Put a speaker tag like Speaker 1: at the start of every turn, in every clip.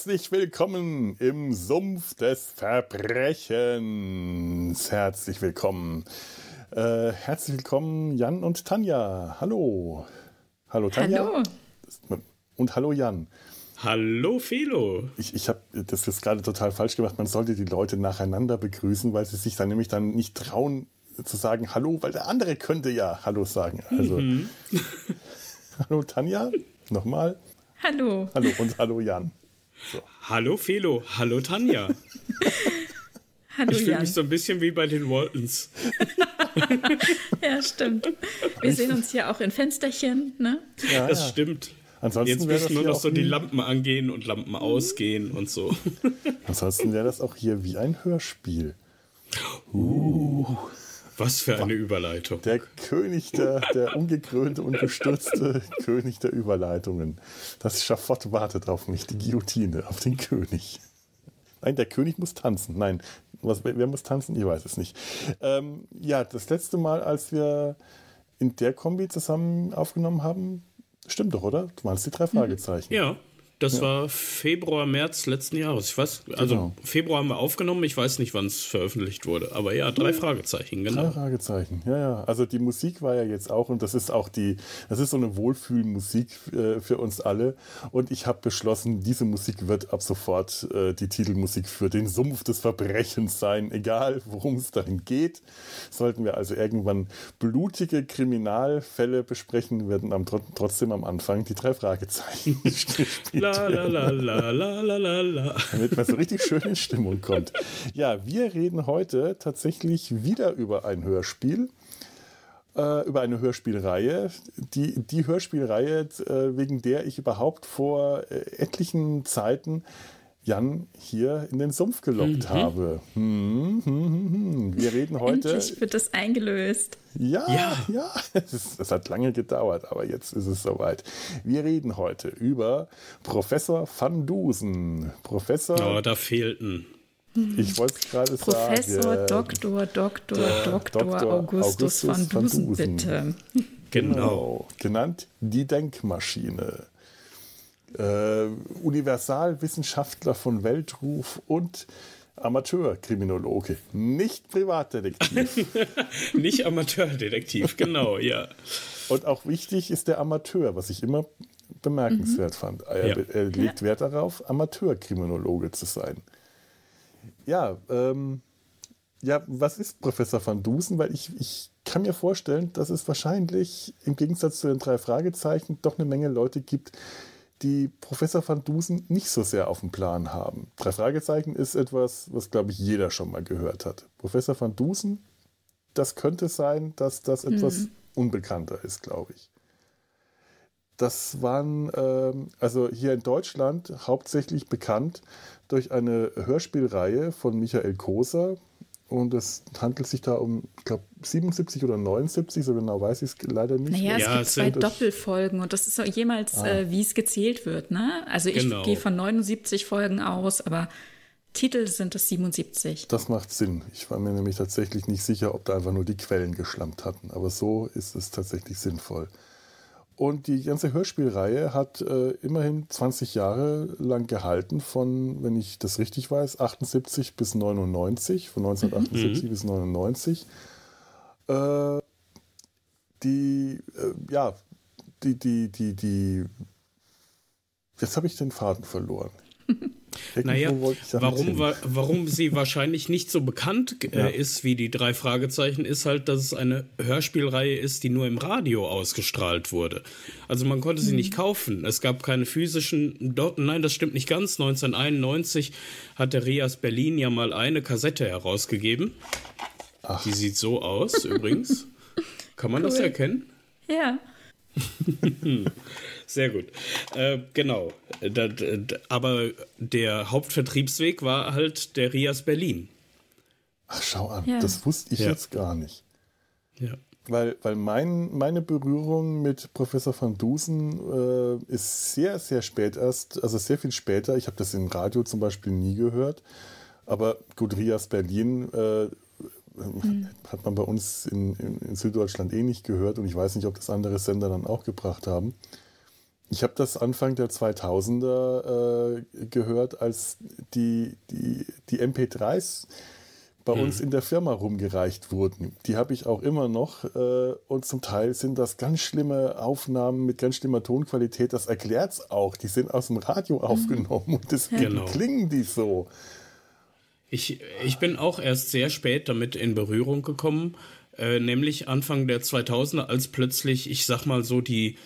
Speaker 1: Herzlich willkommen im Sumpf des Verbrechens. Herzlich willkommen. Äh, herzlich willkommen, Jan und Tanja. Hallo. Hallo, Tanja.
Speaker 2: Hallo.
Speaker 1: Und hallo, Jan.
Speaker 3: Hallo, Felo.
Speaker 1: Ich, ich habe das jetzt gerade total falsch gemacht. Man sollte die Leute nacheinander begrüßen, weil sie sich dann nämlich dann nicht trauen zu sagen Hallo, weil der andere könnte ja Hallo sagen. Also, mhm. hallo, Tanja. Nochmal.
Speaker 2: Hallo.
Speaker 1: Hallo und hallo, Jan.
Speaker 3: So. Hallo Felo, hallo Tanja.
Speaker 2: hallo
Speaker 3: ich fühle mich so ein bisschen wie bei den Waltons.
Speaker 2: ja, stimmt. Wir sehen uns hier auch in Fensterchen, ne?
Speaker 3: Ja, das ja. stimmt. Ansonsten Jetzt müssen nur noch so die Lampen angehen und Lampen ausgehen und so.
Speaker 1: Ansonsten wäre das auch hier wie ein Hörspiel.
Speaker 3: Uh. Was für eine Überleitung.
Speaker 1: Der König, der, der ungekrönte und gestürzte König der Überleitungen. Das Schafott wartet auf mich, die Guillotine, auf den König. Nein, der König muss tanzen. Nein, was, wer muss tanzen? Ich weiß es nicht. Ähm, ja, das letzte Mal, als wir in der Kombi zusammen aufgenommen haben, stimmt doch, oder? Du meinst die drei mhm. Fragezeichen.
Speaker 3: Ja. Das ja. war Februar, März letzten Jahres. Ich weiß, also genau. Februar haben wir aufgenommen, ich weiß nicht, wann es veröffentlicht wurde. Aber ja, drei Fragezeichen, genau.
Speaker 1: Drei Fragezeichen, ja, ja. Also die Musik war ja jetzt auch, und das ist auch die, das ist so eine Wohlfühlmusik äh, für uns alle. Und ich habe beschlossen, diese Musik wird ab sofort äh, die Titelmusik für den Sumpf des Verbrechens sein, egal worum es darin geht. Sollten wir also irgendwann blutige Kriminalfälle besprechen, werden am, trotzdem am Anfang die drei Fragezeichen
Speaker 3: gespielt la, la, la.
Speaker 1: Damit man so richtig schön in Stimmung kommt. Ja, wir reden heute tatsächlich wieder über ein Hörspiel äh, über eine Hörspielreihe. Die, die Hörspielreihe, äh, wegen der ich überhaupt vor äh, etlichen Zeiten Jan hier in den Sumpf gelockt mhm. habe. Hm, hm, hm, Wir reden heute.
Speaker 2: Endlich wird das eingelöst.
Speaker 1: Ja, ja, ja. Es, es, hat lange gedauert, aber jetzt ist es soweit. Wir reden heute über Professor van Dusen. Professor.
Speaker 3: Oh, da fehlten.
Speaker 1: Ich wollte es gerade sagen.
Speaker 2: Professor, Doktor, Doktor, Doktor, Doktor Augustus, Augustus van, Dusen, van Dusen, bitte.
Speaker 1: Genau. genau. Genannt die Denkmaschine äh, Universalwissenschaftler von Weltruf und Amateurkriminologe, nicht Privatdetektiv.
Speaker 3: nicht Amateurdetektiv, genau, ja.
Speaker 1: Und auch wichtig ist der Amateur, was ich immer bemerkenswert mhm. fand. Er, ja. er legt. Wert darauf, Amateurkriminologe zu sein. Ja, ähm, ja, was ist Professor van Dusen? Weil ich, ich kann mir vorstellen, dass es wahrscheinlich im Gegensatz zu den drei Fragezeichen doch eine Menge Leute gibt, die Professor van Dusen nicht so sehr auf dem Plan haben. Drei Fragezeichen ist etwas, was, glaube ich, jeder schon mal gehört hat. Professor van Dusen, das könnte sein, dass das etwas mhm. unbekannter ist, glaube ich. Das waren ähm, also hier in Deutschland hauptsächlich bekannt durch eine Hörspielreihe von Michael Koser, und es handelt sich da um, ich glaube, 77 oder 79, so genau weiß ich es leider nicht.
Speaker 2: Naja, es ja, gibt zwei Doppelfolgen und das ist so jemals, ah. äh, wie es gezählt wird. Ne? Also ich genau. gehe von 79 Folgen aus, aber Titel sind es 77.
Speaker 1: Das macht Sinn. Ich war mir nämlich tatsächlich nicht sicher, ob da einfach nur die Quellen geschlampt hatten. Aber so ist es tatsächlich sinnvoll. Und die ganze Hörspielreihe hat äh, immerhin 20 Jahre lang gehalten, von, wenn ich das richtig weiß, 78 bis 99, von 1978 mhm. bis 99. Äh, die, äh, ja, die, die, die, die, jetzt habe ich den Faden verloren.
Speaker 3: Naja, warum, warum sie wahrscheinlich nicht so bekannt äh, ja. ist wie die drei Fragezeichen, ist halt, dass es eine Hörspielreihe ist, die nur im Radio ausgestrahlt wurde. Also man konnte sie mhm. nicht kaufen. Es gab keine physischen. Dort, nein, das stimmt nicht ganz. 1991 hat der Rias Berlin ja mal eine Kassette herausgegeben. Ach. Die sieht so aus, übrigens. Kann man cool. das erkennen?
Speaker 2: Ja.
Speaker 3: Sehr gut. Äh, genau. Da, da, aber der Hauptvertriebsweg war halt der Rias Berlin.
Speaker 1: Ach, schau an. Ja. Das wusste ich ja. jetzt gar nicht.
Speaker 3: Ja.
Speaker 1: Weil, weil mein, meine Berührung mit Professor van Dusen äh, ist sehr, sehr spät erst, also sehr viel später. Ich habe das im Radio zum Beispiel nie gehört. Aber gut, Rias Berlin äh, mhm. hat man bei uns in, in, in, Süddeutschland eh nicht gehört und ich weiß nicht, ob das andere Sender dann auch gebracht haben. Ich habe das Anfang der 2000er äh, gehört, als die, die, die MP3s bei hm. uns in der Firma rumgereicht wurden. Die habe ich auch immer noch äh, und zum Teil sind das ganz schlimme Aufnahmen mit ganz schlimmer Tonqualität. Das erklärt es auch. Die sind aus dem Radio mhm. aufgenommen und deswegen genau. klingen die so.
Speaker 3: Ich, ich bin auch erst sehr spät damit in Berührung gekommen, äh, nämlich Anfang der 2000er, als plötzlich, ich sag mal so, die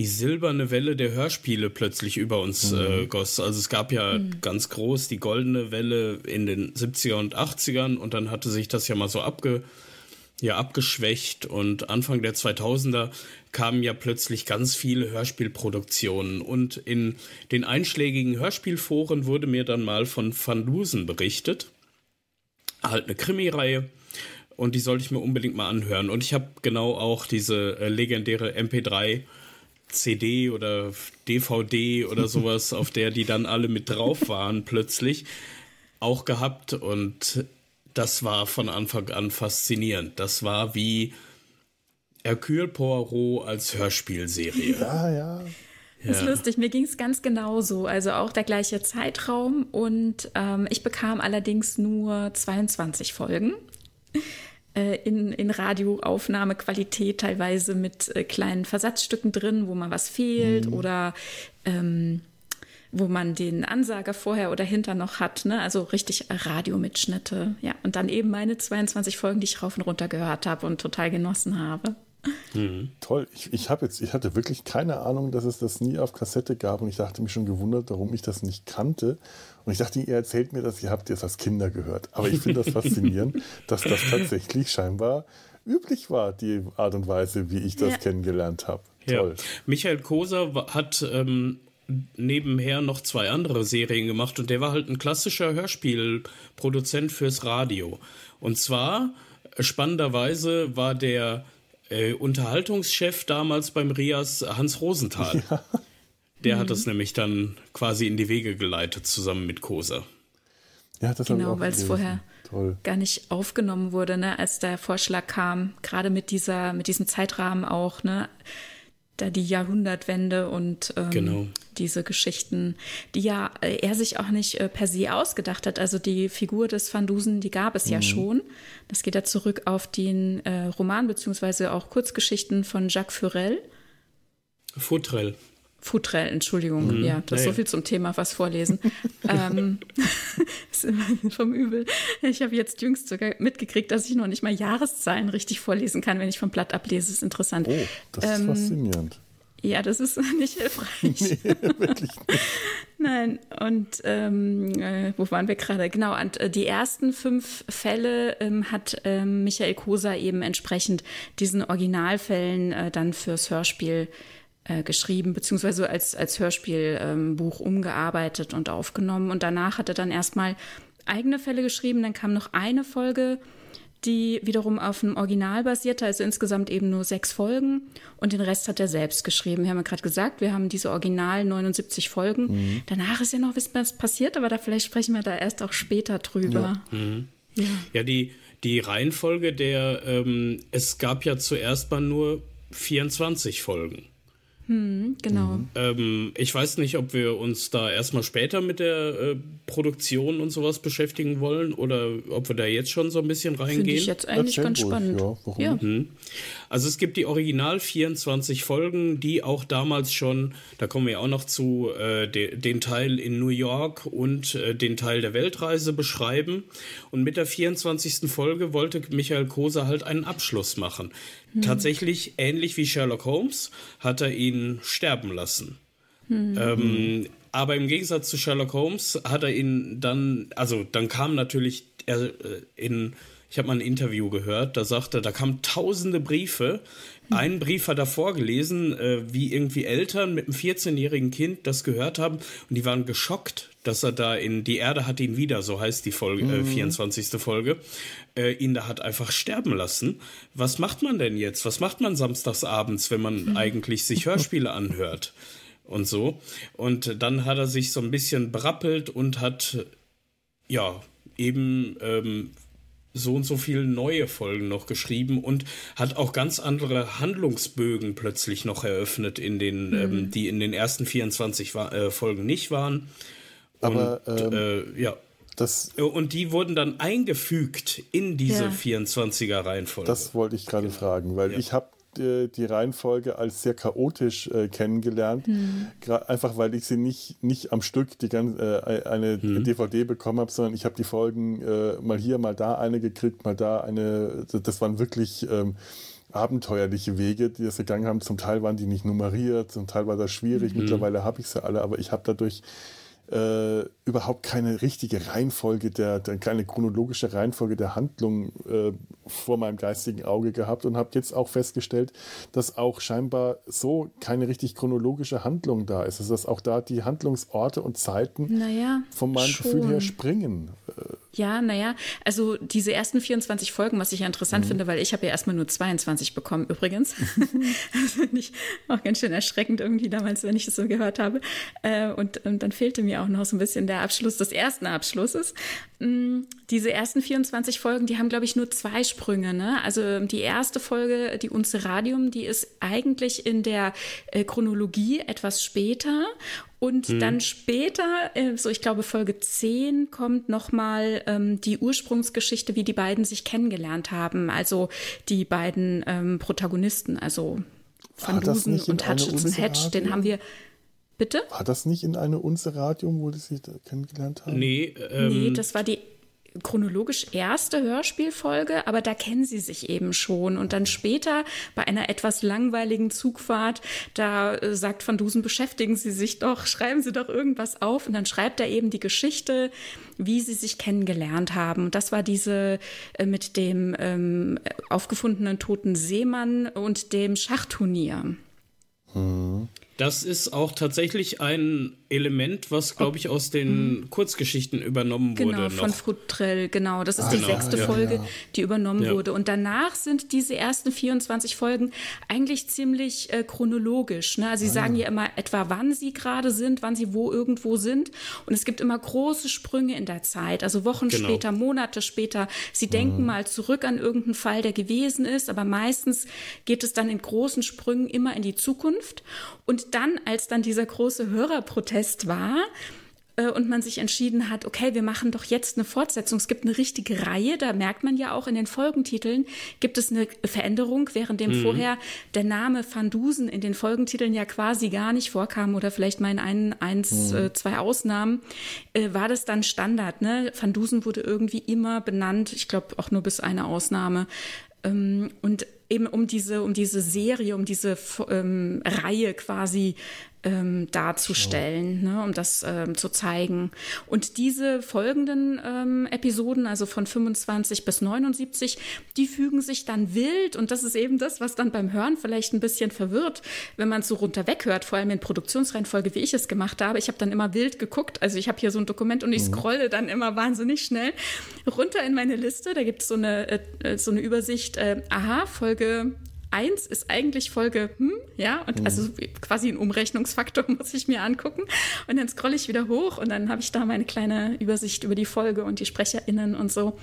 Speaker 3: die silberne Welle der Hörspiele plötzlich über uns mhm. äh, goss. Also es gab ja mhm. ganz groß die goldene Welle in den 70er und 80ern und dann hatte sich das ja mal so abge, ja, abgeschwächt und Anfang der 2000er kamen ja plötzlich ganz viele Hörspielproduktionen und in den einschlägigen Hörspielforen wurde mir dann mal von Van Dusen berichtet. Halt eine Krimireihe und die sollte ich mir unbedingt mal anhören und ich habe genau auch diese äh, legendäre MP3 CD oder DVD oder sowas, auf der die dann alle mit drauf waren, plötzlich auch gehabt. Und das war von Anfang an faszinierend. Das war wie Hercule Poirot als Hörspielserie.
Speaker 1: Ja, ja.
Speaker 2: Das ist lustig, mir ging es ganz genauso. Also auch der gleiche Zeitraum und ähm, ich bekam allerdings nur 22 Folgen. Äh, in, in Radioaufnahmequalität, teilweise mit äh, kleinen Versatzstücken drin, wo mal was fehlt mhm. oder ähm, wo man den Ansager vorher oder hinter noch hat, ne? also richtig Radiomitschnitte. Ja, und dann eben meine 22 Folgen, die ich rauf und runter gehört habe und total genossen habe.
Speaker 1: Mhm. Toll. Ich, ich habe jetzt, ich hatte wirklich keine Ahnung, dass es das nie auf Kassette gab und ich dachte mich schon gewundert, warum ich das nicht kannte. Und ich dachte, ihr erzählt mir das, ihr habt es als Kinder gehört. Aber ich finde das faszinierend, dass das tatsächlich scheinbar üblich war, die Art und Weise, wie ich das ja. kennengelernt habe.
Speaker 3: Toll. Ja. Michael Koser hat ähm, nebenher noch zwei andere Serien gemacht und der war halt ein klassischer Hörspielproduzent fürs Radio. Und zwar, spannenderweise, war der äh, Unterhaltungschef damals beim Rias Hans Rosenthal. Ja. Der mhm. hat das nämlich dann quasi in die Wege geleitet, zusammen mit Kosa.
Speaker 2: Ja, das genau, weil es vorher Toll. gar nicht aufgenommen wurde, ne, als der Vorschlag kam, gerade mit dieser, mit diesem Zeitrahmen auch, ne, da die Jahrhundertwende und ähm, genau. diese Geschichten, die ja äh, er sich auch nicht äh, per se ausgedacht hat. Also die Figur des Van Dusen, die gab es mhm. ja schon. Das geht ja zurück auf den äh, Roman beziehungsweise auch Kurzgeschichten von Jacques Furel.
Speaker 3: Futrell.
Speaker 2: Futrell, Entschuldigung. Mhm. Ja, das ist so viel zum Thema, was vorlesen. ähm, vom Übel. Ich habe jetzt jüngst sogar mitgekriegt, dass ich noch nicht mal Jahreszahlen richtig vorlesen kann, wenn ich vom Blatt ablese. Das ist interessant.
Speaker 1: Oh, das ist ähm, faszinierend.
Speaker 2: Ja, das ist nicht hilfreich. Nee, wirklich nicht. Nein, und ähm, äh, wo waren wir gerade? Genau, und äh, die ersten fünf Fälle ähm, hat ähm, Michael Koser eben entsprechend diesen Originalfällen äh, dann fürs Hörspiel äh, geschrieben, beziehungsweise als, als Hörspielbuch ähm, umgearbeitet und aufgenommen. Und danach hat er dann erstmal eigene Fälle geschrieben. Dann kam noch eine Folge, die wiederum auf dem Original basierte, also insgesamt eben nur sechs Folgen. Und den Rest hat er selbst geschrieben. Wir haben ja gerade gesagt, wir haben diese Original 79 Folgen. Mhm. Danach ist ja noch was passiert, aber da vielleicht sprechen wir da erst auch später drüber.
Speaker 3: Ja, mhm. ja. ja die, die Reihenfolge der, ähm, es gab ja zuerst mal nur 24 Folgen.
Speaker 2: Hm, genau. Mhm.
Speaker 3: Ähm, ich weiß nicht, ob wir uns da erstmal später mit der äh, Produktion und sowas beschäftigen wollen oder ob wir da jetzt schon so ein bisschen reingehen. Finde ich
Speaker 2: jetzt eigentlich ganz ruhig, spannend.
Speaker 1: Ja, ja. Mhm.
Speaker 3: Also es gibt die Original 24 Folgen, die auch damals schon, da kommen wir auch noch zu, äh, de, den Teil in New York und äh, den Teil der Weltreise beschreiben. Und mit der 24. Folge wollte Michael Koser halt einen Abschluss machen. Hm. Tatsächlich ähnlich wie Sherlock Holmes hat er ihn sterben lassen. Hm. Ähm, aber im Gegensatz zu Sherlock Holmes hat er ihn dann, also dann kam natürlich er äh, in ich habe mal ein Interview gehört, da sagte, da kamen tausende Briefe. Einen Brief hat er vorgelesen, äh, wie irgendwie Eltern mit einem 14-jährigen Kind das gehört haben und die waren geschockt, dass er da in die Erde hat ihn wieder, so heißt die Folge, äh, 24. Mhm. Folge, äh, ihn da hat einfach sterben lassen. Was macht man denn jetzt? Was macht man samstags abends, wenn man mhm. eigentlich sich Hörspiele anhört? Und so. Und dann hat er sich so ein bisschen berappelt und hat, ja, eben ähm, so und so viele neue Folgen noch geschrieben und hat auch ganz andere Handlungsbögen plötzlich noch eröffnet, in den, mhm. ähm, die in den ersten 24 äh, Folgen nicht waren.
Speaker 1: Aber
Speaker 3: und, ähm, äh, ja.
Speaker 1: Das,
Speaker 3: und die wurden dann eingefügt in diese ja. 24er Reihenfolge.
Speaker 1: Das wollte ich gerade fragen, weil ja. ich habe die, die, Reihenfolge als sehr chaotisch äh, kennengelernt. Mhm. Einfach weil ich sie nicht, nicht am Stück die ganze, äh, eine mhm. DVD bekommen habe, sondern ich habe die Folgen äh, mal hier, mal da eine gekriegt, mal da eine. Das waren wirklich ähm, abenteuerliche Wege, die das gegangen haben. Zum Teil waren die nicht nummeriert, zum Teil war das schwierig. Mhm. Mittlerweile habe ich sie alle, aber ich habe dadurch äh, überhaupt keine richtige Reihenfolge, der, der, keine chronologische Reihenfolge der Handlung äh, vor meinem geistigen Auge gehabt und habe jetzt auch festgestellt, dass auch scheinbar so keine richtig chronologische Handlung da ist. Also dass auch da die Handlungsorte und Zeiten
Speaker 2: naja,
Speaker 1: von meinem schon. Gefühl her springen.
Speaker 2: Äh, ja, naja, also diese ersten 24 Folgen, was ich ja interessant mhm. finde, weil ich habe ja erstmal nur 22 bekommen übrigens. das finde ich auch ganz schön erschreckend irgendwie damals, wenn ich das so gehört habe. Äh, und, und dann fehlte mir auch noch so ein bisschen der Abschluss des ersten Abschlusses. Diese ersten 24 Folgen, die haben, glaube ich, nur zwei Sprünge. Ne? Also die erste Folge, die Unze Radium, die ist eigentlich in der äh, Chronologie etwas später und hm. dann später, äh, so ich glaube Folge 10, kommt nochmal ähm, die Ursprungsgeschichte, wie die beiden sich kennengelernt haben. Also die beiden ähm, Protagonisten, also Van Dusen und Hutchinson Hedge, den haben wir. Bitte?
Speaker 1: War das nicht in eine Unze Radium, wo die sich kennengelernt haben?
Speaker 3: Nee,
Speaker 2: ähm, nee, das war die chronologisch erste Hörspielfolge, aber da kennen sie sich eben schon. Und dann später bei einer etwas langweiligen Zugfahrt, da äh, sagt Van Dusen, beschäftigen Sie sich doch, schreiben Sie doch irgendwas auf. Und dann schreibt er eben die Geschichte, wie sie sich kennengelernt haben. Und das war diese äh, mit dem ähm, aufgefundenen toten Seemann und dem Schachturnier.
Speaker 3: Mhm. Das ist auch tatsächlich ein Element, was, glaube ich, aus den mhm. Kurzgeschichten übernommen
Speaker 2: genau,
Speaker 3: wurde.
Speaker 2: Genau, von Frutrell, genau. Das ist ah, die genau, sechste ja, Folge, ja. die übernommen ja. wurde. Und danach sind diese ersten 24 Folgen eigentlich ziemlich äh, chronologisch. Ne? Also sie ah, sagen ja immer etwa, wann sie gerade sind, wann sie wo irgendwo sind. Und es gibt immer große Sprünge in der Zeit. Also Wochen genau. später, Monate später. Sie mhm. denken mal zurück an irgendeinen Fall, der gewesen ist. Aber meistens geht es dann in großen Sprüngen immer in die Zukunft. Und dann, als dann dieser große Hörerprotest war äh, und man sich entschieden hat, okay, wir machen doch jetzt eine Fortsetzung. Es gibt eine richtige Reihe, da merkt man ja auch in den Folgentiteln, gibt es eine Veränderung, während dem mhm. vorher der Name Van Dusen in den Folgentiteln ja quasi gar nicht vorkam oder vielleicht mal in ein, eins, mhm. äh, zwei Ausnahmen, äh, war das dann Standard. Ne? Van Dusen wurde irgendwie immer benannt, ich glaube auch nur bis eine Ausnahme. Ähm, und eben um diese, um diese Serie, um diese ähm, Reihe quasi ähm, darzustellen, ne, um das ähm, zu zeigen. Und diese folgenden ähm, Episoden, also von 25 bis 79, die fügen sich dann wild und das ist eben das, was dann beim Hören vielleicht ein bisschen verwirrt, wenn man es so runter weghört, vor allem in Produktionsreihenfolge, wie ich es gemacht habe. Ich habe dann immer wild geguckt, also ich habe hier so ein Dokument und ich mhm. scrolle dann immer wahnsinnig schnell runter in meine Liste. Da gibt es so eine, äh, so eine Übersicht, äh, aha, Folge 1 ist eigentlich Folge, hm, ja, und mhm. also quasi ein Umrechnungsfaktor muss ich mir angucken. Und dann scrolle ich wieder hoch und dann habe ich da meine kleine Übersicht über die Folge und die SprecherInnen und so.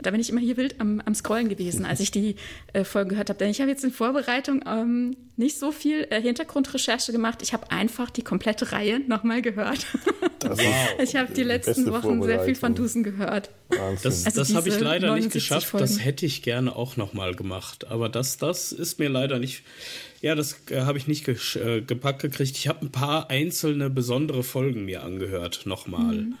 Speaker 2: Da bin ich immer hier wild am, am Scrollen gewesen, als ich die äh, Folge gehört habe. Denn ich habe jetzt in Vorbereitung ähm, nicht so viel äh, Hintergrundrecherche gemacht. Ich habe einfach die komplette Reihe nochmal gehört.
Speaker 1: Wow.
Speaker 2: ich habe die letzten Wochen sehr viel von Dusen gehört.
Speaker 3: Das, also das habe ich leider nicht geschafft. Folgen. Das hätte ich gerne auch nochmal gemacht. Aber das, das ist mir leider nicht. Ja, das äh, habe ich nicht äh, gepackt gekriegt. Ich habe ein paar einzelne besondere Folgen mir angehört nochmal. Mhm.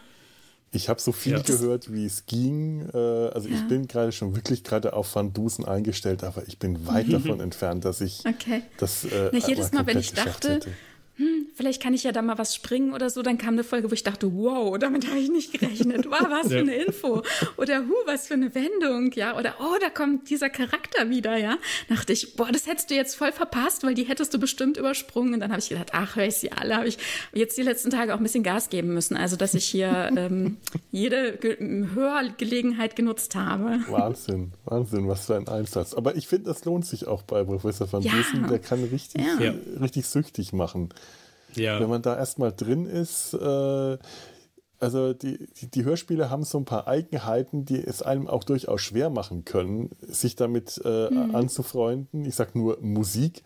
Speaker 1: Ich habe so viel ja. gehört, wie es ging. Äh, also ja. ich bin gerade schon wirklich gerade auf Van Dusen eingestellt, aber ich bin weit davon entfernt, dass ich
Speaker 2: okay.
Speaker 1: das äh,
Speaker 2: Na, jedes Mal, wenn ich dachte, hätte hm, vielleicht kann ich ja da mal was springen oder so. Dann kam eine Folge, wo ich dachte, wow, damit habe ich nicht gerechnet. Wow, was für eine Info. Oder hu, was für eine Wendung, ja. Oder oh, da kommt dieser Charakter wieder, ja. dachte ich, boah, das hättest du jetzt voll verpasst, weil die hättest du bestimmt übersprungen. Und dann habe ich gedacht, ach, höre ich sie alle. Habe ich jetzt die letzten Tage auch ein bisschen Gas geben müssen. Also, dass ich hier ähm, jede Ge Hörgelegenheit genutzt habe.
Speaker 1: Wahnsinn, Wahnsinn, was für ein Einsatz. Aber ich finde, das lohnt sich auch bei Professor van ja. Dusen. Der kann richtig, ja. richtig süchtig machen. Ja. Wenn man da erstmal drin ist, äh, also die, die, die, Hörspiele haben so ein paar Eigenheiten, die es einem auch durchaus schwer machen können, sich damit äh, mhm. anzufreunden. Ich sag nur Musik.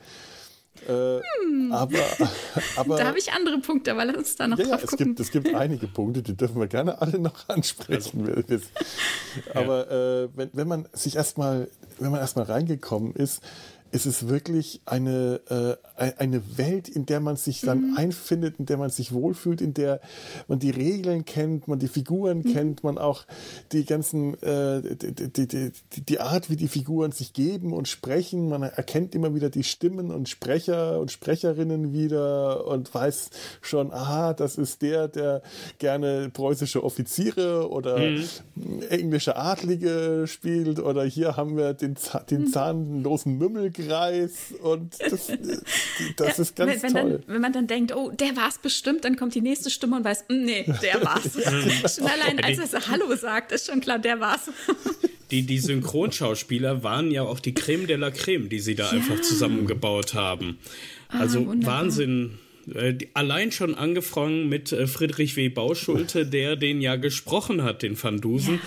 Speaker 1: Äh, hm. aber, aber,
Speaker 2: da habe ich andere Punkte, aber lass uns da noch
Speaker 1: ja, drauf es gucken. Gibt, es gibt einige Punkte, die dürfen wir gerne alle noch ansprechen. Also, aber ja. äh, wenn, wenn man sich erstmal, wenn man erstmal reingekommen ist, ist es wirklich eine, äh, eine Welt, in der man sich dann mhm. einfindet, in der man sich wohlfühlt, in der man die Regeln kennt, man die Figuren mhm. kennt, man auch die ganzen, äh, die, die, die, die, Art, wie die Figuren sich geben und sprechen. Man erkennt immer wieder die Stimmen und Sprecher und Sprecherinnen wieder und weiß schon, aha, das ist der, der gerne preußische Offiziere oder mhm. englische Adlige spielt oder hier haben wir den, den mhm. zahnlosen Mümmel Kreis und das, das ja, ist ganz
Speaker 2: wenn,
Speaker 1: toll.
Speaker 2: Dann, wenn man dann denkt, oh, der war es bestimmt, dann kommt die nächste Stimme und weiß, mm, nee, der war's. ja, genau. Schon allein, als er so Hallo sagt, ist schon klar, der war's.
Speaker 3: Die, die Synchronschauspieler waren ja auch die Creme de la Creme, die sie da ja. einfach zusammengebaut haben. Also ah, Wahnsinn allein schon angefangen mit äh, Friedrich W. Bauschulte, der den ja gesprochen hat, den Van Dusen, ja.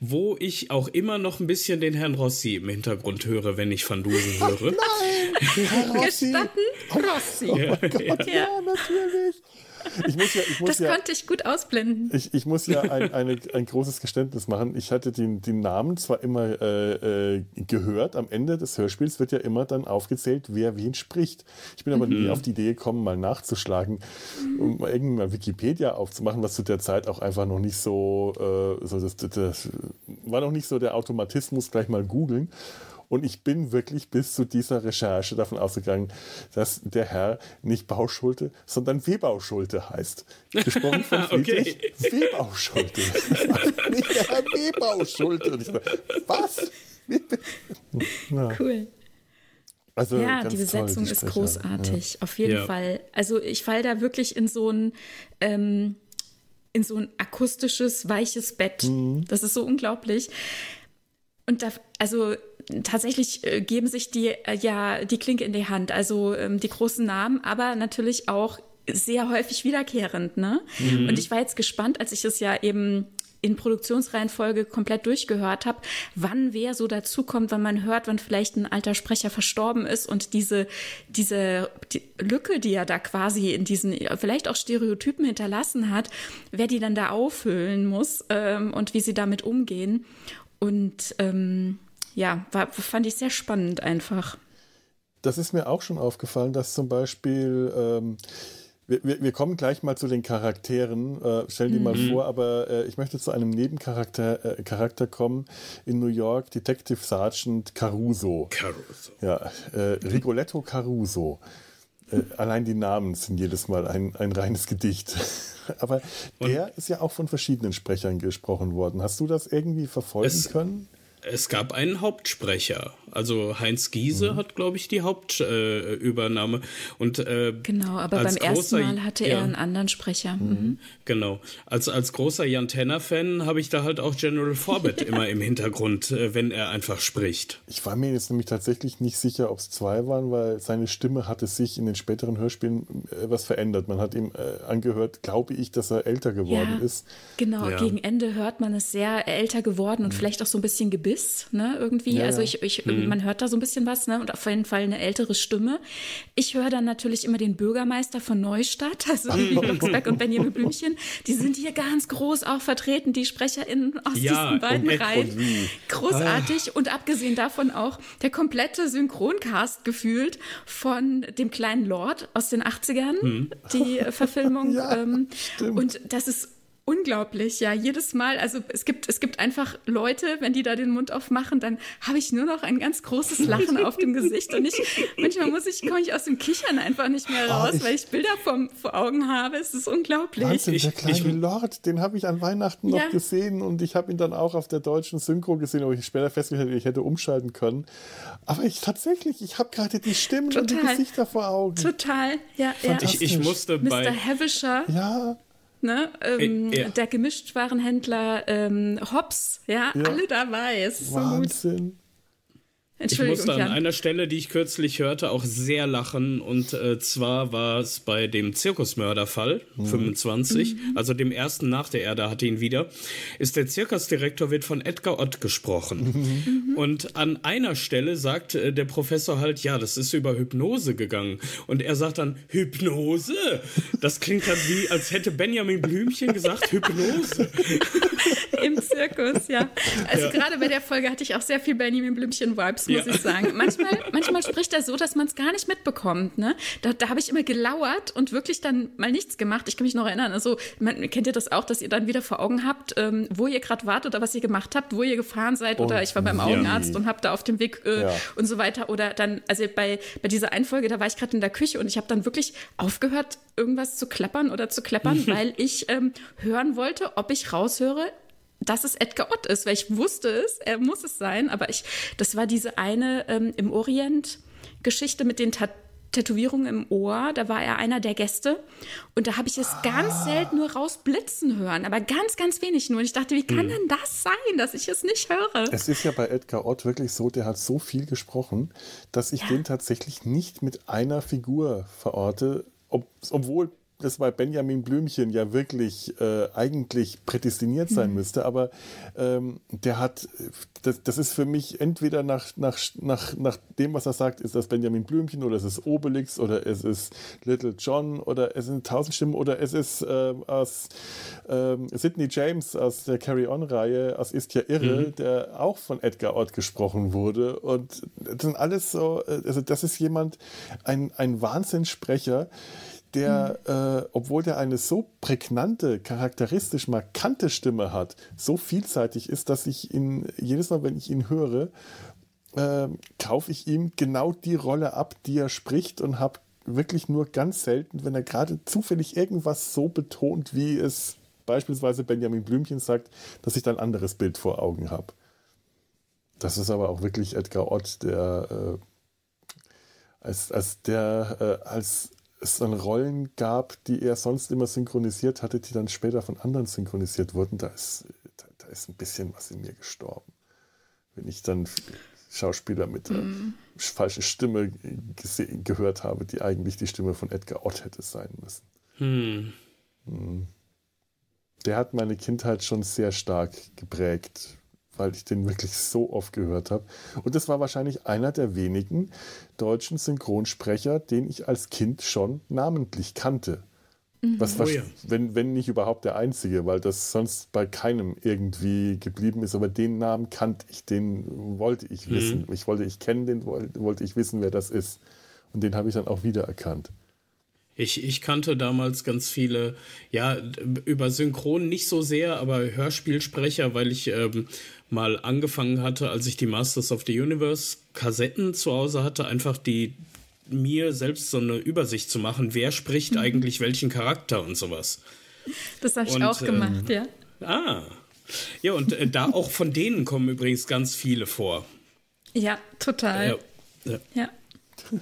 Speaker 3: wo ich auch immer noch ein bisschen den Herrn Rossi im Hintergrund höre, wenn ich Van Dusen höre.
Speaker 2: Nein, Herr Rossi. Gestatten Rossi. Oh mein Gott, ja, ja natürlich.
Speaker 1: Ich muss ja, ich muss
Speaker 2: das
Speaker 1: ja,
Speaker 2: konnte ich gut ausblenden.
Speaker 1: Ich, ich muss ja ein, eine, ein großes Geständnis machen. Ich hatte den, den Namen zwar immer äh, äh, gehört, am Ende des Hörspiels wird ja immer dann aufgezählt, wer wen spricht. Ich bin aber mhm. nie auf die Idee gekommen, mal nachzuschlagen, um mal irgendwann Wikipedia aufzumachen, was zu der Zeit auch einfach noch nicht so, äh, so das, das, das war noch nicht so der Automatismus, gleich mal googeln. Und ich bin wirklich bis zu dieser Recherche davon ausgegangen, dass der Herr nicht Bauschulte, sondern Webau-Schulte heißt. Gesprochen von Friedrich okay. Webau-Schulte. nicht der Herr Webau-Schulte. Und ich so, was?
Speaker 2: Ja. Cool. Also ja, die Besetzung toll, die ist großartig, ja. auf jeden ja. Fall. Also ich falle da wirklich in so ein ähm, in so ein akustisches weiches Bett. Mhm. Das ist so unglaublich. Und da, also tatsächlich äh, geben sich die äh, ja die Klinke in die Hand, also ähm, die großen Namen, aber natürlich auch sehr häufig wiederkehrend. Ne? Mhm. Und ich war jetzt gespannt, als ich es ja eben in Produktionsreihenfolge komplett durchgehört habe, wann wer so dazukommt, wenn man hört, wann vielleicht ein alter Sprecher verstorben ist und diese, diese die Lücke, die er da quasi in diesen vielleicht auch Stereotypen hinterlassen hat, wer die dann da auffüllen muss ähm, und wie sie damit umgehen. Und ähm, ja, war, fand ich sehr spannend einfach.
Speaker 1: Das ist mir auch schon aufgefallen, dass zum Beispiel, ähm, wir, wir, kommen gleich mal zu den Charakteren, äh, stell die mhm. mal vor, aber äh, ich möchte zu einem Nebencharakter äh, Charakter kommen. In New York, Detective Sergeant Caruso.
Speaker 3: Caruso.
Speaker 1: Ja, äh, Rigoletto Caruso. Äh, allein die Namen sind jedes Mal ein, ein reines Gedicht. aber der Und ist ja auch von verschiedenen Sprechern gesprochen worden. Hast du das irgendwie verfolgen können?
Speaker 3: Es gab einen Hauptsprecher. Also Heinz Giese mhm. hat, glaube ich, die Hauptübernahme. Äh, und äh,
Speaker 2: genau, aber beim ersten Mal hatte er ja, einen anderen Sprecher. Mhm.
Speaker 3: mhm. Genau. Als, als großer Jan Tenner-Fan habe ich da halt auch General Forbett immer im Hintergrund, äh, wenn er einfach spricht.
Speaker 1: Ich war mir jetzt nämlich tatsächlich nicht sicher, ob es zwei waren, weil seine Stimme hatte sich in den späteren Hörspielen äh, was verändert. Man hat ihm äh, angehört, glaube ich, dass er älter geworden ja, ist.
Speaker 2: Genau, ja. gegen Ende hört man es sehr älter geworden und mhm. vielleicht auch so ein bisschen Gebiss, ne, irgendwie. also ich, ich mhm. man hört da so ein bisschen was, ne? Und auf jeden Fall eine ältere Stimme. Ich höre dann natürlich immer den Bürgermeister von Neustadt, also wie Glücksberg und Benjamin Blümchen. Die sind hier ganz groß auch vertreten, die SprecherInnen aus ja, diesen beiden Reihen. Großartig. Ah. Und abgesehen davon auch der komplette Synchroncast gefühlt von dem kleinen Lord aus den 80ern, hm. die Verfilmung. ja, ähm, und das ist unglaublich, ja. Jedes Mal, also es gibt, es gibt einfach Leute, wenn die da den Mund aufmachen, dann habe ich nur noch ein ganz großes Lachen auf dem Gesicht und ich, manchmal muss ich, komme ich aus dem Kichern einfach nicht mehr raus, oh, ich, weil ich Bilder vom, vor Augen habe. Es ist unglaublich.
Speaker 1: Wahnsinn, der kleine ich, Lord, den habe ich an Weihnachten ja. noch gesehen und ich habe ihn dann auch auf der deutschen Synchro gesehen, wo ich später festgestellt habe, ich hätte umschalten können. Aber ich tatsächlich, ich habe gerade die Stimmen Total. und die Gesichter vor Augen.
Speaker 2: Total, ja. ja.
Speaker 3: Ich, ich musste bei
Speaker 2: Mr.
Speaker 1: Ja.
Speaker 2: Ne? Ähm, ja. Der Gemischtwarenhändler ähm, Hobbs, ja, ja, alle dabei. Es ist
Speaker 1: Wahnsinn.
Speaker 3: Ich musste an Jan. einer Stelle, die ich kürzlich hörte, auch sehr lachen. Und äh, zwar war es bei dem Zirkusmörderfall mhm. 25, mhm. also dem ersten nach der Erde hatte ihn wieder, ist der Zirkusdirektor wird von Edgar Ott gesprochen. Mhm. Und an einer Stelle sagt äh, der Professor halt, ja, das ist über Hypnose gegangen. Und er sagt dann, Hypnose? Das klingt halt wie, als hätte Benjamin Blümchen gesagt, Hypnose.
Speaker 2: Im Zirkus, ja. Also ja. gerade bei der Folge hatte ich auch sehr viel Benjamin Blümchen-Vibes muss ja. ich sagen. Manchmal, manchmal spricht er so, dass man es gar nicht mitbekommt. Ne? Da, da habe ich immer gelauert und wirklich dann mal nichts gemacht. Ich kann mich noch erinnern. Also, man, kennt ihr das auch, dass ihr dann wieder vor Augen habt, ähm, wo ihr gerade wart oder was ihr gemacht habt, wo ihr gefahren seid? Oder oh, ich war beim Augenarzt ja. und habe da auf dem Weg äh, ja. und so weiter. Oder dann, also bei, bei dieser Einfolge, da war ich gerade in der Küche und ich habe dann wirklich aufgehört, irgendwas zu klappern oder zu klappern, weil ich ähm, hören wollte, ob ich raushöre, dass es Edgar Ott ist, weil ich wusste es, er muss es sein, aber ich, das war diese eine ähm, im Orient Geschichte mit den Tat Tätowierungen im Ohr, da war er einer der Gäste und da habe ich es ah. ganz selten nur rausblitzen hören, aber ganz, ganz wenig nur. Und ich dachte, wie kann hm. denn das sein, dass ich es nicht höre?
Speaker 1: Es ist ja bei Edgar Ott wirklich so, der hat so viel gesprochen, dass ich ja. den tatsächlich nicht mit einer Figur verorte, ob, obwohl das bei Benjamin Blümchen ja wirklich äh, eigentlich prädestiniert sein mhm. müsste, aber ähm, der hat, das, das ist für mich entweder nach, nach, nach, nach dem, was er sagt, ist das Benjamin Blümchen oder es ist Obelix oder es ist Little John oder es sind tausend Stimmen oder es ist äh, aus äh, Sidney James aus der Carry-On-Reihe aus Ist ja irre, mhm. der auch von Edgar Ott gesprochen wurde und das sind alles so, äh, also das ist jemand, ein, ein Wahnsinnssprecher, der, mhm. äh, obwohl der eine so prägnante, charakteristisch markante Stimme hat, so vielseitig ist, dass ich ihn jedes Mal, wenn ich ihn höre, äh, kaufe ich ihm genau die Rolle ab, die er spricht und habe wirklich nur ganz selten, wenn er gerade zufällig irgendwas so betont, wie es beispielsweise Benjamin Blümchen sagt, dass ich dann ein anderes Bild vor Augen habe. Das ist aber auch wirklich Edgar Ott, der äh, als, als der äh, als es dann Rollen gab, die er sonst immer synchronisiert hatte, die dann später von anderen synchronisiert wurden, da ist, da, da ist ein bisschen was in mir gestorben. Wenn ich dann Schauspieler mit der mm. falschen Stimme gehört habe, die eigentlich die Stimme von Edgar Ott hätte sein müssen. Hm. hm. Der hat meine Kindheit schon sehr stark geprägt weil ich den wirklich so oft gehört habe. Und das war wahrscheinlich einer der wenigen deutschen Synchronsprecher, den ich als Kind schon namentlich kannte. Mhm. Was, was oh ja. wenn, wenn nicht überhaupt der einzige, weil das sonst bei keinem irgendwie geblieben ist. Aber den Namen kannte ich, den wollte ich mhm. wissen. Ich wollte, ich kennen den, wollte ich wissen, wer das ist. Und den habe ich dann auch wiedererkannt.
Speaker 3: Ich, ich kannte damals ganz viele, ja, über Synchron nicht so sehr, aber Hörspielsprecher, weil ich ähm, mal angefangen hatte, als ich die Masters of the Universe Kassetten zu Hause hatte, einfach die mir selbst so eine Übersicht zu machen, wer spricht mhm. eigentlich welchen Charakter und sowas.
Speaker 2: Das habe ich auch gemacht, ähm,
Speaker 3: ja. Ah. Ja, und äh, da auch von denen kommen übrigens ganz viele vor.
Speaker 2: Ja, total. Ja. ja. ja.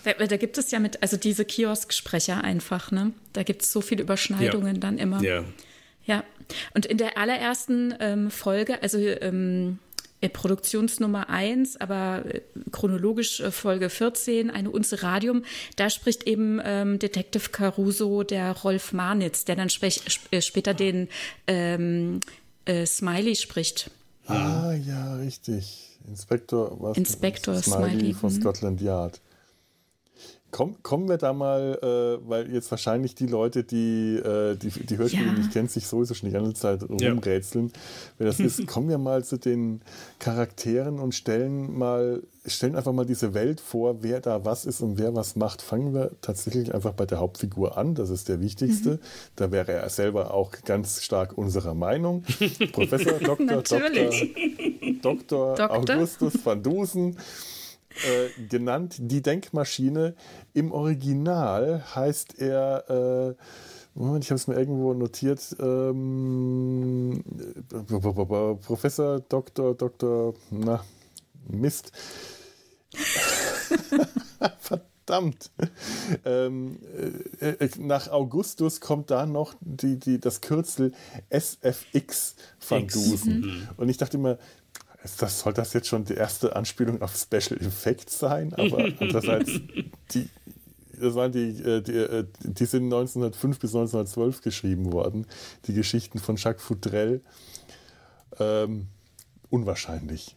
Speaker 2: Da, da, gibt es ja mit, also diese Kiosksprecher einfach, ne? Da gibt es so viele Überschneidungen ja. dann immer. Ja. Ja. Und in der allerersten ähm, Folge, also ähm, äh, Produktionsnummer 1, aber äh, chronologisch äh, Folge 14, eine Unze Radium, da spricht eben ähm, Detective Caruso der Rolf Marnitz, der dann sp später den ähm, äh, Smiley spricht.
Speaker 1: Ah, ja, richtig. Inspektor,
Speaker 2: was Inspektor
Speaker 1: Smiley, Smiley von mhm. Scotland Yard. Komm, kommen wir da mal, äh, weil jetzt wahrscheinlich die Leute, die äh, die, die Hörspiele ja. nicht kennen, sich sowieso schon die ganze Zeit rumrätseln. Wenn das ist, kommen wir mal zu den Charakteren und stellen mal, stellen einfach mal diese Welt vor, wer da was ist und wer was macht. Fangen wir tatsächlich einfach bei der Hauptfigur an, das ist der wichtigste. Mhm. Da wäre er selber auch ganz stark unserer Meinung. Professor Dr. Dr. Dr. Augustus van Dusen äh, genannt die Denkmaschine. Im Original heißt er, äh, Moment, ich habe es mir irgendwo notiert, ähm, Professor Dr. Dr. Na, Mist. Verdammt. Ähm, äh, äh, nach Augustus kommt da noch die, die, das Kürzel SFX Van Dusen. Mhm. Und ich dachte immer, das, soll das jetzt schon die erste Anspielung auf Special Effects sein? Aber andererseits, die, das waren die, äh, die, äh, die sind 1905 bis 1912 geschrieben worden, die Geschichten von Jacques Foutrell. Ähm, unwahrscheinlich.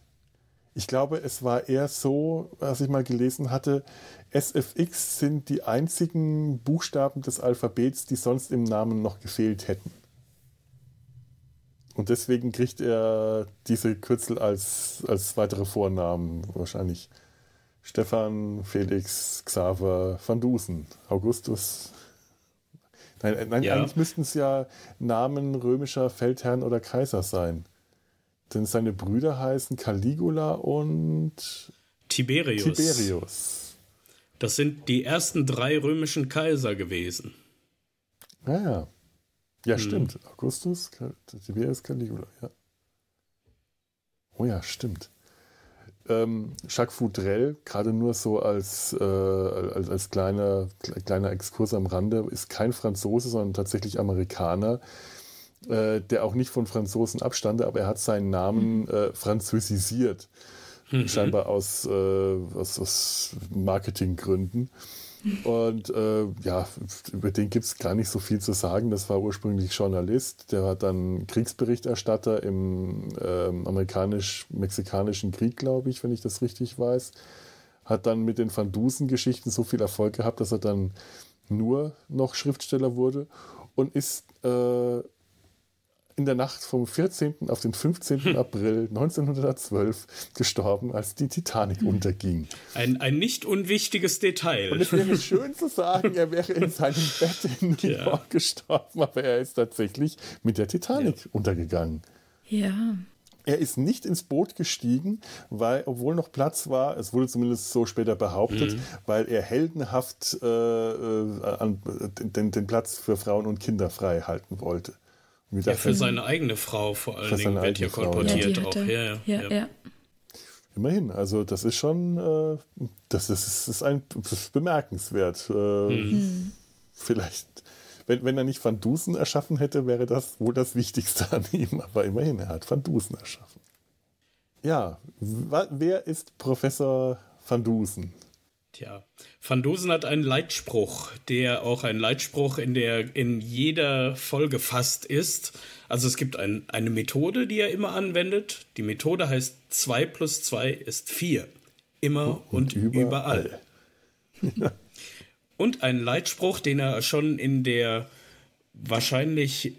Speaker 1: Ich glaube, es war eher so, was ich mal gelesen hatte, SFX sind die einzigen Buchstaben des Alphabets, die sonst im Namen noch gefehlt hätten. Und deswegen kriegt er diese Kürzel als, als weitere Vornamen. Wahrscheinlich Stefan, Felix, Xaver, Van Dusen, Augustus. Nein, äh, nein ja. eigentlich müssten es ja Namen römischer Feldherren oder Kaiser sein. Denn seine Brüder heißen Caligula und
Speaker 3: Tiberius.
Speaker 1: Tiberius.
Speaker 3: Das sind die ersten drei römischen Kaiser gewesen.
Speaker 1: Ah ja. Ja, hm. stimmt. Augustus, Tiberius, Caligula, ja. Oh ja, stimmt. Ähm, Jacques Foudrell, gerade nur so als, äh, als, als kleiner, kleiner Exkurs am Rande, ist kein Franzose, sondern tatsächlich Amerikaner, äh, der auch nicht von Franzosen abstande, aber er hat seinen Namen äh, französisiert. Mhm. Scheinbar aus, äh, aus, aus Marketinggründen. Und äh, ja, über den gibt es gar nicht so viel zu sagen. Das war ursprünglich Journalist, der war dann Kriegsberichterstatter im äh, amerikanisch-mexikanischen Krieg, glaube ich, wenn ich das richtig weiß. Hat dann mit den Van Dusen-Geschichten so viel Erfolg gehabt, dass er dann nur noch Schriftsteller wurde und ist äh, in der Nacht vom 14. auf den 15. Hm. April 1912 gestorben, als die Titanic hm. unterging.
Speaker 3: Ein, ein nicht unwichtiges Detail.
Speaker 1: Und es wäre schön zu sagen, er wäre in seinem Bett in New ja. York gestorben, aber er ist tatsächlich mit der Titanic ja. untergegangen.
Speaker 2: Ja.
Speaker 1: Er ist nicht ins Boot gestiegen, weil, obwohl noch Platz war, es wurde zumindest so später behauptet, mhm. weil er heldenhaft äh, äh an, den, den Platz für Frauen und Kinder frei halten wollte.
Speaker 3: Ja, für seine eigene Frau vor allen Dingen wird hier kolportiert ja, auch. Ja, ja, ja,
Speaker 1: Immerhin, also das ist schon, äh, das, ist, das ist ein das ist bemerkenswert. Äh, mhm. Vielleicht, wenn, wenn er nicht Van Dusen erschaffen hätte, wäre das wohl das Wichtigste an ihm. Aber immerhin, er hat Van Dusen erschaffen. Ja, wer ist Professor Van Dusen?
Speaker 3: Tja, Van Dusen hat einen Leitspruch, der auch ein Leitspruch in der in jeder Folge fast ist. Also es gibt ein, eine Methode, die er immer anwendet. Die Methode heißt 2 plus 2 ist 4. Immer und, und überall. überall. und ein Leitspruch, den er schon in der wahrscheinlich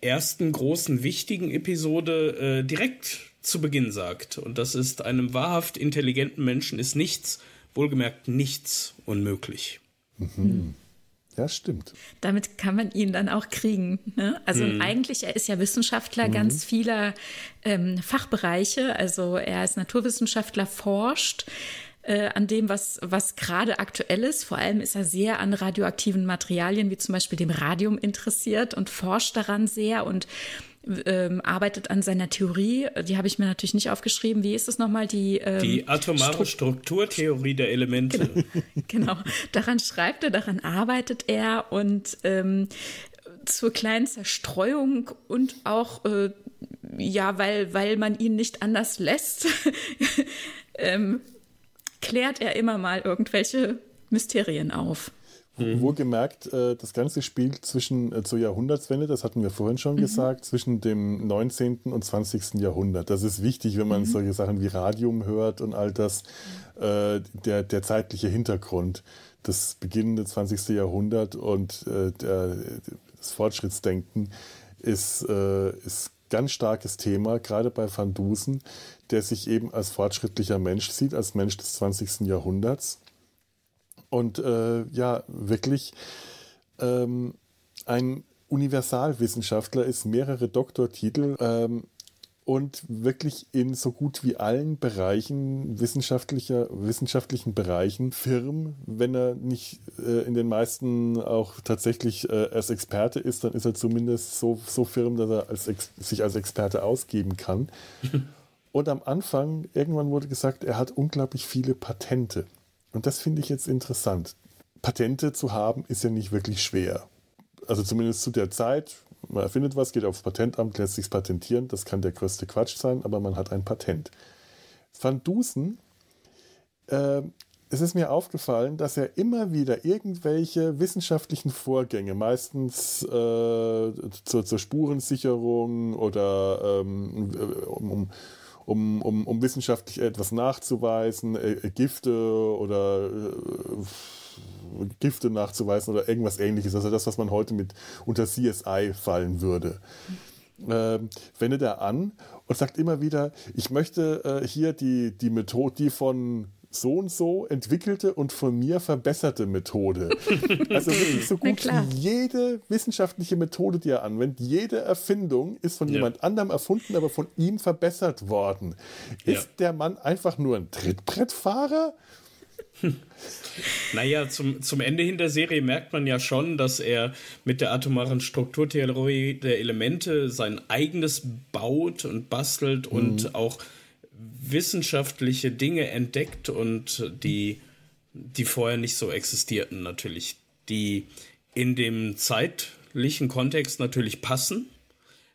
Speaker 3: ersten großen wichtigen Episode äh, direkt zu Beginn sagt. Und das ist, einem wahrhaft intelligenten Menschen ist nichts Wohlgemerkt nichts unmöglich.
Speaker 1: Mhm. Ja, stimmt.
Speaker 2: Damit kann man ihn dann auch kriegen. Ne? Also mhm. eigentlich, er ist ja Wissenschaftler mhm. ganz vieler ähm, Fachbereiche. Also er ist Naturwissenschaftler, forscht äh, an dem, was, was gerade aktuell ist. Vor allem ist er sehr an radioaktiven Materialien, wie zum Beispiel dem Radium interessiert und forscht daran sehr und ähm, arbeitet an seiner Theorie. Die habe ich mir natürlich nicht aufgeschrieben. Wie ist es nochmal? Die,
Speaker 3: ähm, die atomare Strukturtheorie der Elemente.
Speaker 2: Genau, genau. Daran schreibt er, daran arbeitet er und ähm, zur kleinen Zerstreuung und auch, äh, ja, weil, weil man ihn nicht anders lässt, ähm, klärt er immer mal irgendwelche Mysterien auf.
Speaker 1: Mhm. Wohlgemerkt, äh, das Ganze spielt zwischen äh, zur Jahrhundertswende, das hatten wir vorhin schon mhm. gesagt, zwischen dem 19. und 20. Jahrhundert. Das ist wichtig, wenn man mhm. solche Sachen wie Radium hört und all das, äh, der, der zeitliche Hintergrund. Das beginnende 20. Jahrhundert und äh, der, das Fortschrittsdenken ist, äh, ist ganz starkes Thema, gerade bei Van Dusen, der sich eben als fortschrittlicher Mensch sieht, als Mensch des 20. Jahrhunderts und äh, ja, wirklich ähm, ein Universalwissenschaftler ist, mehrere Doktortitel ähm, und wirklich in so gut wie allen Bereichen wissenschaftlicher, wissenschaftlichen Bereichen firm. Wenn er nicht äh, in den meisten auch tatsächlich äh, als Experte ist, dann ist er zumindest so, so firm, dass er als sich als Experte ausgeben kann. und am Anfang, irgendwann wurde gesagt, er hat unglaublich viele Patente. Und das finde ich jetzt interessant. Patente zu haben ist ja nicht wirklich schwer. Also zumindest zu der Zeit man erfindet was, geht aufs Patentamt, lässt sich patentieren. Das kann der größte Quatsch sein, aber man hat ein Patent. Van Dusen, äh, es ist mir aufgefallen, dass er immer wieder irgendwelche wissenschaftlichen Vorgänge, meistens äh, zur, zur, Spurensicherung oder ähm, um, um, um, um, wissenschaftlich etwas nachzuweisen, äh, Gifte oder äh, Gifte nachzuweisen oder irgendwas ähnliches. Also das, was man heute mit unter CSI fallen würde. Äh, wendet er an und sagt immer wieder, ich möchte äh, hier die, die Methode, die von so und so entwickelte und von mir verbesserte Methode. Also wirklich so gut wie jede wissenschaftliche Methode, die er anwendet, jede Erfindung ist von ja. jemand anderem erfunden, aber von ihm verbessert worden. Ist ja. der Mann einfach nur ein Trittbrettfahrer?
Speaker 3: Naja, zum, zum Ende hin der Serie merkt man ja schon, dass er mit der atomaren Strukturtheorie der Elemente sein eigenes baut und bastelt mhm. und auch wissenschaftliche Dinge entdeckt und die, die vorher nicht so existierten natürlich, die in dem zeitlichen Kontext natürlich passen.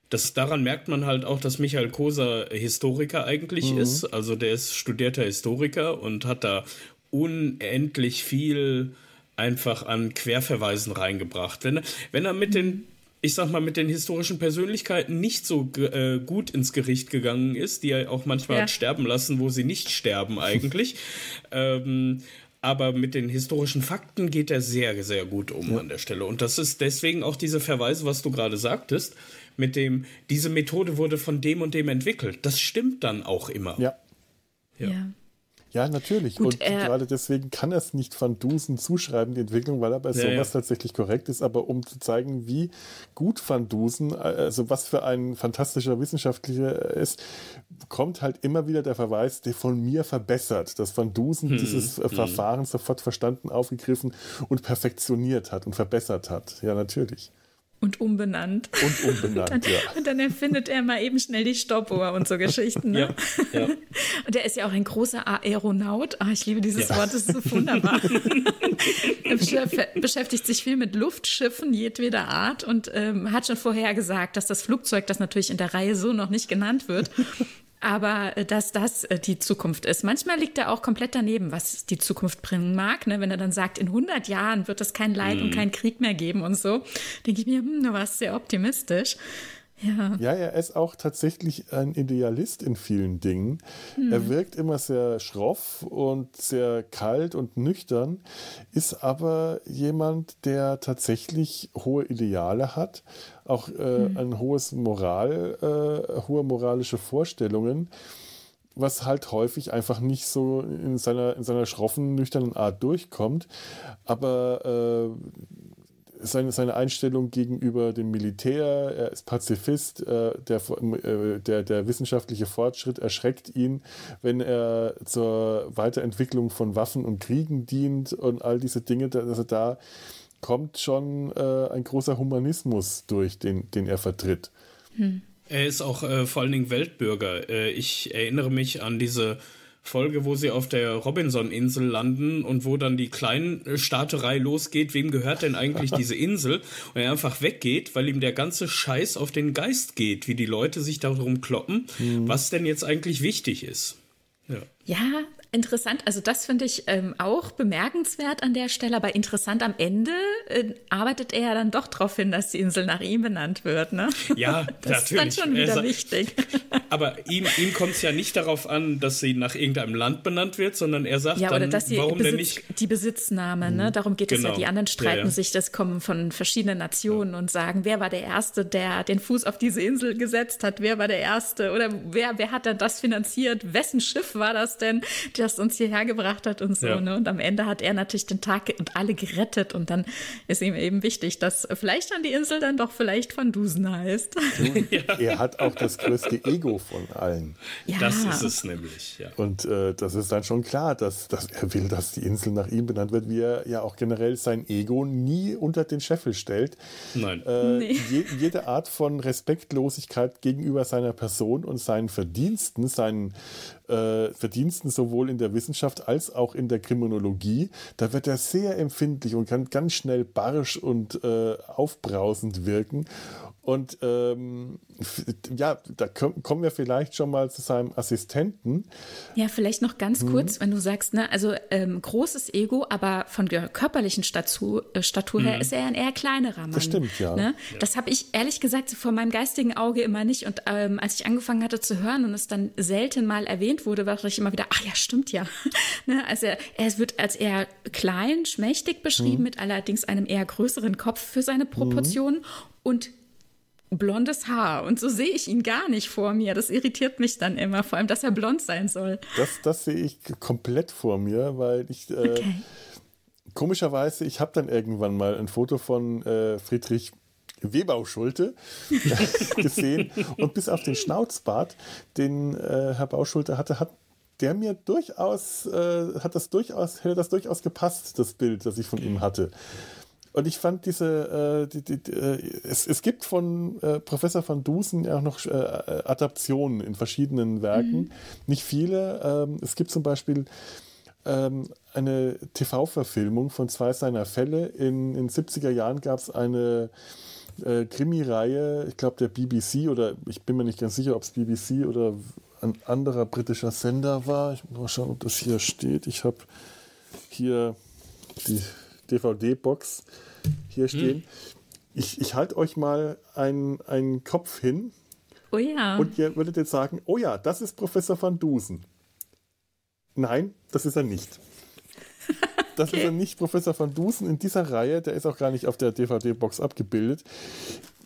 Speaker 3: Das, daran merkt man halt auch, dass Michael Koser Historiker eigentlich mhm. ist. Also der ist studierter Historiker und hat da unendlich viel einfach an Querverweisen reingebracht. Wenn, wenn er mit den ich sag mal, mit den historischen Persönlichkeiten nicht so äh, gut ins Gericht gegangen ist, die er auch manchmal ja. hat sterben lassen, wo sie nicht sterben eigentlich. ähm, aber mit den historischen Fakten geht er sehr, sehr gut um ja. an der Stelle. Und das ist deswegen auch diese Verweise, was du gerade sagtest, mit dem, diese Methode wurde von dem und dem entwickelt. Das stimmt dann auch immer.
Speaker 1: Ja. ja. ja. Ja, natürlich. Gut, und äh, gerade deswegen kann er es nicht Van Dusen zuschreiben, die Entwicklung, weil er bei sowas ja. tatsächlich korrekt ist. Aber um zu zeigen, wie gut Van Dusen, also was für ein fantastischer Wissenschaftler er ist, kommt halt immer wieder der Verweis, der von mir verbessert, dass Van Dusen hm, dieses hm. Verfahren sofort verstanden, aufgegriffen und perfektioniert hat und verbessert hat. Ja, natürlich.
Speaker 2: Und umbenannt.
Speaker 1: Und umbenannt,
Speaker 2: und dann,
Speaker 1: ja.
Speaker 2: Und dann erfindet er mal eben schnell die Stoppuhr und so Geschichten. Ne? Ja, ja. Und er ist ja auch ein großer Aeronaut. Ah, ich liebe dieses ja. Wort, das ist so wunderbar. er beschäftigt sich viel mit Luftschiffen jedweder Art und ähm, hat schon vorher gesagt, dass das Flugzeug, das natürlich in der Reihe so noch nicht genannt wird, aber äh, dass das äh, die Zukunft ist. Manchmal liegt er auch komplett daneben, was die Zukunft bringen mag. Ne? Wenn er dann sagt, in 100 Jahren wird es kein Leid mm. und mhm. keinen Krieg mehr geben und so, denke ich mir, hm, du warst sehr optimistisch. Ja.
Speaker 1: ja, er ist auch tatsächlich ein Idealist in vielen Dingen. Hm. Er wirkt immer sehr schroff und sehr kalt und nüchtern, ist aber jemand, der tatsächlich hohe Ideale hat, auch äh, hm. ein hohes Moral, äh, hohe moralische Vorstellungen was halt häufig einfach nicht so in seiner, in seiner schroffen, nüchternen Art durchkommt. Aber äh, seine, seine Einstellung gegenüber dem Militär, er ist Pazifist, äh, der, äh, der, der wissenschaftliche Fortschritt erschreckt ihn, wenn er zur Weiterentwicklung von Waffen und Kriegen dient und all diese Dinge, also da kommt schon äh, ein großer Humanismus durch, den, den er vertritt.
Speaker 3: Hm. Er ist auch äh, vor allen Dingen Weltbürger. Äh, ich erinnere mich an diese Folge, wo sie auf der Robinson-Insel landen und wo dann die Kleinstaaterei losgeht. Wem gehört denn eigentlich diese Insel? Und er einfach weggeht, weil ihm der ganze Scheiß auf den Geist geht, wie die Leute sich darum kloppen, mhm. was denn jetzt eigentlich wichtig ist.
Speaker 2: Ja. Ja, Interessant, also das finde ich ähm, auch bemerkenswert an der Stelle, aber interessant am Ende äh, arbeitet er ja dann doch darauf hin, dass die Insel nach ihm benannt wird, ne?
Speaker 3: Ja,
Speaker 2: das
Speaker 3: natürlich.
Speaker 2: ist dann schon wieder wichtig.
Speaker 3: Aber ihm, ihm kommt es ja nicht darauf an, dass sie nach irgendeinem Land benannt wird, sondern er sagt ja, oder dann, dass sie warum
Speaker 2: Besitz,
Speaker 3: denn nicht?
Speaker 2: Die Besitznahme, ne? Mhm. Darum geht genau. es ja. Genau. Die anderen streiten ja, ja. sich, das kommen von verschiedenen Nationen und sagen, wer war der Erste, der den Fuß auf diese Insel gesetzt hat? Wer war der Erste? Oder wer, wer hat dann das finanziert? Wessen Schiff war das denn? das uns hierher gebracht hat und so. Ja. Ne? Und am Ende hat er natürlich den Tag und alle gerettet. Und dann ist ihm eben wichtig, dass vielleicht dann die Insel dann doch vielleicht von Dusen heißt.
Speaker 1: ja. Er hat auch das größte Ego von allen.
Speaker 3: Ja. Das ist es nämlich. Ja.
Speaker 1: Und äh, das ist dann schon klar, dass, dass er will, dass die Insel nach ihm benannt wird, wie er ja auch generell sein Ego nie unter den Scheffel stellt.
Speaker 3: Nein.
Speaker 1: Äh, nee. je, jede Art von Respektlosigkeit gegenüber seiner Person und seinen Verdiensten, seinen äh, Verdiensten sowohl in der Wissenschaft als auch in der Kriminologie. Da wird er sehr empfindlich und kann ganz schnell barsch und äh, aufbrausend wirken. Und ähm, ja, da kommen wir vielleicht schon mal zu seinem Assistenten.
Speaker 2: Ja, vielleicht noch ganz hm. kurz, wenn du sagst, ne, also ähm, großes Ego, aber von der körperlichen Statur, äh, Statur hm. her ist er ein eher kleinerer Mann.
Speaker 1: Das stimmt, ja.
Speaker 2: Ne? ja. Das habe ich ehrlich gesagt vor meinem geistigen Auge immer nicht. Und ähm, als ich angefangen hatte zu hören und es dann selten mal erwähnt wurde, war ich immer wieder, ach ja, stimmt ja. ne? Also er, er, wird als eher klein, schmächtig beschrieben, hm. mit allerdings einem eher größeren Kopf für seine Proportionen. Hm. Und blondes Haar und so sehe ich ihn gar nicht vor mir. Das irritiert mich dann immer, vor allem, dass er blond sein soll.
Speaker 1: Das, das sehe ich komplett vor mir, weil ich äh, okay. komischerweise, ich habe dann irgendwann mal ein Foto von äh, Friedrich Webau-Schulte gesehen und bis auf den Schnauzbart, den äh, Herr Bauschulte hatte, hat der mir durchaus, äh, hat das durchaus, hätte das durchaus gepasst, das Bild, das ich von ihm hatte. Und ich fand diese, äh, die, die, äh, es, es gibt von äh, Professor van Dusen ja auch noch äh, Adaptionen in verschiedenen Werken. Mhm. Nicht viele. Ähm, es gibt zum Beispiel ähm, eine TV-Verfilmung von zwei seiner Fälle. In den 70er Jahren gab es eine äh, Krimi-Reihe, ich glaube der BBC oder ich bin mir nicht ganz sicher, ob es BBC oder ein anderer britischer Sender war. Ich muss mal schauen, ob das hier steht. Ich habe hier die DVD-Box hier stehen. Hm. Ich, ich halte euch mal einen, einen Kopf hin.
Speaker 2: Oh ja.
Speaker 1: Und ihr würdet jetzt sagen, oh ja, das ist Professor van Dusen. Nein, das ist er nicht. Das okay. ist er nicht, Professor van Dusen in dieser Reihe, der ist auch gar nicht auf der DVD-Box abgebildet.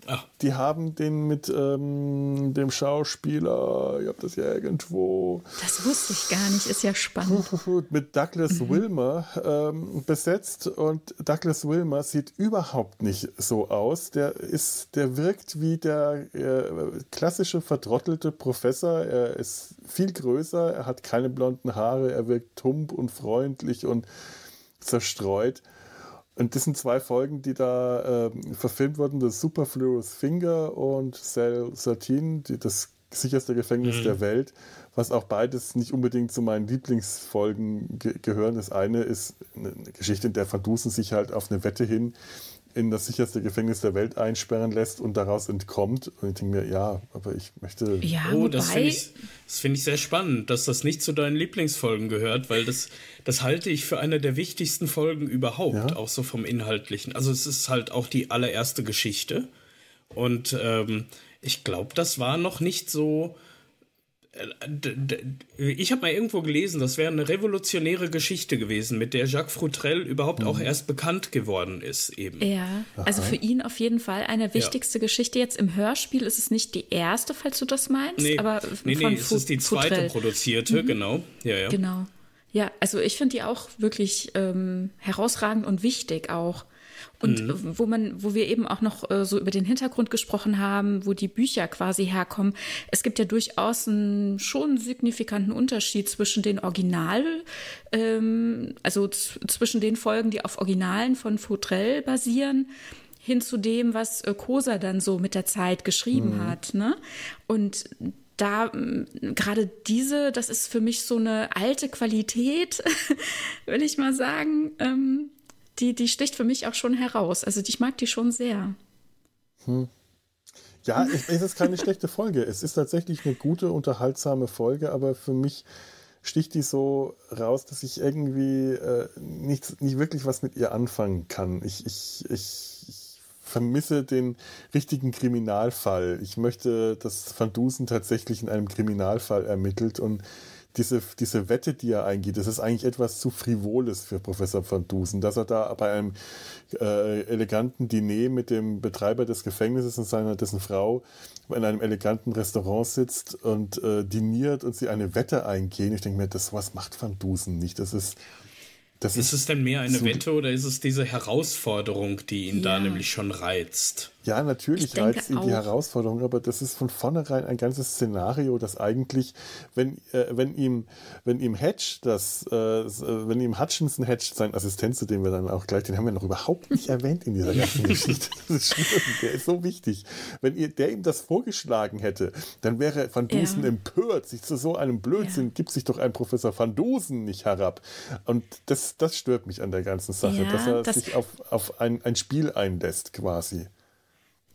Speaker 1: Ach. Die haben den mit ähm, dem Schauspieler, ich habe das ja irgendwo.
Speaker 2: Das wusste ich gar nicht, ist ja spannend.
Speaker 1: Mit Douglas mhm. Wilmer ähm, besetzt und Douglas Wilmer sieht überhaupt nicht so aus. Der ist, der wirkt wie der äh, klassische verdrottelte Professor. Er ist viel größer, er hat keine blonden Haare, er wirkt tump und freundlich und zerstreut. Und das sind zwei Folgen, die da äh, verfilmt wurden: das Superfluous Finger und Cell 13, die, das sicherste Gefängnis mhm. der Welt, was auch beides nicht unbedingt zu meinen Lieblingsfolgen ge gehören. Das eine ist eine Geschichte, in der Van Dusen sich halt auf eine Wette hin in das sicherste Gefängnis der Welt einsperren lässt und daraus entkommt. Und ich denke mir, ja, aber ich möchte.
Speaker 3: Ja, oh, das finde ich, find ich sehr spannend, dass das nicht zu deinen Lieblingsfolgen gehört, weil das, das halte ich für eine der wichtigsten Folgen überhaupt, ja? auch so vom Inhaltlichen. Also es ist halt auch die allererste Geschichte. Und ähm, ich glaube, das war noch nicht so ich habe mal irgendwo gelesen, das wäre eine revolutionäre Geschichte gewesen, mit der Jacques Frutrell überhaupt mhm. auch erst bekannt geworden ist eben.
Speaker 2: Ja, also für ihn auf jeden Fall eine wichtigste ja. Geschichte. Jetzt im Hörspiel ist es nicht die erste, falls du das meinst,
Speaker 3: nee,
Speaker 2: aber
Speaker 3: nee, nee, es ist die zweite Frutrell. produzierte, mhm. genau. Ja, ja.
Speaker 2: Genau. Ja, also ich finde die auch wirklich ähm, herausragend und wichtig auch. Und mhm. wo man, wo wir eben auch noch äh, so über den Hintergrund gesprochen haben, wo die Bücher quasi herkommen. Es gibt ja durchaus einen schon signifikanten Unterschied zwischen den Original, ähm, also zwischen den Folgen, die auf Originalen von Fautrell basieren, hin zu dem, was äh, Kosa dann so mit der Zeit geschrieben mhm. hat. Ne? Und da gerade diese, das ist für mich so eine alte Qualität, will ich mal sagen. Ähm, die, die sticht für mich auch schon heraus. Also ich mag die schon sehr.
Speaker 1: Hm. Ja, es ist keine schlechte Folge. Es ist tatsächlich eine gute, unterhaltsame Folge, aber für mich sticht die so raus, dass ich irgendwie äh, nicht, nicht wirklich was mit ihr anfangen kann. Ich, ich, ich, ich vermisse den richtigen Kriminalfall. Ich möchte, dass Van Dusen tatsächlich in einem Kriminalfall ermittelt und diese, diese Wette, die er eingeht, das ist eigentlich etwas zu Frivoles für Professor van Dusen, dass er da bei einem äh, eleganten Diner mit dem Betreiber des Gefängnisses und seiner, dessen Frau in einem eleganten Restaurant sitzt und äh, diniert und sie eine Wette eingehen. Ich denke mir, das was macht Van Dusen nicht. Das ist
Speaker 3: das ist, ist es denn mehr eine Wette oder ist es diese Herausforderung, die ihn ja. da nämlich schon reizt?
Speaker 1: Ja, natürlich reizt ihn die Herausforderung, aber das ist von vornherein ein ganzes Szenario, das eigentlich, wenn, äh, wenn ihm, wenn ihm Hedge, das, äh, wenn ihm Hutchinson Hedge, sein Assistent, zu dem wir dann auch gleich, den haben wir noch überhaupt nicht erwähnt in dieser ganzen Geschichte. Das ist schlimm, der ist so wichtig. Wenn ihr, der ihm das vorgeschlagen hätte, dann wäre Van Dusen ja. empört, sich zu so einem Blödsinn, ja. gibt sich doch ein Professor Van Dusen nicht herab. Und das, das stört mich an der ganzen Sache, ja, dass er sich auf, auf ein, ein Spiel einlässt, quasi.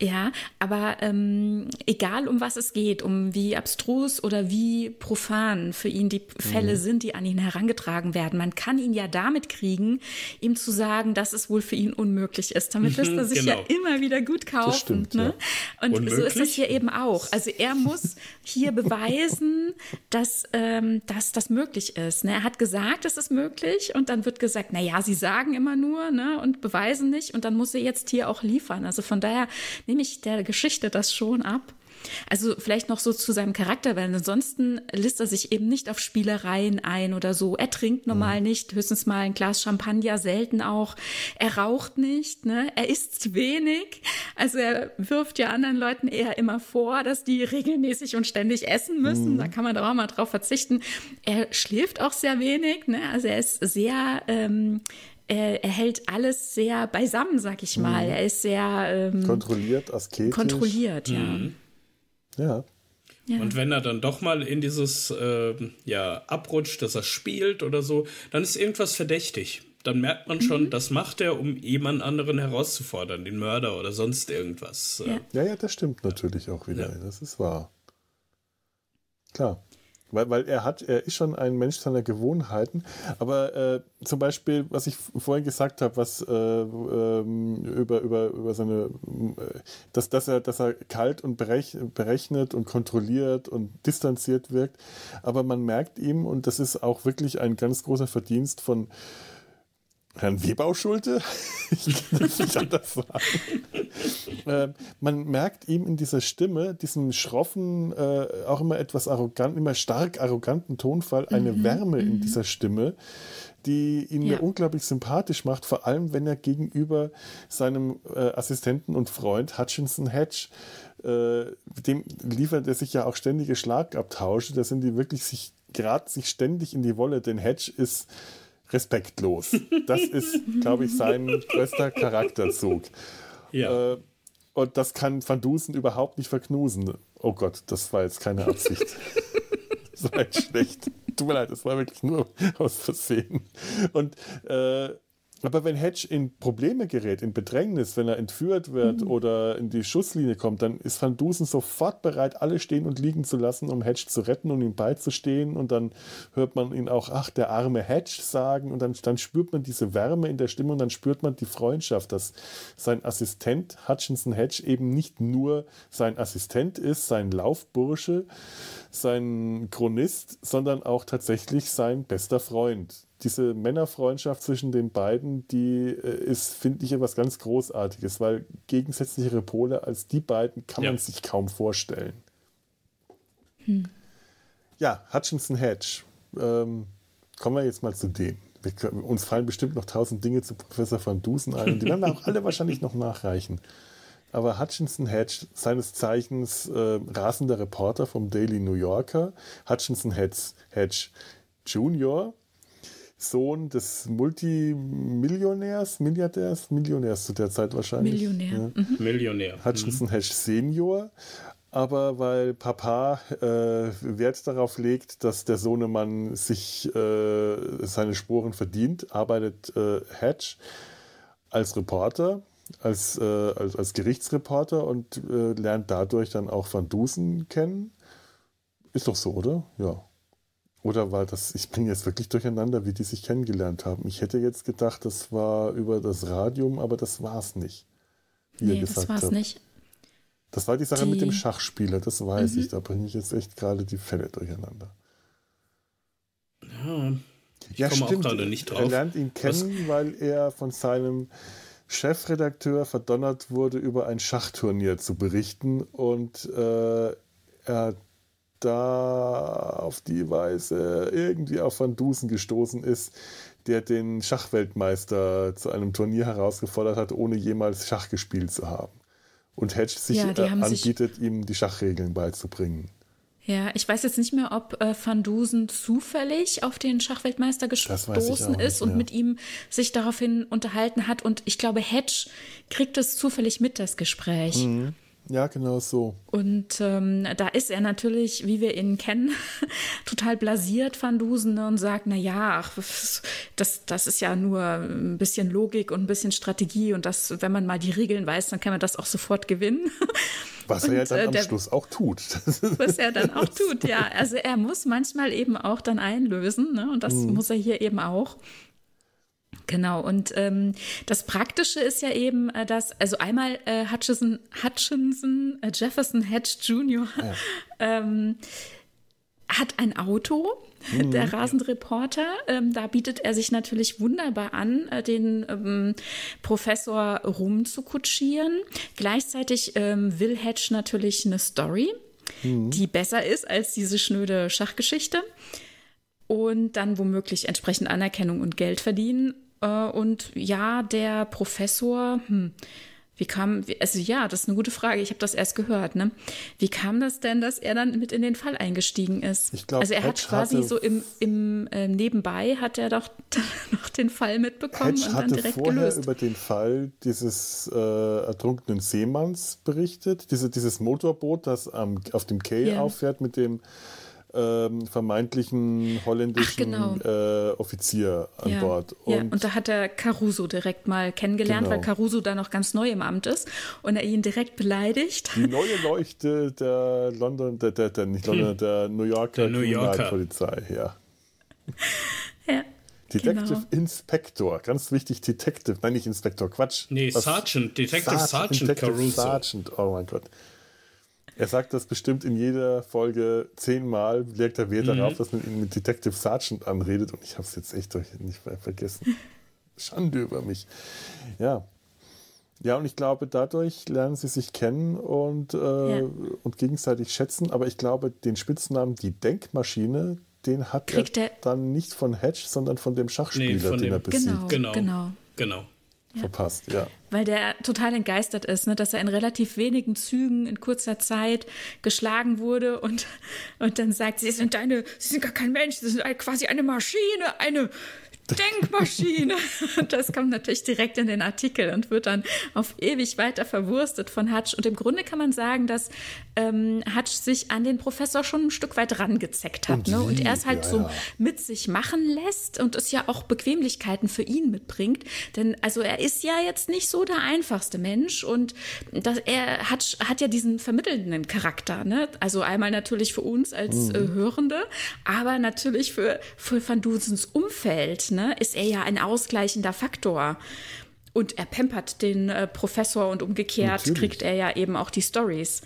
Speaker 2: Ja, aber ähm, egal um was es geht, um wie abstrus oder wie profan für ihn die Fälle mhm. sind, die an ihn herangetragen werden, man kann ihn ja damit kriegen, ihm zu sagen, dass es wohl für ihn unmöglich ist. Damit lässt er sich genau. ja immer wieder gut kaufen. Stimmt, ne? ja. Und unmöglich? so ist das hier eben auch. Also er muss hier beweisen, dass, ähm, dass das möglich ist. Ne? Er hat gesagt, es ist möglich und dann wird gesagt, na ja, sie sagen immer nur ne, und beweisen nicht und dann muss er jetzt hier auch liefern. Also von daher nehme ich der Geschichte das schon ab. Also vielleicht noch so zu seinem Charakter, weil ansonsten lässt er sich eben nicht auf Spielereien ein oder so. Er trinkt normal mhm. nicht, höchstens mal ein Glas Champagner, selten auch. Er raucht nicht, ne? Er isst wenig. Also er wirft ja anderen Leuten eher immer vor, dass die regelmäßig und ständig essen müssen. Mhm. Da kann man doch auch mal drauf verzichten. Er schläft auch sehr wenig, ne? Also er ist sehr ähm, er, er, hält alles sehr beisammen, sag ich mal. Mhm. Er ist sehr ähm,
Speaker 1: kontrolliert, asketisch.
Speaker 2: Kontrolliert, ja. Mhm.
Speaker 1: Ja.
Speaker 3: Ja. Und wenn er dann doch mal in dieses äh, ja, abrutscht, dass er spielt oder so, dann ist irgendwas verdächtig. Dann merkt man schon, mhm. das macht er, um jemand anderen herauszufordern, den Mörder oder sonst irgendwas.
Speaker 1: Ja, ja, ja das stimmt natürlich auch wieder. Ja. Das ist wahr. Klar. Weil, weil er hat, er ist schon ein Mensch seiner Gewohnheiten. Aber äh, zum Beispiel, was ich vorhin gesagt habe, was äh, ähm, über, über, über seine, äh, dass, dass er, dass er kalt und berechnet und kontrolliert und distanziert wirkt. Aber man merkt ihm, und das ist auch wirklich ein ganz großer Verdienst von Herrn Webau-Schulte, ich kann das nicht anders sagen. Äh, man merkt ihm in dieser Stimme, diesem schroffen, äh, auch immer etwas arrogant, immer stark arroganten Tonfall, eine mhm, Wärme in mhm. dieser Stimme, die ihn ja. mir unglaublich sympathisch macht, vor allem wenn er gegenüber seinem äh, Assistenten und Freund Hutchinson Hedge, äh, dem liefert er sich ja auch ständige Schlagabtausche, da sind die wirklich sich gerade sich ständig in die Wolle, denn Hedge ist respektlos. Das ist, glaube ich, sein größter Charakterzug. Ja. Äh, und das kann Van Dusen überhaupt nicht verknusen. Oh Gott, das war jetzt keine Absicht. das war jetzt schlecht. Tut mir leid, das war wirklich nur aus Versehen. Und äh, aber wenn Hedge in Probleme gerät, in Bedrängnis, wenn er entführt wird mhm. oder in die Schusslinie kommt, dann ist Van Dusen sofort bereit, alle stehen und liegen zu lassen, um Hedge zu retten und ihm beizustehen. Und dann hört man ihn auch, ach, der arme Hedge sagen. Und dann, dann spürt man diese Wärme in der Stimme und dann spürt man die Freundschaft, dass sein Assistent Hutchinson Hedge eben nicht nur sein Assistent ist, sein Laufbursche, sein Chronist, sondern auch tatsächlich sein bester Freund diese Männerfreundschaft zwischen den beiden, die äh, ist, finde ich, etwas ganz Großartiges, weil gegensätzlichere Pole als die beiden kann ja. man sich kaum vorstellen. Hm. Ja, Hutchinson Hedge. Ähm, kommen wir jetzt mal zu dem. Wir, uns fallen bestimmt noch tausend Dinge zu Professor van Dusen ein und die werden wir auch alle wahrscheinlich noch nachreichen. Aber Hutchinson Hedge, seines Zeichens äh, rasender Reporter vom Daily New Yorker, Hutchinson Hedge, Hedge Junior, Sohn des Multimillionärs, Milliardärs, Millionärs zu der Zeit wahrscheinlich.
Speaker 2: Millionär. Ja. Mhm.
Speaker 3: Millionär.
Speaker 1: Hutchinson mhm. Hedge Senior. Aber weil Papa äh, Wert darauf legt, dass der Sohnemann sich äh, seine Sporen verdient, arbeitet äh, Hedge als Reporter, als, äh, als, als, Gerichtsreporter und äh, lernt dadurch dann auch Van Dusen kennen. Ist doch so, oder? Ja. Oder war das, ich bin jetzt wirklich durcheinander, wie die sich kennengelernt haben. Ich hätte jetzt gedacht, das war über das Radium, aber das war es nicht.
Speaker 2: Wie nee, das war es nicht.
Speaker 1: Das war die Sache die... mit dem Schachspieler, das weiß mhm. ich. Da bringe ich jetzt echt gerade die Fälle durcheinander.
Speaker 3: Ja, ich ja, komme stimmt. auch gerade nicht drauf.
Speaker 1: Er lernt ihn kennen, Was? weil er von seinem Chefredakteur verdonnert wurde, über ein Schachturnier zu berichten und äh, er da auf die Weise irgendwie auf Van Dusen gestoßen ist, der den Schachweltmeister zu einem Turnier herausgefordert hat, ohne jemals Schach gespielt zu haben. Und Hedge sich ja, äh, anbietet, sich ihm die Schachregeln beizubringen.
Speaker 2: Ja, ich weiß jetzt nicht mehr, ob äh, Van Dusen zufällig auf den Schachweltmeister gestoßen ist und ja. mit ihm sich daraufhin unterhalten hat. Und ich glaube, Hedge kriegt es zufällig mit, das Gespräch. Mhm.
Speaker 1: Ja, genau so.
Speaker 2: Und ähm, da ist er natürlich, wie wir ihn kennen, total blasiert, Van Dusen, ne, und sagt, na ja, das, das ist ja nur ein bisschen Logik und ein bisschen Strategie und das, wenn man mal die Regeln weiß, dann kann man das auch sofort gewinnen.
Speaker 1: Was und, er ja dann äh, am der, Schluss auch tut.
Speaker 2: Was er dann auch tut, ja. Also er muss manchmal eben auch dann einlösen, ne? und das mhm. muss er hier eben auch. Genau, und ähm, das Praktische ist ja eben, äh, dass, also einmal äh, Hutchinson, Hutchinson äh, Jefferson Hedge Jr. Ja. ähm, hat ein Auto, mhm. der rasende Reporter. Ähm, da bietet er sich natürlich wunderbar an, äh, den ähm, Professor rumzukutschieren. Gleichzeitig ähm, will Hedge natürlich eine Story, mhm. die besser ist als diese schnöde Schachgeschichte und dann womöglich entsprechend Anerkennung und Geld verdienen. Äh, und ja, der Professor, hm, wie kam, also ja, das ist eine gute Frage. Ich habe das erst gehört. Ne? Wie kam das denn, dass er dann mit in den Fall eingestiegen ist?
Speaker 1: Ich glaube,
Speaker 2: also er
Speaker 1: Hedge
Speaker 2: hat quasi so im, im äh, Nebenbei hat er doch noch den Fall mitbekommen
Speaker 1: Hedge
Speaker 2: und dann direkt
Speaker 1: vorher
Speaker 2: gelöst.
Speaker 1: über den Fall dieses äh, ertrunkenen Seemanns berichtet, Diese, dieses Motorboot, das am, auf dem Quai yeah. auffährt mit dem ähm, vermeintlichen holländischen Ach, genau. äh, Offizier an
Speaker 2: ja,
Speaker 1: Bord.
Speaker 2: Und, ja, und da hat er Caruso direkt mal kennengelernt, genau. weil Caruso da noch ganz neu im Amt ist und er ihn direkt beleidigt.
Speaker 1: Die neue Leuchte der London, der, der, der nicht London, hm. der New Yorker Kriminalpolizei, ja.
Speaker 2: ja.
Speaker 1: Detective genau. Inspector, ganz wichtig, Detective, nein, nicht Inspector, Quatsch.
Speaker 3: Nee, Was? Sergeant, Detective Sergeant, Sergeant Detective Caruso.
Speaker 1: Sergeant, oh mein Gott. Er sagt das bestimmt in jeder Folge zehnmal, legt er Wert mhm. darauf, dass man ihn mit Detective Sergeant anredet und ich habe es jetzt echt nicht mehr vergessen. Schande über mich. Ja. Ja, und ich glaube, dadurch lernen sie sich kennen und, äh, ja. und gegenseitig schätzen. Aber ich glaube, den Spitznamen die Denkmaschine, den hat Kriegt er dann nicht von Hedge, sondern von dem Schachspieler, nee, von den dem, er besiegt.
Speaker 2: Genau, genau. genau.
Speaker 3: genau.
Speaker 1: Ja. Verpasst, ja
Speaker 2: weil der total entgeistert ist, ne, dass er in relativ wenigen Zügen in kurzer Zeit geschlagen wurde und, und dann sagt, sie sind eine, sie sind gar kein Mensch, sie sind quasi eine Maschine, eine Denkmaschine. Das kommt natürlich direkt in den Artikel und wird dann auf ewig weiter verwurstet von Hutch. Und im Grunde kann man sagen, dass ähm, Hutch sich an den Professor schon ein Stück weit rangezeckt hat. Und, ne? und er es halt ja, so ja. mit sich machen lässt und es ja auch Bequemlichkeiten für ihn mitbringt. Denn also er ist ja jetzt nicht so der einfachste Mensch und das, er hat, hat ja diesen vermittelnden Charakter. Ne? Also einmal natürlich für uns als mhm. äh, Hörende, aber natürlich für, für Van Dusens Umfeld ne, ist er ja ein ausgleichender Faktor. Und er pampert den äh, Professor und umgekehrt Natürlich. kriegt er ja eben auch die Stories.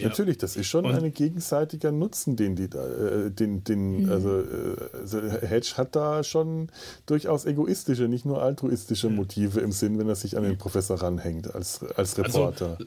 Speaker 1: Ja. Natürlich, das ist schon ein gegenseitiger Nutzen, den die da, äh, den, den, mhm. also, äh, also, Hedge hat da schon durchaus egoistische, nicht nur altruistische mhm. Motive im Sinn, wenn er sich an den Professor ranhängt als, als also, Reporter. Also,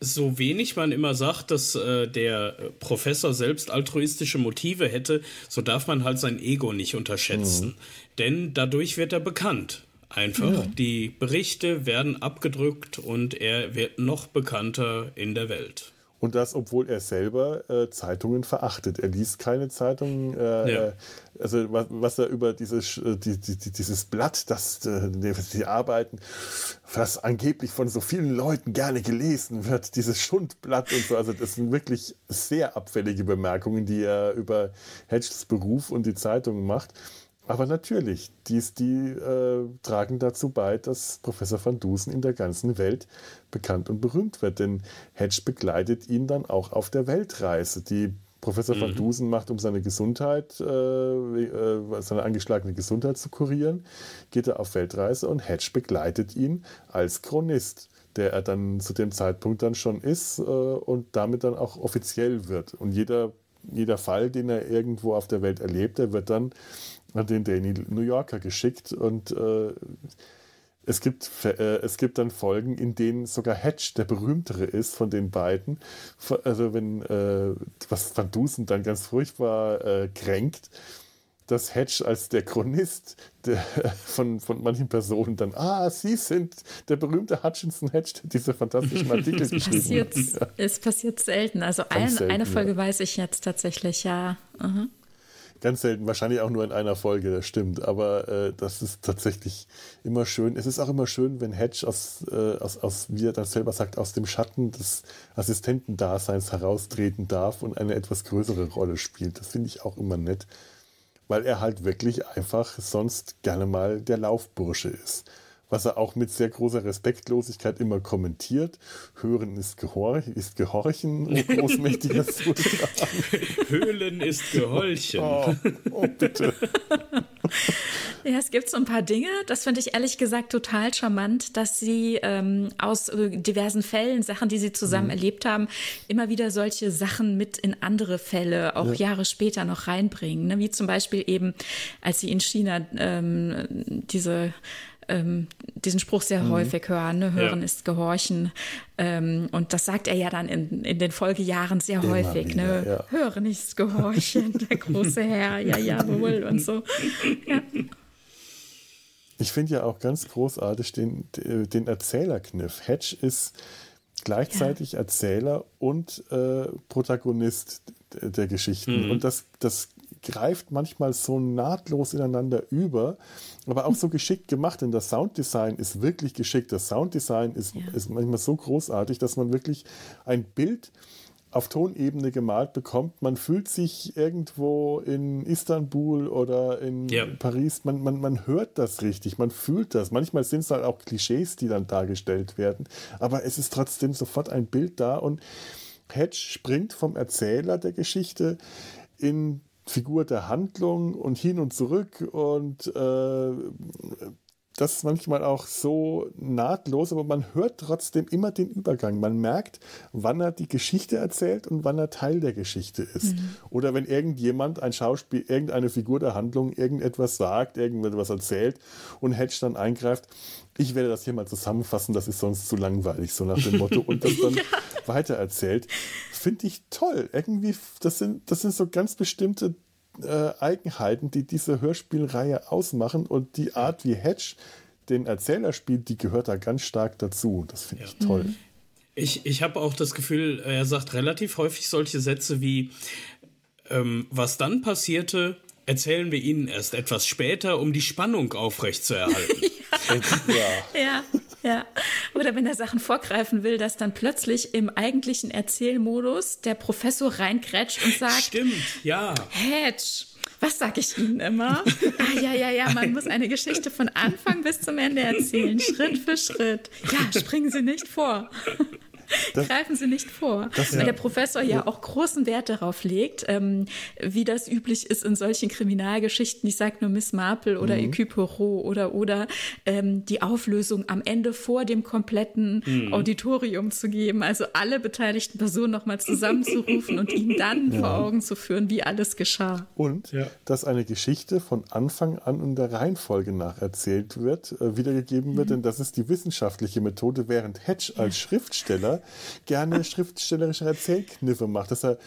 Speaker 3: so wenig man immer sagt, dass äh, der Professor selbst altruistische Motive hätte, so darf man halt sein Ego nicht unterschätzen. Mhm. Denn dadurch wird er bekannt. Einfach. Ja. Die Berichte werden abgedrückt und er wird noch bekannter in der Welt.
Speaker 1: Und das, obwohl er selber äh, Zeitungen verachtet. Er liest keine Zeitungen. Äh, ja. Also was, was, er über dieses, äh, die, die, dieses Blatt, das äh, die arbeiten, was angeblich von so vielen Leuten gerne gelesen wird, dieses Schundblatt und so. Also das sind wirklich sehr abfällige Bemerkungen, die er über Hedges Beruf und die Zeitungen macht. Aber natürlich, dies, die äh, tragen dazu bei, dass Professor van Dusen in der ganzen Welt bekannt und berühmt wird. Denn Hedge begleitet ihn dann auch auf der Weltreise. Die Professor mhm. van Dusen macht, um seine Gesundheit, äh, äh, seine angeschlagene Gesundheit zu kurieren, geht er auf Weltreise und Hedge begleitet ihn als Chronist, der er dann zu dem Zeitpunkt dann schon ist äh, und damit dann auch offiziell wird. Und jeder, jeder Fall, den er irgendwo auf der Welt erlebt, der wird dann an den Daily New Yorker geschickt und äh, es gibt, äh, es gibt dann Folgen, in denen sogar Hedge der berühmtere ist von den beiden. Also wenn, äh, was Van Dusen dann ganz furchtbar äh, kränkt, dass Hedge als der Chronist der, von, von manchen Personen dann, ah, Sie sind der berühmte Hutchinson Hedge, der diese fantastischen Artikel geschrieben hat.
Speaker 2: Ja. Es passiert selten. Also ein, selten, eine Folge ja. weiß ich jetzt tatsächlich, ja. -huh.
Speaker 1: Ganz selten, wahrscheinlich auch nur in einer Folge, das stimmt. Aber äh, das ist tatsächlich immer schön. Es ist auch immer schön, wenn Hedge aus, äh, aus, aus, wie er dann selber sagt, aus dem Schatten des Assistentendaseins heraustreten darf und eine etwas größere Rolle spielt. Das finde ich auch immer nett, weil er halt wirklich einfach sonst gerne mal der Laufbursche ist was er auch mit sehr großer Respektlosigkeit immer kommentiert. Hören ist, Gehor ist Gehorchen, oh großmächtiger Sultan.
Speaker 3: Höhlen ist Gehorchen.
Speaker 1: Oh, oh bitte.
Speaker 2: Ja, es gibt so ein paar Dinge, das finde ich ehrlich gesagt total charmant, dass sie ähm, aus äh, diversen Fällen, Sachen, die sie zusammen mhm. erlebt haben, immer wieder solche Sachen mit in andere Fälle, auch ja. Jahre später noch reinbringen. Ne? Wie zum Beispiel eben, als sie in China ähm, diese ähm, diesen Spruch sehr mhm. häufig hören, ne? hören ja. ist gehorchen. Ähm, und das sagt er ja dann in, in den Folgejahren sehr Immer häufig. Wieder, ne? Ja. Hören ist gehorchen, der große Herr, ja, jawohl und so. Ja.
Speaker 1: Ich finde ja auch ganz großartig den, den Erzählerkniff. Hedge ist gleichzeitig ja. Erzähler und äh, Protagonist der Geschichten. Mhm. Und das, das greift manchmal so nahtlos ineinander über, aber auch so geschickt gemacht, denn das Sounddesign ist wirklich geschickt. Das Sounddesign ist, ja. ist manchmal so großartig, dass man wirklich ein Bild auf Tonebene gemalt bekommt. Man fühlt sich irgendwo in Istanbul oder in ja. Paris, man, man, man hört das richtig, man fühlt das. Manchmal sind es halt auch Klischees, die dann dargestellt werden, aber es ist trotzdem sofort ein Bild da und Hedge springt vom Erzähler der Geschichte in Figur der Handlung und hin und zurück und äh, das ist manchmal auch so nahtlos, aber man hört trotzdem immer den Übergang. Man merkt, wann er die Geschichte erzählt und wann er Teil der Geschichte ist. Mhm. Oder wenn irgendjemand, ein Schauspiel, irgendeine Figur der Handlung irgendetwas sagt, irgendetwas erzählt und Hedge dann eingreift. Ich werde das hier mal zusammenfassen, das ist sonst zu langweilig, so nach dem Motto, und das dann ja. weitererzählt. Finde ich toll. Irgendwie, das sind, das sind so ganz bestimmte äh, Eigenheiten, die diese Hörspielreihe ausmachen und die Art, wie Hedge den Erzähler spielt, die gehört da ganz stark dazu. Das finde ja. ich toll. Mhm.
Speaker 3: Ich, ich habe auch das Gefühl, er sagt relativ häufig solche Sätze wie, ähm, was dann passierte, erzählen wir Ihnen erst etwas später, um die Spannung aufrechtzuerhalten.
Speaker 2: ja. ja. Ja, oder wenn er Sachen vorgreifen will, dass dann plötzlich im eigentlichen Erzählmodus der Professor reinkrätscht und sagt:
Speaker 3: Stimmt, ja.
Speaker 2: Hedge, was sag ich Ihnen immer? Ah, ja, ja, ja, man muss eine Geschichte von Anfang bis zum Ende erzählen, Schritt für Schritt. Ja, springen Sie nicht vor. Das, Greifen Sie nicht vor. Das, Weil ja. der Professor ja auch großen Wert darauf legt, ähm, wie das üblich ist in solchen Kriminalgeschichten. Ich sage nur Miss Marple oder mhm. Equipe Poirot oder oder ähm, die Auflösung am Ende vor dem kompletten mhm. Auditorium zu geben. Also alle beteiligten Personen nochmal zusammenzurufen und ihnen dann ja. vor Augen zu führen, wie alles geschah.
Speaker 1: Und ja. dass eine Geschichte von Anfang an in der Reihenfolge nach erzählt wird, äh, wiedergegeben wird, mhm. denn das ist die wissenschaftliche Methode, während Hedge als Schriftsteller gerne schriftstellerische Erzählkniffe macht, dass er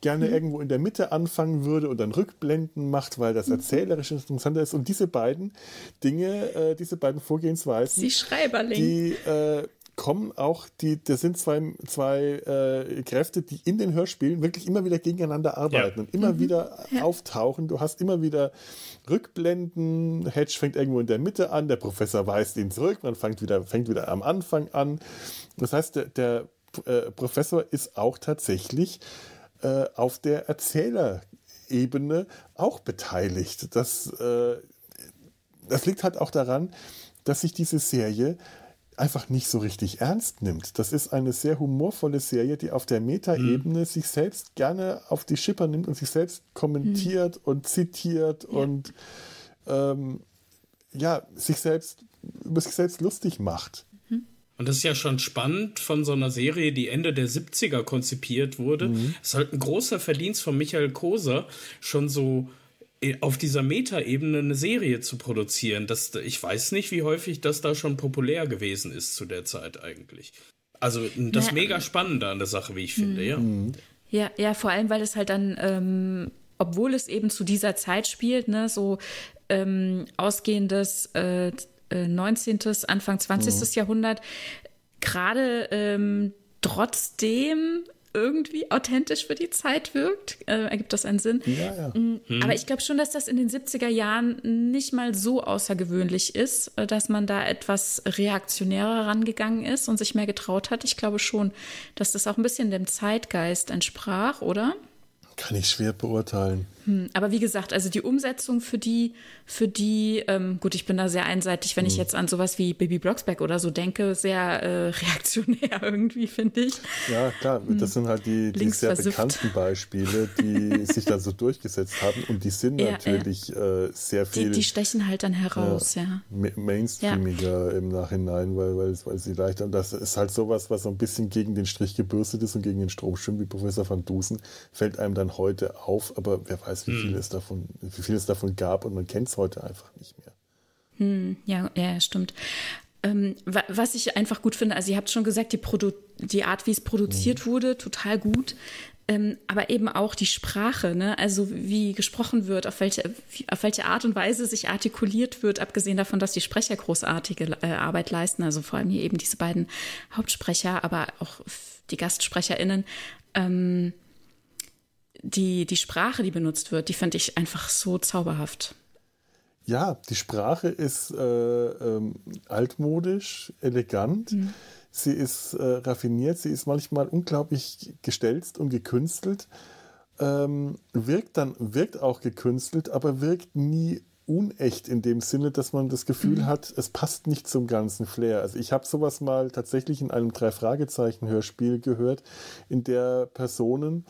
Speaker 1: gerne mhm. irgendwo in der Mitte anfangen würde und dann Rückblenden macht, weil das mhm. erzählerisch interessanter ist. Und diese beiden Dinge, äh, diese beiden Vorgehensweisen,
Speaker 2: die
Speaker 1: äh, kommen auch, die, das sind zwei, zwei äh, Kräfte, die in den Hörspielen wirklich immer wieder gegeneinander arbeiten ja. und immer mhm. wieder ja. auftauchen. Du hast immer wieder Rückblenden, Hedge fängt irgendwo in der Mitte an, der Professor weist ihn zurück, man fängt wieder, fängt wieder am Anfang an. Das heißt, der, der äh, Professor ist auch tatsächlich äh, auf der Erzählerebene auch beteiligt. Das, äh, das liegt halt auch daran, dass sich diese Serie einfach nicht so richtig ernst nimmt. Das ist eine sehr humorvolle Serie, die auf der Metaebene mhm. sich selbst gerne auf die Schipper nimmt und sich selbst kommentiert mhm. und zitiert ja. und ähm, ja, sich selbst über sich selbst lustig macht.
Speaker 3: Mhm. Und das ist ja schon spannend von so einer Serie, die Ende der 70er konzipiert wurde. Mhm. Es ist halt ein großer Verdienst von Michael Koser, schon so auf dieser Metaebene eine Serie zu produzieren. Das, ich weiß nicht, wie häufig das da schon populär gewesen ist zu der Zeit eigentlich. Also das Na, mega Spannende an der Sache, wie ich finde, ja.
Speaker 2: Mhm. Ja, ja, vor allem, weil es halt dann, ähm, obwohl es eben zu dieser Zeit spielt, ne, so ähm, ausgehendes äh, 19., äh, Anfang 20. Mhm. Jahrhundert, gerade ähm, trotzdem irgendwie authentisch für die Zeit wirkt. Äh, ergibt das einen Sinn? Ja, ja. Mhm. Aber ich glaube schon, dass das in den 70er Jahren nicht mal so außergewöhnlich ist, äh, dass man da etwas reaktionärer rangegangen ist und sich mehr getraut hat. Ich glaube schon, dass das auch ein bisschen dem Zeitgeist entsprach, oder?
Speaker 1: Kann ich schwer beurteilen.
Speaker 2: Hm, aber wie gesagt, also die Umsetzung für die, für die, ähm, gut, ich bin da sehr einseitig, wenn hm. ich jetzt an sowas wie Baby Blocksberg oder so denke, sehr äh, reaktionär irgendwie, finde ich.
Speaker 1: Ja, klar, hm. das sind halt die, die sehr bekannten Beispiele, die sich dann so durchgesetzt haben und die sind ja, natürlich ja. Äh, sehr viel.
Speaker 2: Die, die, stechen halt dann heraus, ja.
Speaker 1: ja. Mainstreamiger im Nachhinein, weil, weil, weil sie leichter, und das ist halt sowas, was so ein bisschen gegen den Strich gebürstet ist und gegen den Strom schwimmt, wie Professor van Dusen, fällt einem dann heute auf, aber wer weiß, weiß, wie viel, hm. es davon, wie viel es davon gab und man kennt es heute einfach nicht mehr.
Speaker 2: Hm, ja, ja, stimmt. Ähm, was ich einfach gut finde, also ihr habt schon gesagt, die, Produ die Art, wie es produziert mhm. wurde, total gut. Ähm, aber eben auch die Sprache, ne? also wie gesprochen wird, auf welche, auf welche Art und Weise sich artikuliert wird, abgesehen davon, dass die Sprecher großartige äh, Arbeit leisten, also vor allem hier eben diese beiden Hauptsprecher, aber auch die GastsprecherInnen. Ähm, die, die Sprache, die benutzt wird, die finde ich einfach so zauberhaft.
Speaker 1: Ja, die Sprache ist äh, ähm, altmodisch, elegant. Mhm. Sie ist äh, raffiniert, sie ist manchmal unglaublich gestelzt und gekünstelt. Ähm, wirkt dann, wirkt auch gekünstelt, aber wirkt nie unecht in dem Sinne, dass man das Gefühl mhm. hat, es passt nicht zum ganzen Flair. Also ich habe sowas mal tatsächlich in einem Drei-Fragezeichen-Hörspiel gehört, in der Personen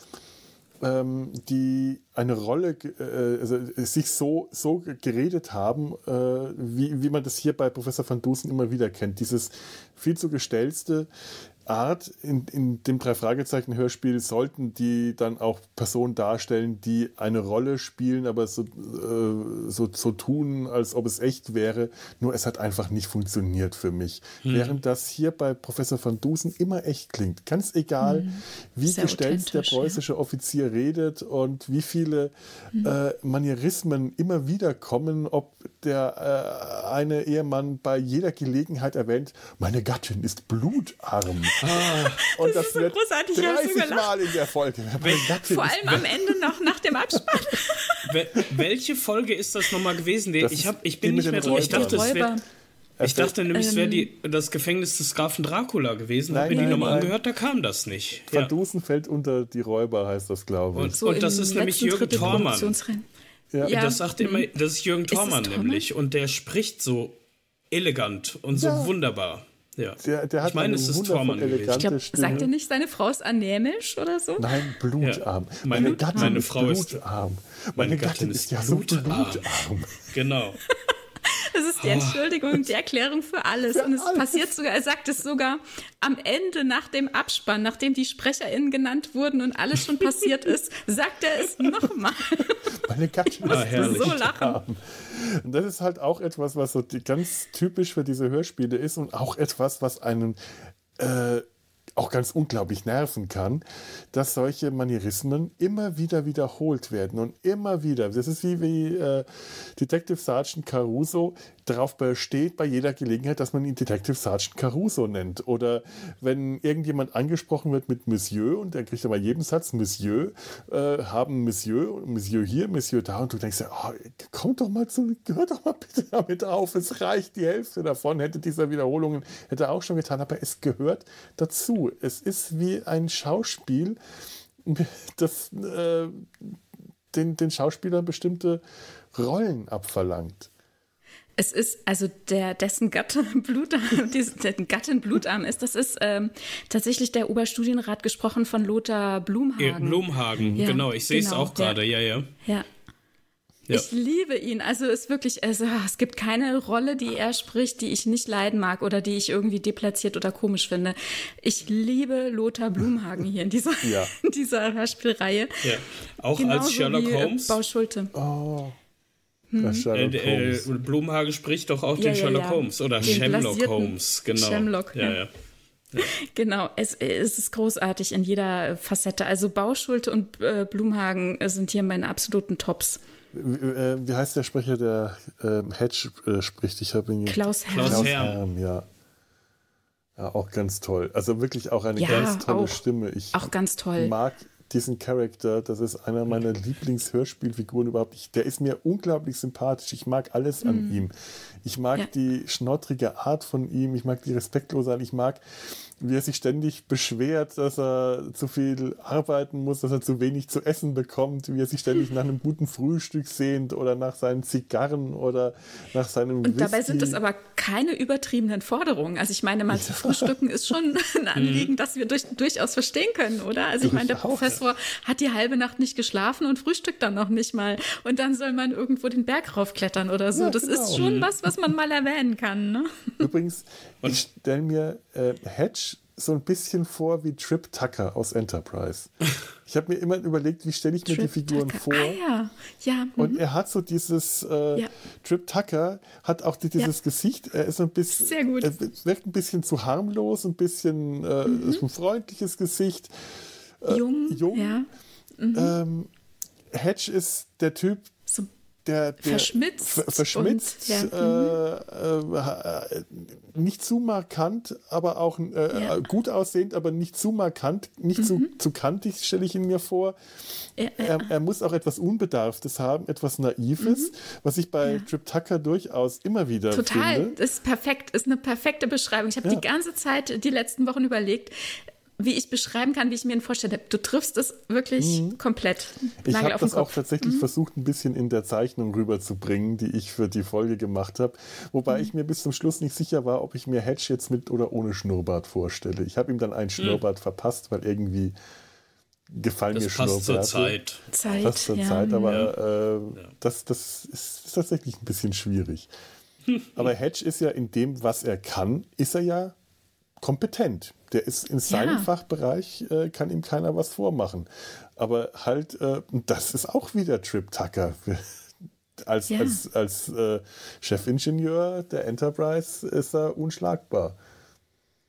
Speaker 1: ähm, die eine Rolle, äh, also sich so, so geredet haben, äh, wie, wie man das hier bei Professor van Dusen immer wieder kennt. Dieses viel zu gestellte, Art in, in dem Drei-Fragezeichen-Hörspiel sollten die dann auch Personen darstellen, die eine Rolle spielen, aber so, äh, so, so tun, als ob es echt wäre. Nur es hat einfach nicht funktioniert für mich. Hm. Während das hier bei Professor van Dusen immer echt klingt. Ganz egal, hm. wie Sehr gestellt der preußische ja. Offizier redet und wie viele hm. äh, Manierismen immer wieder kommen, ob der äh, eine Ehemann bei jeder Gelegenheit erwähnt, meine Gattin ist blutarm. Ah, und das, das wird so großartig. 30 Mal in der Folge.
Speaker 2: Vor allem am Ende noch nach dem Abspann.
Speaker 3: Welche Folge ist das nochmal gewesen? ich, hab, ich bin nicht mehr drin. Ich dachte, es wäre. Ich dachte nämlich, es wäre ähm, das Gefängnis des Grafen Dracula gewesen. Habe mir die nochmal angehört, da kam das nicht.
Speaker 1: Van Dusen fällt unter die Räuber, heißt das, glaube ich.
Speaker 3: Und, so und das ist nämlich Jürgen Thormann. Ja. ja. Das sagt immer, das ist Jürgen Thormann nämlich. Und der spricht so elegant und so ja. wunderbar. Ja.
Speaker 1: Der, der hat ich meine, es ist Tormann
Speaker 2: ich glaub, Sagt er nicht, seine Frau ist anämisch oder so?
Speaker 1: Nein, blutarm.
Speaker 3: Ja. Meine, meine, Gattin meine Frau ist
Speaker 1: blutarm. Meine, meine Gattin, Gattin ist, ja so blutarm. blutarm.
Speaker 3: Genau.
Speaker 2: Das ist die ah. Entschuldigung, die Erklärung für alles. Für und es alles. passiert sogar, er sagt es sogar am Ende nach dem Abspann, nachdem die SprecherInnen genannt wurden und alles schon passiert ist, sagt er es nochmal.
Speaker 1: Meine Gattin
Speaker 2: ah, ist so lachen.
Speaker 1: Und das ist halt auch etwas, was so ganz typisch für diese Hörspiele ist und auch etwas, was einen äh, auch ganz unglaublich nerven kann, dass solche Manierismen immer wieder wiederholt werden und immer wieder. Das ist wie, wie äh, Detective Sergeant Caruso darauf besteht bei jeder Gelegenheit, dass man ihn Detective Sergeant Caruso nennt. Oder wenn irgendjemand angesprochen wird mit Monsieur und der kriegt bei jedem Satz Monsieur, äh, haben Monsieur, Monsieur hier, Monsieur da und du denkst ja, oh, komm doch mal zu, hör doch mal bitte damit auf, es reicht die Hälfte davon, hätte dieser Wiederholungen, hätte er auch schon getan, aber es gehört dazu. Es ist wie ein Schauspiel, das äh, den, den Schauspielern bestimmte Rollen abverlangt.
Speaker 2: Es ist, also der, dessen Gatte Blutarm, dessen Gattin Blutarm ist, das ist ähm, tatsächlich der Oberstudienrat gesprochen von Lothar Blumhagen.
Speaker 3: Blumhagen, ja, genau, ich sehe es genau, auch gerade, ja, ja.
Speaker 2: Ja. Ja. Ich liebe ihn. Also ist wirklich, also, es gibt keine Rolle, die er spricht, die ich nicht leiden mag oder die ich irgendwie deplatziert oder komisch finde. Ich liebe Lothar Blumhagen hier in dieser, ja. in dieser Hörspielreihe.
Speaker 3: Ja. Auch Genauso als Sherlock wie, Holmes.
Speaker 2: Bauschulte.
Speaker 1: Oh.
Speaker 3: Hm. Sherlock äh, äh, Blumhage spricht doch auch ja, den Sherlock Holmes oder den Shamlock Holmes, genau.
Speaker 2: Shamlock, ja. ja. Genau, es, es, ist großartig in jeder Facette. Also Bauschulte und äh, Blumhagen sind hier meine absoluten Tops.
Speaker 1: Äh, wie heißt der Sprecher, der äh, Hedge äh, spricht? Ich habe ihn
Speaker 2: Klaus
Speaker 3: Herm. Klaus
Speaker 1: Herm, ja. Ja, auch ganz toll. Also wirklich auch eine ja, ganz tolle
Speaker 2: auch,
Speaker 1: Stimme. Ich
Speaker 2: auch ganz toll.
Speaker 1: mag diesen Charakter. Das ist einer meiner Lieblingshörspielfiguren überhaupt. Ich, der ist mir unglaublich sympathisch. Ich mag alles an mhm. ihm. Ich mag ja. die schnottrige Art von ihm. Ich mag die respektlose Art. Ich mag wie er sich ständig beschwert, dass er zu viel arbeiten muss, dass er zu wenig zu essen bekommt, wie er sich ständig nach einem guten Frühstück sehnt oder nach seinen Zigarren oder nach seinem
Speaker 2: Und Whisky. dabei sind das aber keine übertriebenen Forderungen. Also ich meine, mal zu frühstücken ist schon ein Anliegen, mhm. das wir durch, durchaus verstehen können, oder? Also ich meine, der Professor hat die halbe Nacht nicht geschlafen und frühstückt dann noch nicht mal. Und dann soll man irgendwo den Berg raufklettern oder so. Ja, das genau. ist schon was, was man mal erwähnen kann. Ne?
Speaker 1: Übrigens, ich stelle mir äh, Hedge so ein bisschen vor wie Trip Tucker aus Enterprise. Ich habe mir immer überlegt, wie stelle ich mir die Figuren Tucker. vor. Ah,
Speaker 2: ja. Ja,
Speaker 1: und mhm. er hat so dieses äh, ja. Trip Tucker hat auch dieses ja. Gesicht. Er ist ein bisschen,
Speaker 2: Sehr gut.
Speaker 1: er wirkt ein bisschen zu harmlos, ein bisschen äh, mhm. ein freundliches Gesicht.
Speaker 2: Äh, jung, jung. Ja.
Speaker 1: Mhm. Ähm, Hedge ist der Typ,
Speaker 2: der, der verschmitzt,
Speaker 1: verschmitzt und, ja. äh, äh, nicht zu markant, aber auch äh, ja. gut aussehend, aber nicht zu markant, nicht mhm. zu, zu kantig, stelle ich ihn mir vor. Ja, er, er, muss auch etwas Unbedarftes haben, etwas Naives, mhm. was ich bei Trip Tucker durchaus immer wieder
Speaker 2: Total,
Speaker 1: finde.
Speaker 2: das ist perfekt, ist eine perfekte Beschreibung. Ich habe die ganze Zeit, die letzten Wochen überlegt, wie ich beschreiben kann, wie ich mir ihn vorstelle. Du triffst es wirklich mhm. komplett.
Speaker 1: Ich habe das auch tatsächlich mhm. versucht, ein bisschen in der Zeichnung rüberzubringen, die ich für die Folge gemacht habe. Wobei mhm. ich mir bis zum Schluss nicht sicher war, ob ich mir Hedge jetzt mit oder ohne Schnurrbart vorstelle. Ich habe ihm dann einen mhm. Schnurrbart verpasst, weil irgendwie gefallen das mir
Speaker 3: passt Schnurrbärte. Zur Zeit.
Speaker 2: Zeit.
Speaker 1: Passt zur ja. Zeit, aber ja. Äh, das, das ist, ist tatsächlich ein bisschen schwierig. aber Hedge ist ja in dem, was er kann, ist er ja kompetent. Der ist in seinem ja. Fachbereich, äh, kann ihm keiner was vormachen. Aber halt, äh, das ist auch wieder Trip Tucker. als ja. als, als äh, Chefingenieur der Enterprise ist er unschlagbar.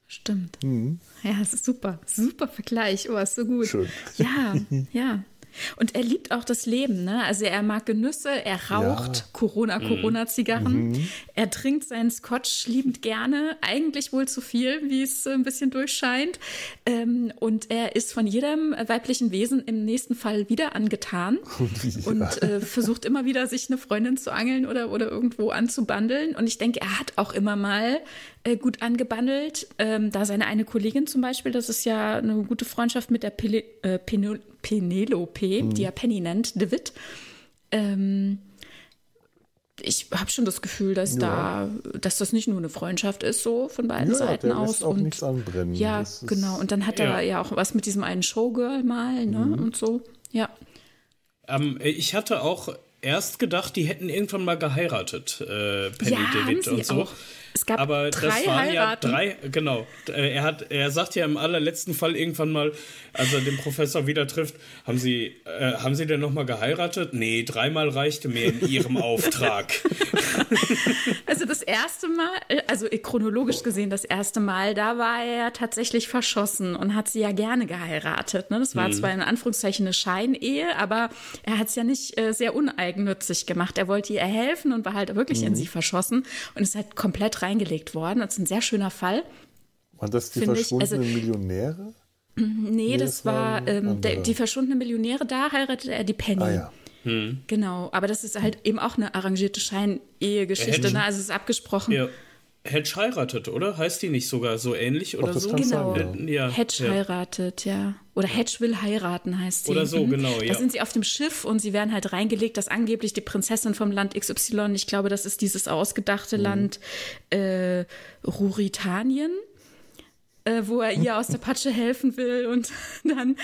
Speaker 2: Stimmt. Mhm. Ja, super. Super Vergleich. Oh, ist so gut. Schön. Ja, ja. Und er liebt auch das Leben, ne? Also er mag Genüsse, er raucht ja. Corona, mhm. Corona-Zigarren, mhm. er trinkt seinen Scotch liebend gerne, eigentlich wohl zu viel, wie es ein bisschen durchscheint. Ähm, und er ist von jedem weiblichen Wesen im nächsten Fall wieder angetan ja. und äh, versucht immer wieder, sich eine Freundin zu angeln oder, oder irgendwo anzubandeln. Und ich denke, er hat auch immer mal äh, gut angebandelt. Ähm, da seine eine Kollegin zum Beispiel, das ist ja eine gute Freundschaft mit der Pele, äh, Penelope, mhm. die er Penny nennt, DeWitt. Ähm, ich habe schon das Gefühl, dass ja. da, dass das nicht nur eine Freundschaft ist, so von beiden ja, Seiten der aus.
Speaker 1: Auch und nichts anbrennen.
Speaker 2: Ja, genau. Und dann hat ja. er ja auch was mit diesem einen Showgirl mal, ne? Mhm. Und so. Ja.
Speaker 3: Ähm, ich hatte auch erst gedacht, die hätten irgendwann mal geheiratet, äh, Penny ja, David und so. Auch.
Speaker 2: Es gab
Speaker 3: Aber
Speaker 2: drei
Speaker 3: das
Speaker 2: waren
Speaker 3: Heiraten. ja drei, genau. Äh, er, hat, er sagt ja im allerletzten Fall irgendwann mal, als er den Professor wieder trifft, haben Sie, äh, haben Sie denn nochmal geheiratet? Nee, dreimal reichte mir in Ihrem Auftrag.
Speaker 2: Also das erste Mal, also chronologisch gesehen das erste Mal, da war er tatsächlich verschossen und hat sie ja gerne geheiratet. Ne? Das war hm. zwar in Anführungszeichen eine Scheinehe, aber er hat es ja nicht äh, sehr uneigennützig gemacht. Er wollte ihr helfen und war halt wirklich hm. in sie verschossen und ist halt komplett reingelegt worden. Das ist ein sehr schöner Fall.
Speaker 1: Waren das die verschwundenen also, Millionäre?
Speaker 2: Nee, nee das, das, war ähm, der, die verschwundene Millionäre, da heiratete er die Penny. Ah, ja. Hm. Genau, aber das ist halt eben auch eine arrangierte Scheinehegeschichte, ne? also es ist abgesprochen. Ja.
Speaker 3: Hedge heiratet, oder? Heißt die nicht sogar so ähnlich oder so?
Speaker 2: Genau. Sein, ja. Hedge ja. heiratet, ja. Oder Hedge will heiraten, heißt sie.
Speaker 3: Oder so, mhm. genau,
Speaker 2: ja. Da sind sie auf dem Schiff und sie werden halt reingelegt, dass angeblich die Prinzessin vom Land XY, ich glaube, das ist dieses ausgedachte mhm. Land äh, Ruritanien, äh, wo er ihr aus der Patsche helfen will und dann,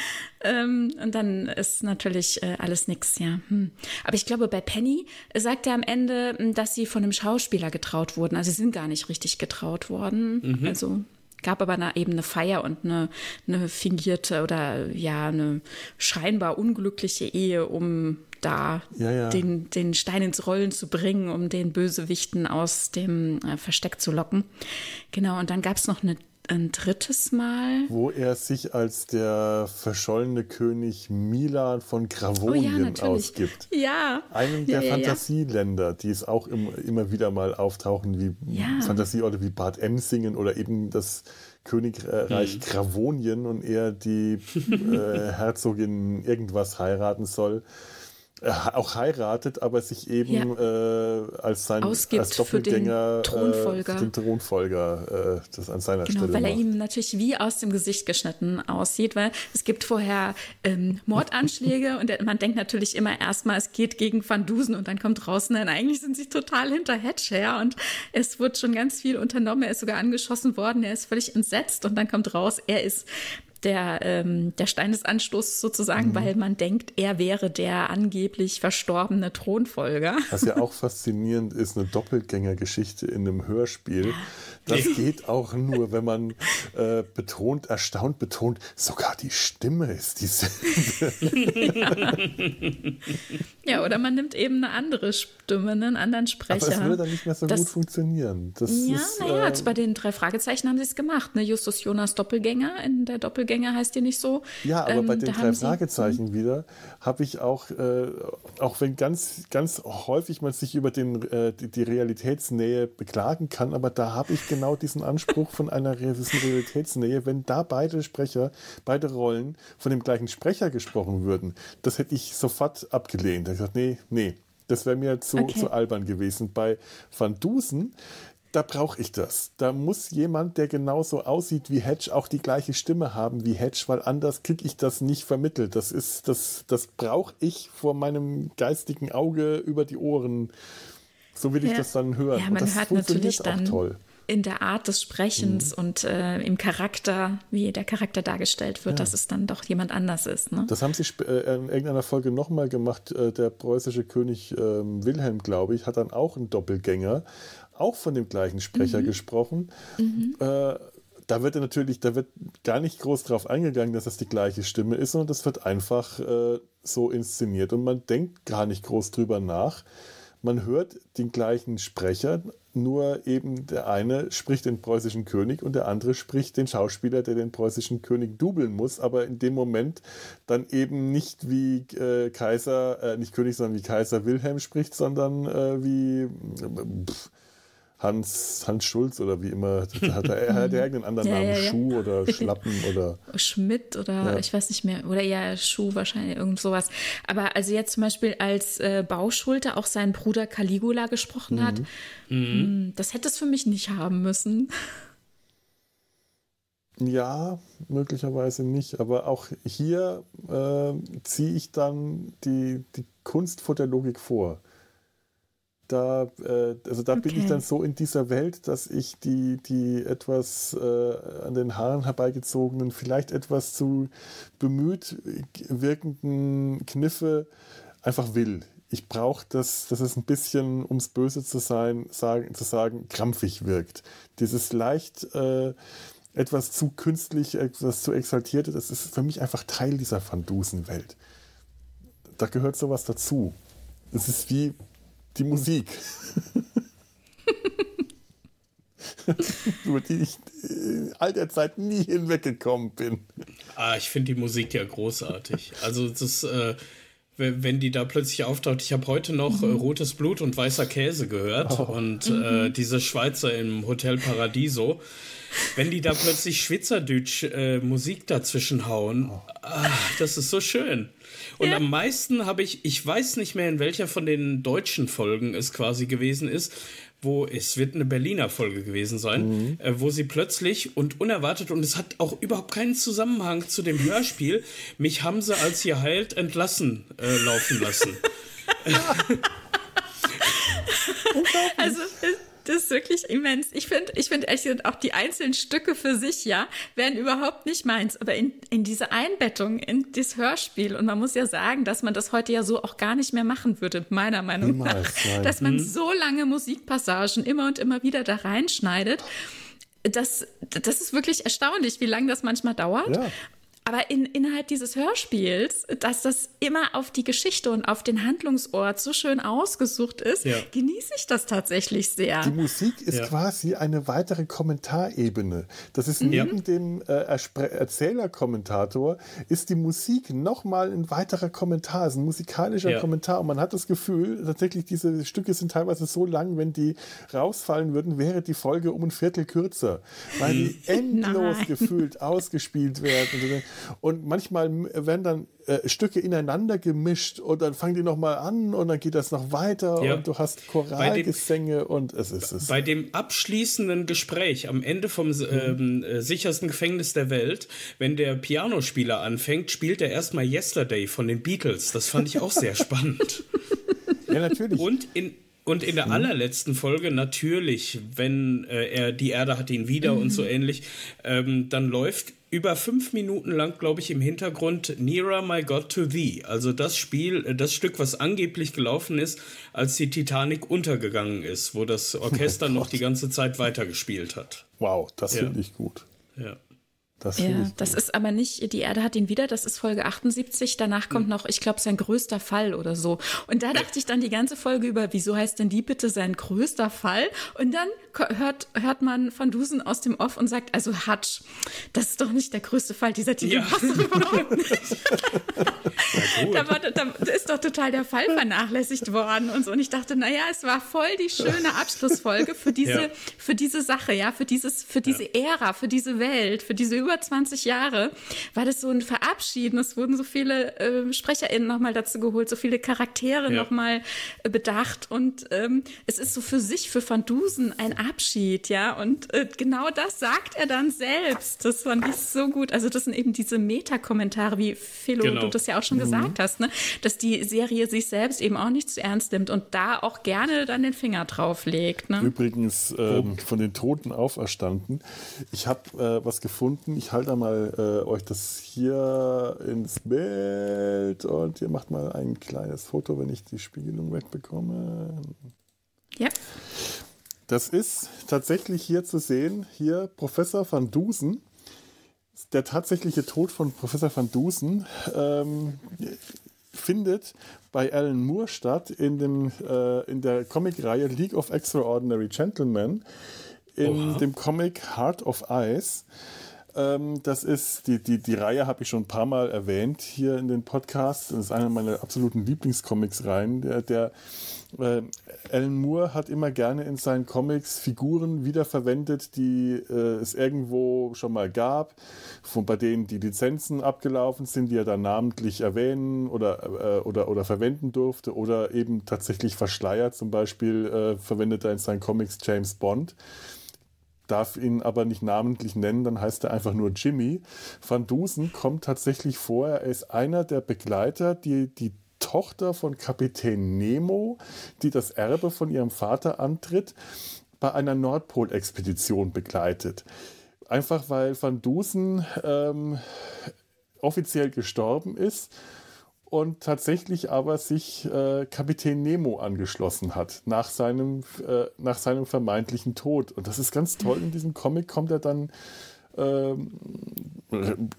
Speaker 2: ähm, und dann ist natürlich äh, alles nix, ja. Hm. Aber ich glaube, bei Penny sagt er am Ende, hm, dass sie von einem Schauspieler getraut wurden. Also sie sind gar nicht richtig getraut worden. Mhm. Also gab aber eine, eben eine Feier und eine, eine fingierte oder ja, eine scheinbar unglückliche Ehe, um da ja, ja. Den, den Stein ins Rollen zu bringen, um den Bösewichten aus dem äh, Versteck zu locken. Genau, und dann gab es noch eine ein drittes Mal.
Speaker 1: Wo er sich als der verschollene König Milan von Gravonien oh, ja, ausgibt.
Speaker 2: Ja.
Speaker 1: Einem der ja, Fantasieländer, die es auch im, immer wieder mal auftauchen, wie Fantasieorte wie Bad Emsingen oder eben das Königreich mhm. Gravonien und er die äh, Herzogin irgendwas heiraten soll. Äh, auch heiratet, aber sich eben ja. äh, als sein
Speaker 2: Ausgibt als Doppelgänger
Speaker 1: für den Thronfolger, äh, den Thronfolger äh, das an seiner genau, Stelle
Speaker 2: weil
Speaker 1: er
Speaker 2: macht. ihm natürlich wie aus dem Gesicht geschnitten aussieht, weil es gibt vorher ähm, Mordanschläge und man denkt natürlich immer erstmal, es geht gegen Van Dusen und dann kommt raus, nein, eigentlich sind sie total hinter Hedge her und es wird schon ganz viel unternommen, er ist sogar angeschossen worden, er ist völlig entsetzt und dann kommt raus, er ist der, ähm, der Stein des Anstoßes sozusagen, mhm. weil man denkt, er wäre der angeblich verstorbene Thronfolger.
Speaker 1: Was ja auch faszinierend ist, eine Doppelgängergeschichte in einem Hörspiel. Das geht auch nur, wenn man äh, betont, erstaunt betont, sogar die Stimme ist dieselbe.
Speaker 2: ja. ja, oder man nimmt eben eine andere Stimme, einen anderen Sprecher. Aber
Speaker 1: es würde dann nicht mehr so das, gut funktionieren.
Speaker 2: Das ja, naja, äh, bei den drei Fragezeichen haben sie es gemacht. Ne? Justus Jonas Doppelgänger in der Doppelgänger Doppelgänger heißt die nicht so.
Speaker 1: Ja, aber ähm, bei den drei Fragezeichen sie, wieder habe ich auch, äh, auch wenn ganz, ganz häufig man sich über den, äh, die, die, Realitätsnähe beklagen kann, aber da habe ich genau diesen Anspruch von einer Realitätsnähe, wenn da beide Sprecher, beide Rollen von dem gleichen Sprecher gesprochen würden, das hätte ich sofort abgelehnt. Ich gesagt, nee, nee, das wäre mir zu, okay. zu albern gewesen. Bei Van Dusen da brauche ich das. Da muss jemand, der genauso aussieht wie Hedge, auch die gleiche Stimme haben wie Hedge, weil anders kriege ich das nicht vermittelt. Das ist, das, das brauche ich vor meinem geistigen Auge über die Ohren. So will ja. ich das dann hören.
Speaker 2: Ja, man hört natürlich dann toll. in der Art des Sprechens mhm. und äh, im Charakter, wie der Charakter dargestellt wird, ja. dass es dann doch jemand anders ist. Ne?
Speaker 1: Das haben sie äh, in irgendeiner Folge nochmal gemacht. Äh, der preußische König ähm, Wilhelm, glaube ich, hat dann auch einen Doppelgänger auch von dem gleichen Sprecher mhm. gesprochen. Mhm. Äh, da wird natürlich, da wird gar nicht groß drauf eingegangen, dass das die gleiche Stimme ist, sondern das wird einfach äh, so inszeniert und man denkt gar nicht groß drüber nach. Man hört den gleichen Sprecher, nur eben der eine spricht den preußischen König und der andere spricht den Schauspieler, der den preußischen König dubeln muss, aber in dem Moment dann eben nicht wie äh, Kaiser, äh, nicht König, sondern wie Kaiser Wilhelm spricht, sondern äh, wie pff, Hans, Hans Schulz oder wie immer, hat er, er hat irgendeinen anderen ja, Namen, ja, ja. Schuh oder Schlappen oder
Speaker 2: Schmidt oder ich weiß nicht mehr, oder ja, Schuh wahrscheinlich, irgend sowas. Aber also jetzt zum Beispiel als äh, Bauschulte auch seinen Bruder Caligula gesprochen mhm. hat, mhm. Hm, das hätte es für mich nicht haben müssen.
Speaker 1: Ja, möglicherweise nicht, aber auch hier äh, ziehe ich dann die, die Kunst vor der Logik vor da, äh, also da okay. bin ich dann so in dieser Welt, dass ich die, die etwas äh, an den Haaren herbeigezogenen, vielleicht etwas zu bemüht wirkenden Kniffe einfach will. Ich brauche das, dass es ein bisschen, ums Böse zu sein, sagen, zu sagen, krampfig wirkt. Dieses leicht äh, etwas zu künstlich, etwas zu exaltierte, das ist für mich einfach Teil dieser Van Dusen-Welt. Da gehört sowas dazu. Es ist wie die Musik. Über die ich in all der Zeit nie hinweggekommen bin.
Speaker 3: Ah, ich finde die Musik ja großartig. Also das, äh, wenn die da plötzlich auftaucht, ich habe heute noch äh, mhm. äh, Rotes Blut und Weißer Käse gehört oh. und äh, mhm. äh, diese Schweizer im Hotel Paradiso. Wenn die da plötzlich Schweizerdeutsch äh, Musik dazwischen hauen, oh. ah, das ist so schön. Und ja. am meisten habe ich, ich weiß nicht mehr, in welcher von den deutschen Folgen es quasi gewesen ist, wo es wird eine Berliner Folge gewesen sein, mhm. äh, wo sie plötzlich und unerwartet und es hat auch überhaupt keinen Zusammenhang zu dem Hörspiel, mich haben sie als ihr heilt entlassen äh, laufen lassen.
Speaker 2: also das ist wirklich immens. Ich finde, ich finde echt auch die einzelnen Stücke für sich, ja, wären überhaupt nicht meins. Aber in, in diese Einbettung, in das Hörspiel, und man muss ja sagen, dass man das heute ja so auch gar nicht mehr machen würde, meiner Meinung Niemals, nach. Nein. Dass man mhm. so lange Musikpassagen immer und immer wieder da reinschneidet. Das, das ist wirklich erstaunlich, wie lange das manchmal dauert. Ja. Aber in, innerhalb dieses Hörspiels, dass das immer auf die Geschichte und auf den Handlungsort so schön ausgesucht ist, ja. genieße ich das tatsächlich sehr.
Speaker 1: Die Musik ist ja. quasi eine weitere Kommentarebene. Das ist neben ja. dem äh, Erzählerkommentator, ist die Musik nochmal ein weiterer Kommentar, ist ein musikalischer Kommentar. Und man hat das Gefühl, tatsächlich, diese Stücke sind teilweise so lang, wenn die rausfallen würden, wäre die Folge um ein Viertel kürzer. Weil die endlos Nein. gefühlt ausgespielt werden. Und manchmal werden dann äh, Stücke ineinander gemischt und dann fangen die nochmal an und dann geht das noch weiter ja. und du hast Choralgesänge und es ist es.
Speaker 3: Bei dem abschließenden Gespräch am Ende vom mhm. ähm, äh, sichersten Gefängnis der Welt, wenn der Pianospieler anfängt, spielt er erstmal Yesterday von den Beatles. Das fand ich auch sehr spannend.
Speaker 1: Ja, natürlich.
Speaker 3: Und in, und in der mhm. allerletzten Folge natürlich, wenn äh, er die Erde hat ihn wieder mhm. und so ähnlich, ähm, dann läuft über fünf Minuten lang, glaube ich, im Hintergrund Nearer My God to Thee. Also das Spiel, äh, das Stück, was angeblich gelaufen ist, als die Titanic untergegangen ist, wo das Orchester oh noch die ganze Zeit weitergespielt hat.
Speaker 1: Wow, das ja. finde ich gut.
Speaker 3: Ja.
Speaker 2: Das ja, das ist aber nicht, die Erde hat ihn wieder, das ist Folge 78. Danach kommt hm. noch, ich glaube, sein größter Fall oder so. Und da dachte ich dann die ganze Folge über, wieso heißt denn die bitte sein größter Fall? Und dann hört, hört man von Dusen aus dem Off und sagt, also Hutch, das ist doch nicht der größte Fall, dieser Titel ja. passt überhaupt nicht. da, war, da ist doch total der Fall vernachlässigt worden und so. Und ich dachte, naja, es war voll die schöne Abschlussfolge für diese, ja. für diese Sache, ja, für dieses, für diese ja. Ära, für diese Welt, für diese über 20 Jahre, war das so ein Verabschieden. Es wurden so viele äh, SprecherInnen nochmal dazu geholt, so viele Charaktere ja. nochmal äh, bedacht. Und ähm, es ist so für sich, für Van Dusen ein Abschied, ja. Und äh, genau das sagt er dann selbst. Das fand ich so gut. Also das sind eben diese Meta-Kommentare, wie Philo, genau. du das ja auch schon mhm. gesagt hast, ne? dass die Serie sich selbst eben auch nicht zu ernst nimmt und da auch gerne dann den Finger drauf legt. Ne?
Speaker 1: Übrigens ähm, von den Toten auferstanden. Ich habe äh, was gefunden. Ich halte mal äh, euch das hier ins Bild und ihr macht mal ein kleines Foto, wenn ich die Spiegelung wegbekomme.
Speaker 2: Ja.
Speaker 1: Das ist tatsächlich hier zu sehen, hier Professor van Dusen. Der tatsächliche Tod von Professor van Dusen ähm, findet bei Alan Moore statt in, dem, äh, in der Comicreihe League of Extraordinary Gentlemen in Oha. dem Comic Heart of Ice. Ähm, das ist, die, die, die Reihe habe ich schon ein paar Mal erwähnt hier in den Podcasts. Das ist einer meiner absoluten Lieblingscomics-Reihen. Der, der äh, Alan Moore hat immer gerne in seinen Comics Figuren wiederverwendet, die äh, es irgendwo schon mal gab, von, bei denen die Lizenzen abgelaufen sind, die er dann namentlich erwähnen oder, äh, oder, oder verwenden durfte oder eben tatsächlich verschleiert. Zum Beispiel äh, verwendet er in seinen Comics James Bond darf ihn aber nicht namentlich nennen, dann heißt er einfach nur Jimmy. Van Dusen kommt tatsächlich vor, er ist einer der Begleiter, die die Tochter von Kapitän Nemo, die das Erbe von ihrem Vater antritt, bei einer Nordpolexpedition begleitet. Einfach weil Van Dusen ähm, offiziell gestorben ist und tatsächlich aber sich äh, Kapitän Nemo angeschlossen hat nach seinem, äh, nach seinem vermeintlichen Tod. Und das ist ganz toll. In diesem Comic kommt er dann, ähm,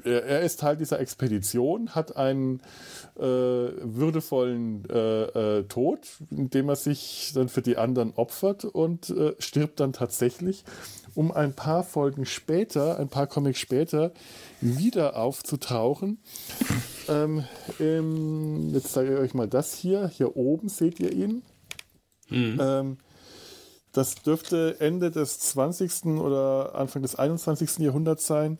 Speaker 1: er ist Teil dieser Expedition, hat einen äh, würdevollen äh, äh, Tod, indem er sich dann für die anderen opfert und äh, stirbt dann tatsächlich, um ein paar Folgen später, ein paar Comics später, wieder aufzutauchen ähm, ähm, jetzt zeige ich euch mal das hier. Hier oben seht ihr ihn. Mhm. Ähm, das dürfte Ende des 20. oder Anfang des 21. Jahrhunderts sein,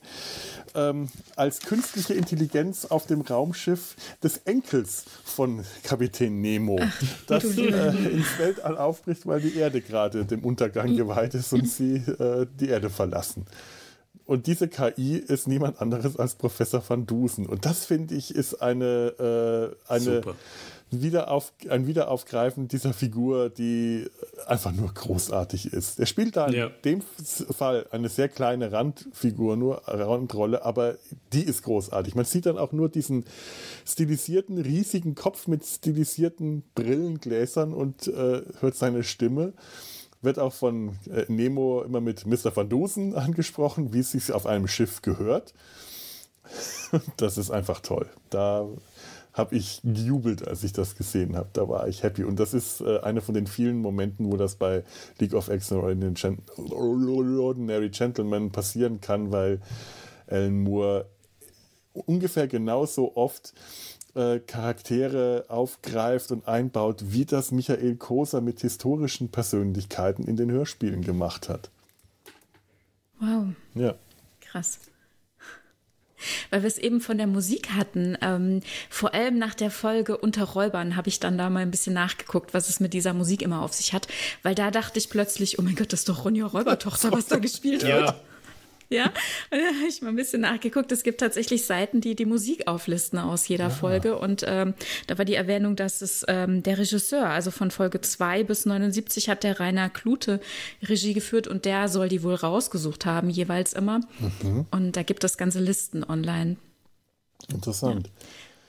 Speaker 1: ähm, als künstliche Intelligenz auf dem Raumschiff des Enkels von Kapitän Nemo, Ach, das äh, ins Weltall aufbricht, weil die Erde gerade dem Untergang geweiht ist und sie äh, die Erde verlassen. Und diese KI ist niemand anderes als Professor van Dusen. Und das finde ich ist eine, äh, eine Wiederauf, ein Wiederaufgreifen dieser Figur, die einfach nur großartig ist. Er spielt da in ja. dem Fall eine sehr kleine Randfigur, nur Randrolle, aber die ist großartig. Man sieht dann auch nur diesen stilisierten, riesigen Kopf mit stilisierten Brillengläsern und äh, hört seine Stimme wird auch von äh, Nemo immer mit Mr. Van Dusen angesprochen, wie es sich auf einem Schiff gehört. das ist einfach toll. Da habe ich gejubelt, als ich das gesehen habe. Da war ich happy. Und das ist äh, einer von den vielen Momenten, wo das bei League of Extraordinary Gentlemen passieren kann, weil Alan Moore ungefähr genauso oft äh, Charaktere aufgreift und einbaut, wie das Michael Koser mit historischen Persönlichkeiten in den Hörspielen gemacht hat.
Speaker 2: Wow.
Speaker 1: Ja.
Speaker 2: Krass weil wir es eben von der Musik hatten. Ähm, vor allem nach der Folge Unter Räubern habe ich dann da mal ein bisschen nachgeguckt, was es mit dieser Musik immer auf sich hat, weil da dachte ich plötzlich, oh mein Gott, das ist doch Ronja Räubertochter, was da gespielt wird. Ja. Und da habe ich mal ein bisschen nachgeguckt. Es gibt tatsächlich Seiten, die die Musik auflisten aus jeder ja. Folge. Und ähm, da war die Erwähnung, dass es ähm, der Regisseur, also von Folge 2 bis 79 hat der Rainer Klute Regie geführt und der soll die wohl rausgesucht haben, jeweils immer. Mhm. Und da gibt es ganze Listen online.
Speaker 1: Interessant. Ja.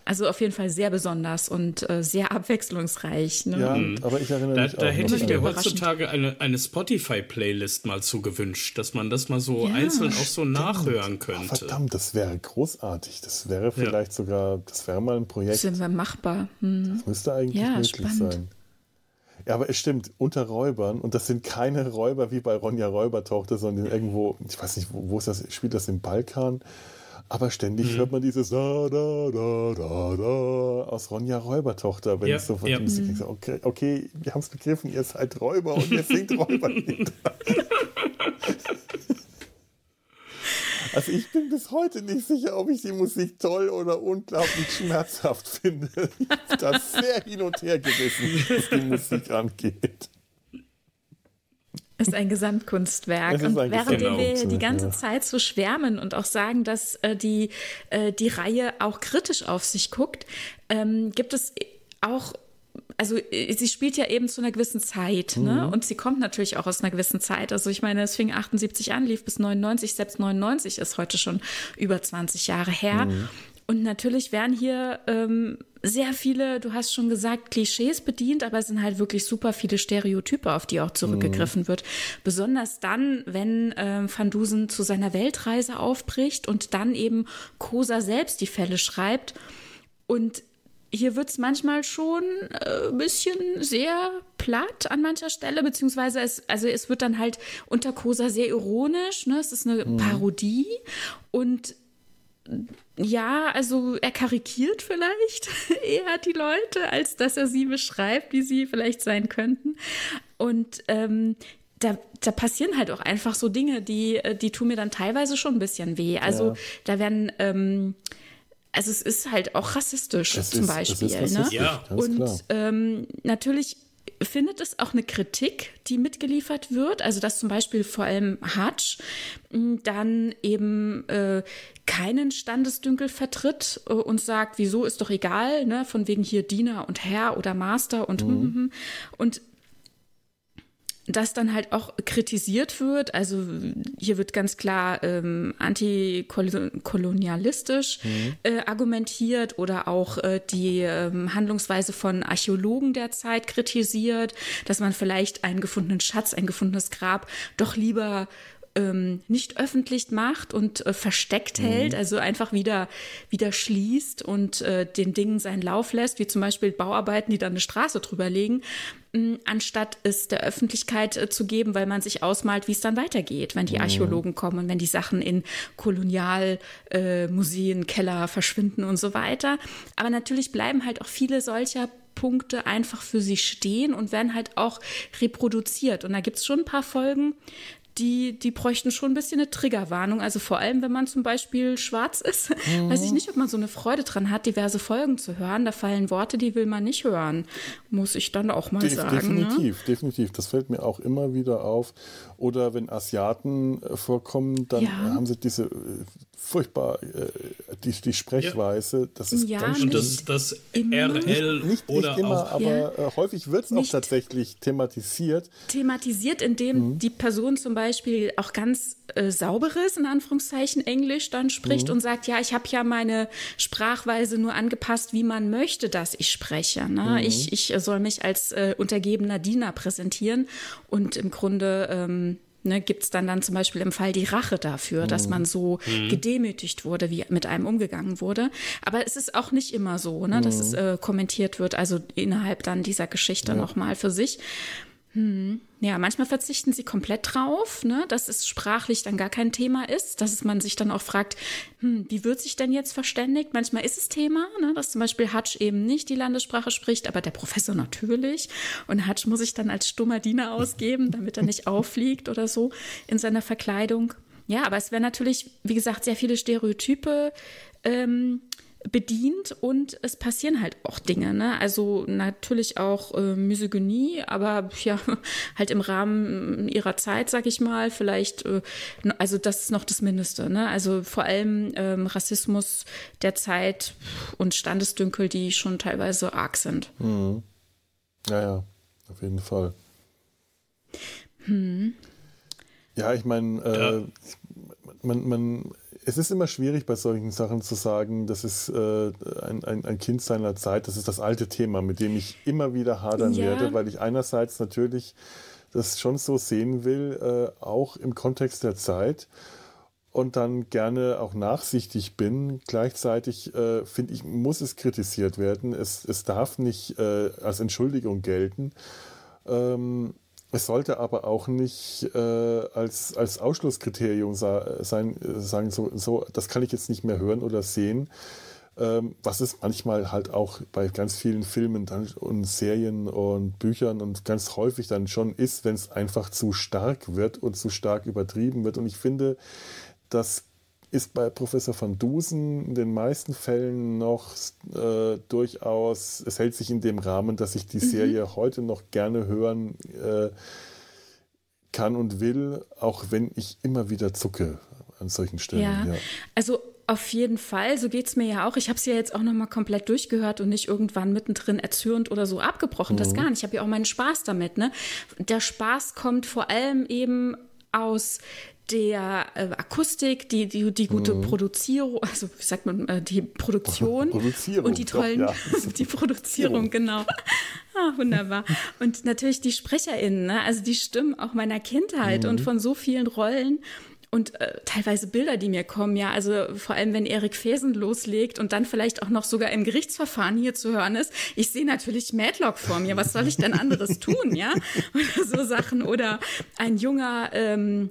Speaker 2: Also auf jeden Fall sehr besonders und äh, sehr abwechslungsreich. Ne?
Speaker 1: Ja, mhm. aber ich erinnere
Speaker 3: da,
Speaker 1: mich
Speaker 3: Da hätte ich dir heutzutage eine, eine Spotify-Playlist mal zu gewünscht, dass man das mal so ja, einzeln auch so nachhören könnte.
Speaker 1: Ach, verdammt, das wäre großartig. Das wäre vielleicht ja. sogar, das wäre mal ein Projekt.
Speaker 2: Das wäre machbar. Hm.
Speaker 1: Das müsste eigentlich ja, möglich spannend. sein. Ja, aber es stimmt, unter Räubern, und das sind keine Räuber wie bei Ronja Räubertochter, sondern irgendwo, ich weiß nicht, wo, wo ist das, spielt das im Balkan? Aber ständig mhm. hört man dieses da, da, da, da, da aus Ronja Räubertochter, wenn ja, ich so von ja. der Musik mhm. okay, okay, wir haben es begriffen, ihr seid Räuber und ihr singt Räuberlieder. Also ich bin bis heute nicht sicher, ob ich die Musik toll oder unglaublich schmerzhaft finde. Ich bin da sehr hin und her gerissen, was die Musik angeht
Speaker 2: ist ein Gesamtkunstwerk. Ist ein und während genau. wir die ganze Zeit so schwärmen und auch sagen, dass äh, die, äh, die Reihe auch kritisch auf sich guckt, ähm, gibt es auch also äh, sie spielt ja eben zu einer gewissen Zeit, ne? mhm. Und sie kommt natürlich auch aus einer gewissen Zeit. Also ich meine, es fing 78 an, lief bis 99, selbst 99 ist heute schon über 20 Jahre her. Mhm. Und natürlich werden hier ähm, sehr viele, du hast schon gesagt, Klischees bedient, aber es sind halt wirklich super viele Stereotype, auf die auch zurückgegriffen mhm. wird. Besonders dann, wenn äh, Van Dusen zu seiner Weltreise aufbricht und dann eben Kosa selbst die Fälle schreibt. Und hier wird es manchmal schon äh, ein bisschen sehr platt an mancher Stelle, beziehungsweise es, also es wird dann halt unter Kosa sehr ironisch, ne? Es ist eine mhm. Parodie und ja, also er karikiert vielleicht eher die Leute, als dass er sie beschreibt, wie sie vielleicht sein könnten. Und ähm, da, da, passieren halt auch einfach so Dinge, die, die tun mir dann teilweise schon ein bisschen weh. Also ja. da werden, ähm, also es ist halt auch rassistisch es zum ist, Beispiel. Ne? Rassistisch,
Speaker 3: ne? ja.
Speaker 2: Und ähm, natürlich findet es auch eine Kritik, die mitgeliefert wird. Also dass zum Beispiel vor allem Hatsch dann eben äh, keinen Standesdünkel vertritt äh, und sagt, wieso ist doch egal, ne, von wegen hier Diener und Herr oder Master und mhm. und das dann halt auch kritisiert wird. Also hier wird ganz klar ähm, antikolonialistisch mhm. äh, argumentiert oder auch äh, die ähm, Handlungsweise von Archäologen der Zeit kritisiert, dass man vielleicht einen gefundenen Schatz, ein gefundenes Grab doch lieber ähm, nicht öffentlich macht und äh, versteckt mhm. hält, also einfach wieder, wieder schließt und äh, den Dingen seinen Lauf lässt, wie zum Beispiel Bauarbeiten, die dann eine Straße drüber legen, mh, anstatt es der Öffentlichkeit äh, zu geben, weil man sich ausmalt, wie es dann weitergeht, wenn die mhm. Archäologen kommen und wenn die Sachen in Kolonialmuseen, äh, Keller verschwinden und so weiter. Aber natürlich bleiben halt auch viele solcher Punkte einfach für sie stehen und werden halt auch reproduziert. Und da gibt es schon ein paar Folgen, die, die bräuchten schon ein bisschen eine Triggerwarnung. Also vor allem, wenn man zum Beispiel schwarz ist, mhm. weiß ich nicht, ob man so eine Freude dran hat, diverse Folgen zu hören. Da fallen Worte, die will man nicht hören, muss ich dann auch mal De sagen.
Speaker 1: Definitiv,
Speaker 2: ne?
Speaker 1: definitiv. Das fällt mir auch immer wieder auf. Oder wenn Asiaten äh, vorkommen, dann ja. haben sie diese äh, furchtbar, äh, die, die Sprechweise. Ja. Das ist
Speaker 2: ja,
Speaker 1: ganz
Speaker 3: schlimm. Das, das RL nicht,
Speaker 1: nicht,
Speaker 3: oder
Speaker 1: nicht immer, aber ja. häufig wird es auch tatsächlich thematisiert.
Speaker 2: Thematisiert, indem mhm. die Person zum Beispiel Beispiel auch ganz äh, sauberes, in Anführungszeichen, Englisch dann spricht mhm. und sagt, ja, ich habe ja meine Sprachweise nur angepasst, wie man möchte, dass ich spreche. Ne? Mhm. Ich, ich soll mich als äh, untergebener Diener präsentieren und im Grunde ähm, ne, gibt es dann dann zum Beispiel im Fall die Rache dafür, mhm. dass man so mhm. gedemütigt wurde, wie mit einem umgegangen wurde. Aber es ist auch nicht immer so, ne, dass es mhm. äh, kommentiert wird, also innerhalb dann dieser Geschichte ja. nochmal für sich. Hm. Ja, manchmal verzichten sie komplett drauf, ne, dass es sprachlich dann gar kein Thema ist, dass man sich dann auch fragt, hm, wie wird sich denn jetzt verständigt? Manchmal ist es Thema, ne, dass zum Beispiel Hutch eben nicht die Landessprache spricht, aber der Professor natürlich. Und Hutch muss sich dann als stummer Diener ausgeben, damit er nicht auffliegt oder so in seiner Verkleidung. Ja, aber es wäre natürlich, wie gesagt, sehr viele Stereotype ähm, bedient und es passieren halt auch Dinge. Ne? Also natürlich auch äh, Misogynie, aber ja, halt im Rahmen ihrer Zeit, sag ich mal, vielleicht, äh, also das ist noch das Mindeste. Ne? Also vor allem ähm, Rassismus der Zeit und Standesdünkel, die schon teilweise arg sind.
Speaker 1: Mhm. Ja, ja, auf jeden Fall. Hm. Ja, ich meine, äh, ja. man, man es ist immer schwierig bei solchen Sachen zu sagen, das ist äh, ein, ein, ein, Kind seiner Zeit, das ist das alte Thema, mit dem ich immer wieder hadern ja. werde, weil ich einerseits natürlich das schon so sehen will, äh, auch im Kontext der Zeit und dann gerne auch nachsichtig bin. Gleichzeitig äh, finde ich, muss es kritisiert werden. Es, es darf nicht äh, als Entschuldigung gelten. Ähm, es sollte aber auch nicht äh, als, als Ausschlusskriterium sa sein, äh, sagen, so, so, das kann ich jetzt nicht mehr hören oder sehen. Ähm, was es manchmal halt auch bei ganz vielen Filmen dann und Serien und Büchern und ganz häufig dann schon ist, wenn es einfach zu stark wird und zu stark übertrieben wird. Und ich finde, das ist bei Professor van Dusen in den meisten Fällen noch äh, durchaus, es hält sich in dem Rahmen, dass ich die mhm. Serie heute noch gerne hören äh, kann und will, auch wenn ich immer wieder zucke an solchen Stellen.
Speaker 2: Ja, ja. also auf jeden Fall, so geht es mir ja auch. Ich habe es ja jetzt auch nochmal komplett durchgehört und nicht irgendwann mittendrin erzürnt oder so abgebrochen. Mhm. Das gar nicht. Ich habe ja auch meinen Spaß damit. Ne? Der Spaß kommt vor allem eben aus der äh, Akustik, die, die, die gute mhm. Produzierung, also wie sagt man, äh, die Produktion und die tollen, ja. die Produzierung, genau. Ah, wunderbar. Und natürlich die SprecherInnen, ne? also die Stimmen auch meiner Kindheit mhm. und von so vielen Rollen und äh, teilweise Bilder, die mir kommen, ja, also vor allem wenn Erik Fesen loslegt und dann vielleicht auch noch sogar im Gerichtsverfahren hier zu hören ist. Ich sehe natürlich Madlock vor mir, was soll ich denn anderes tun, ja? Oder so Sachen. Oder ein junger ähm,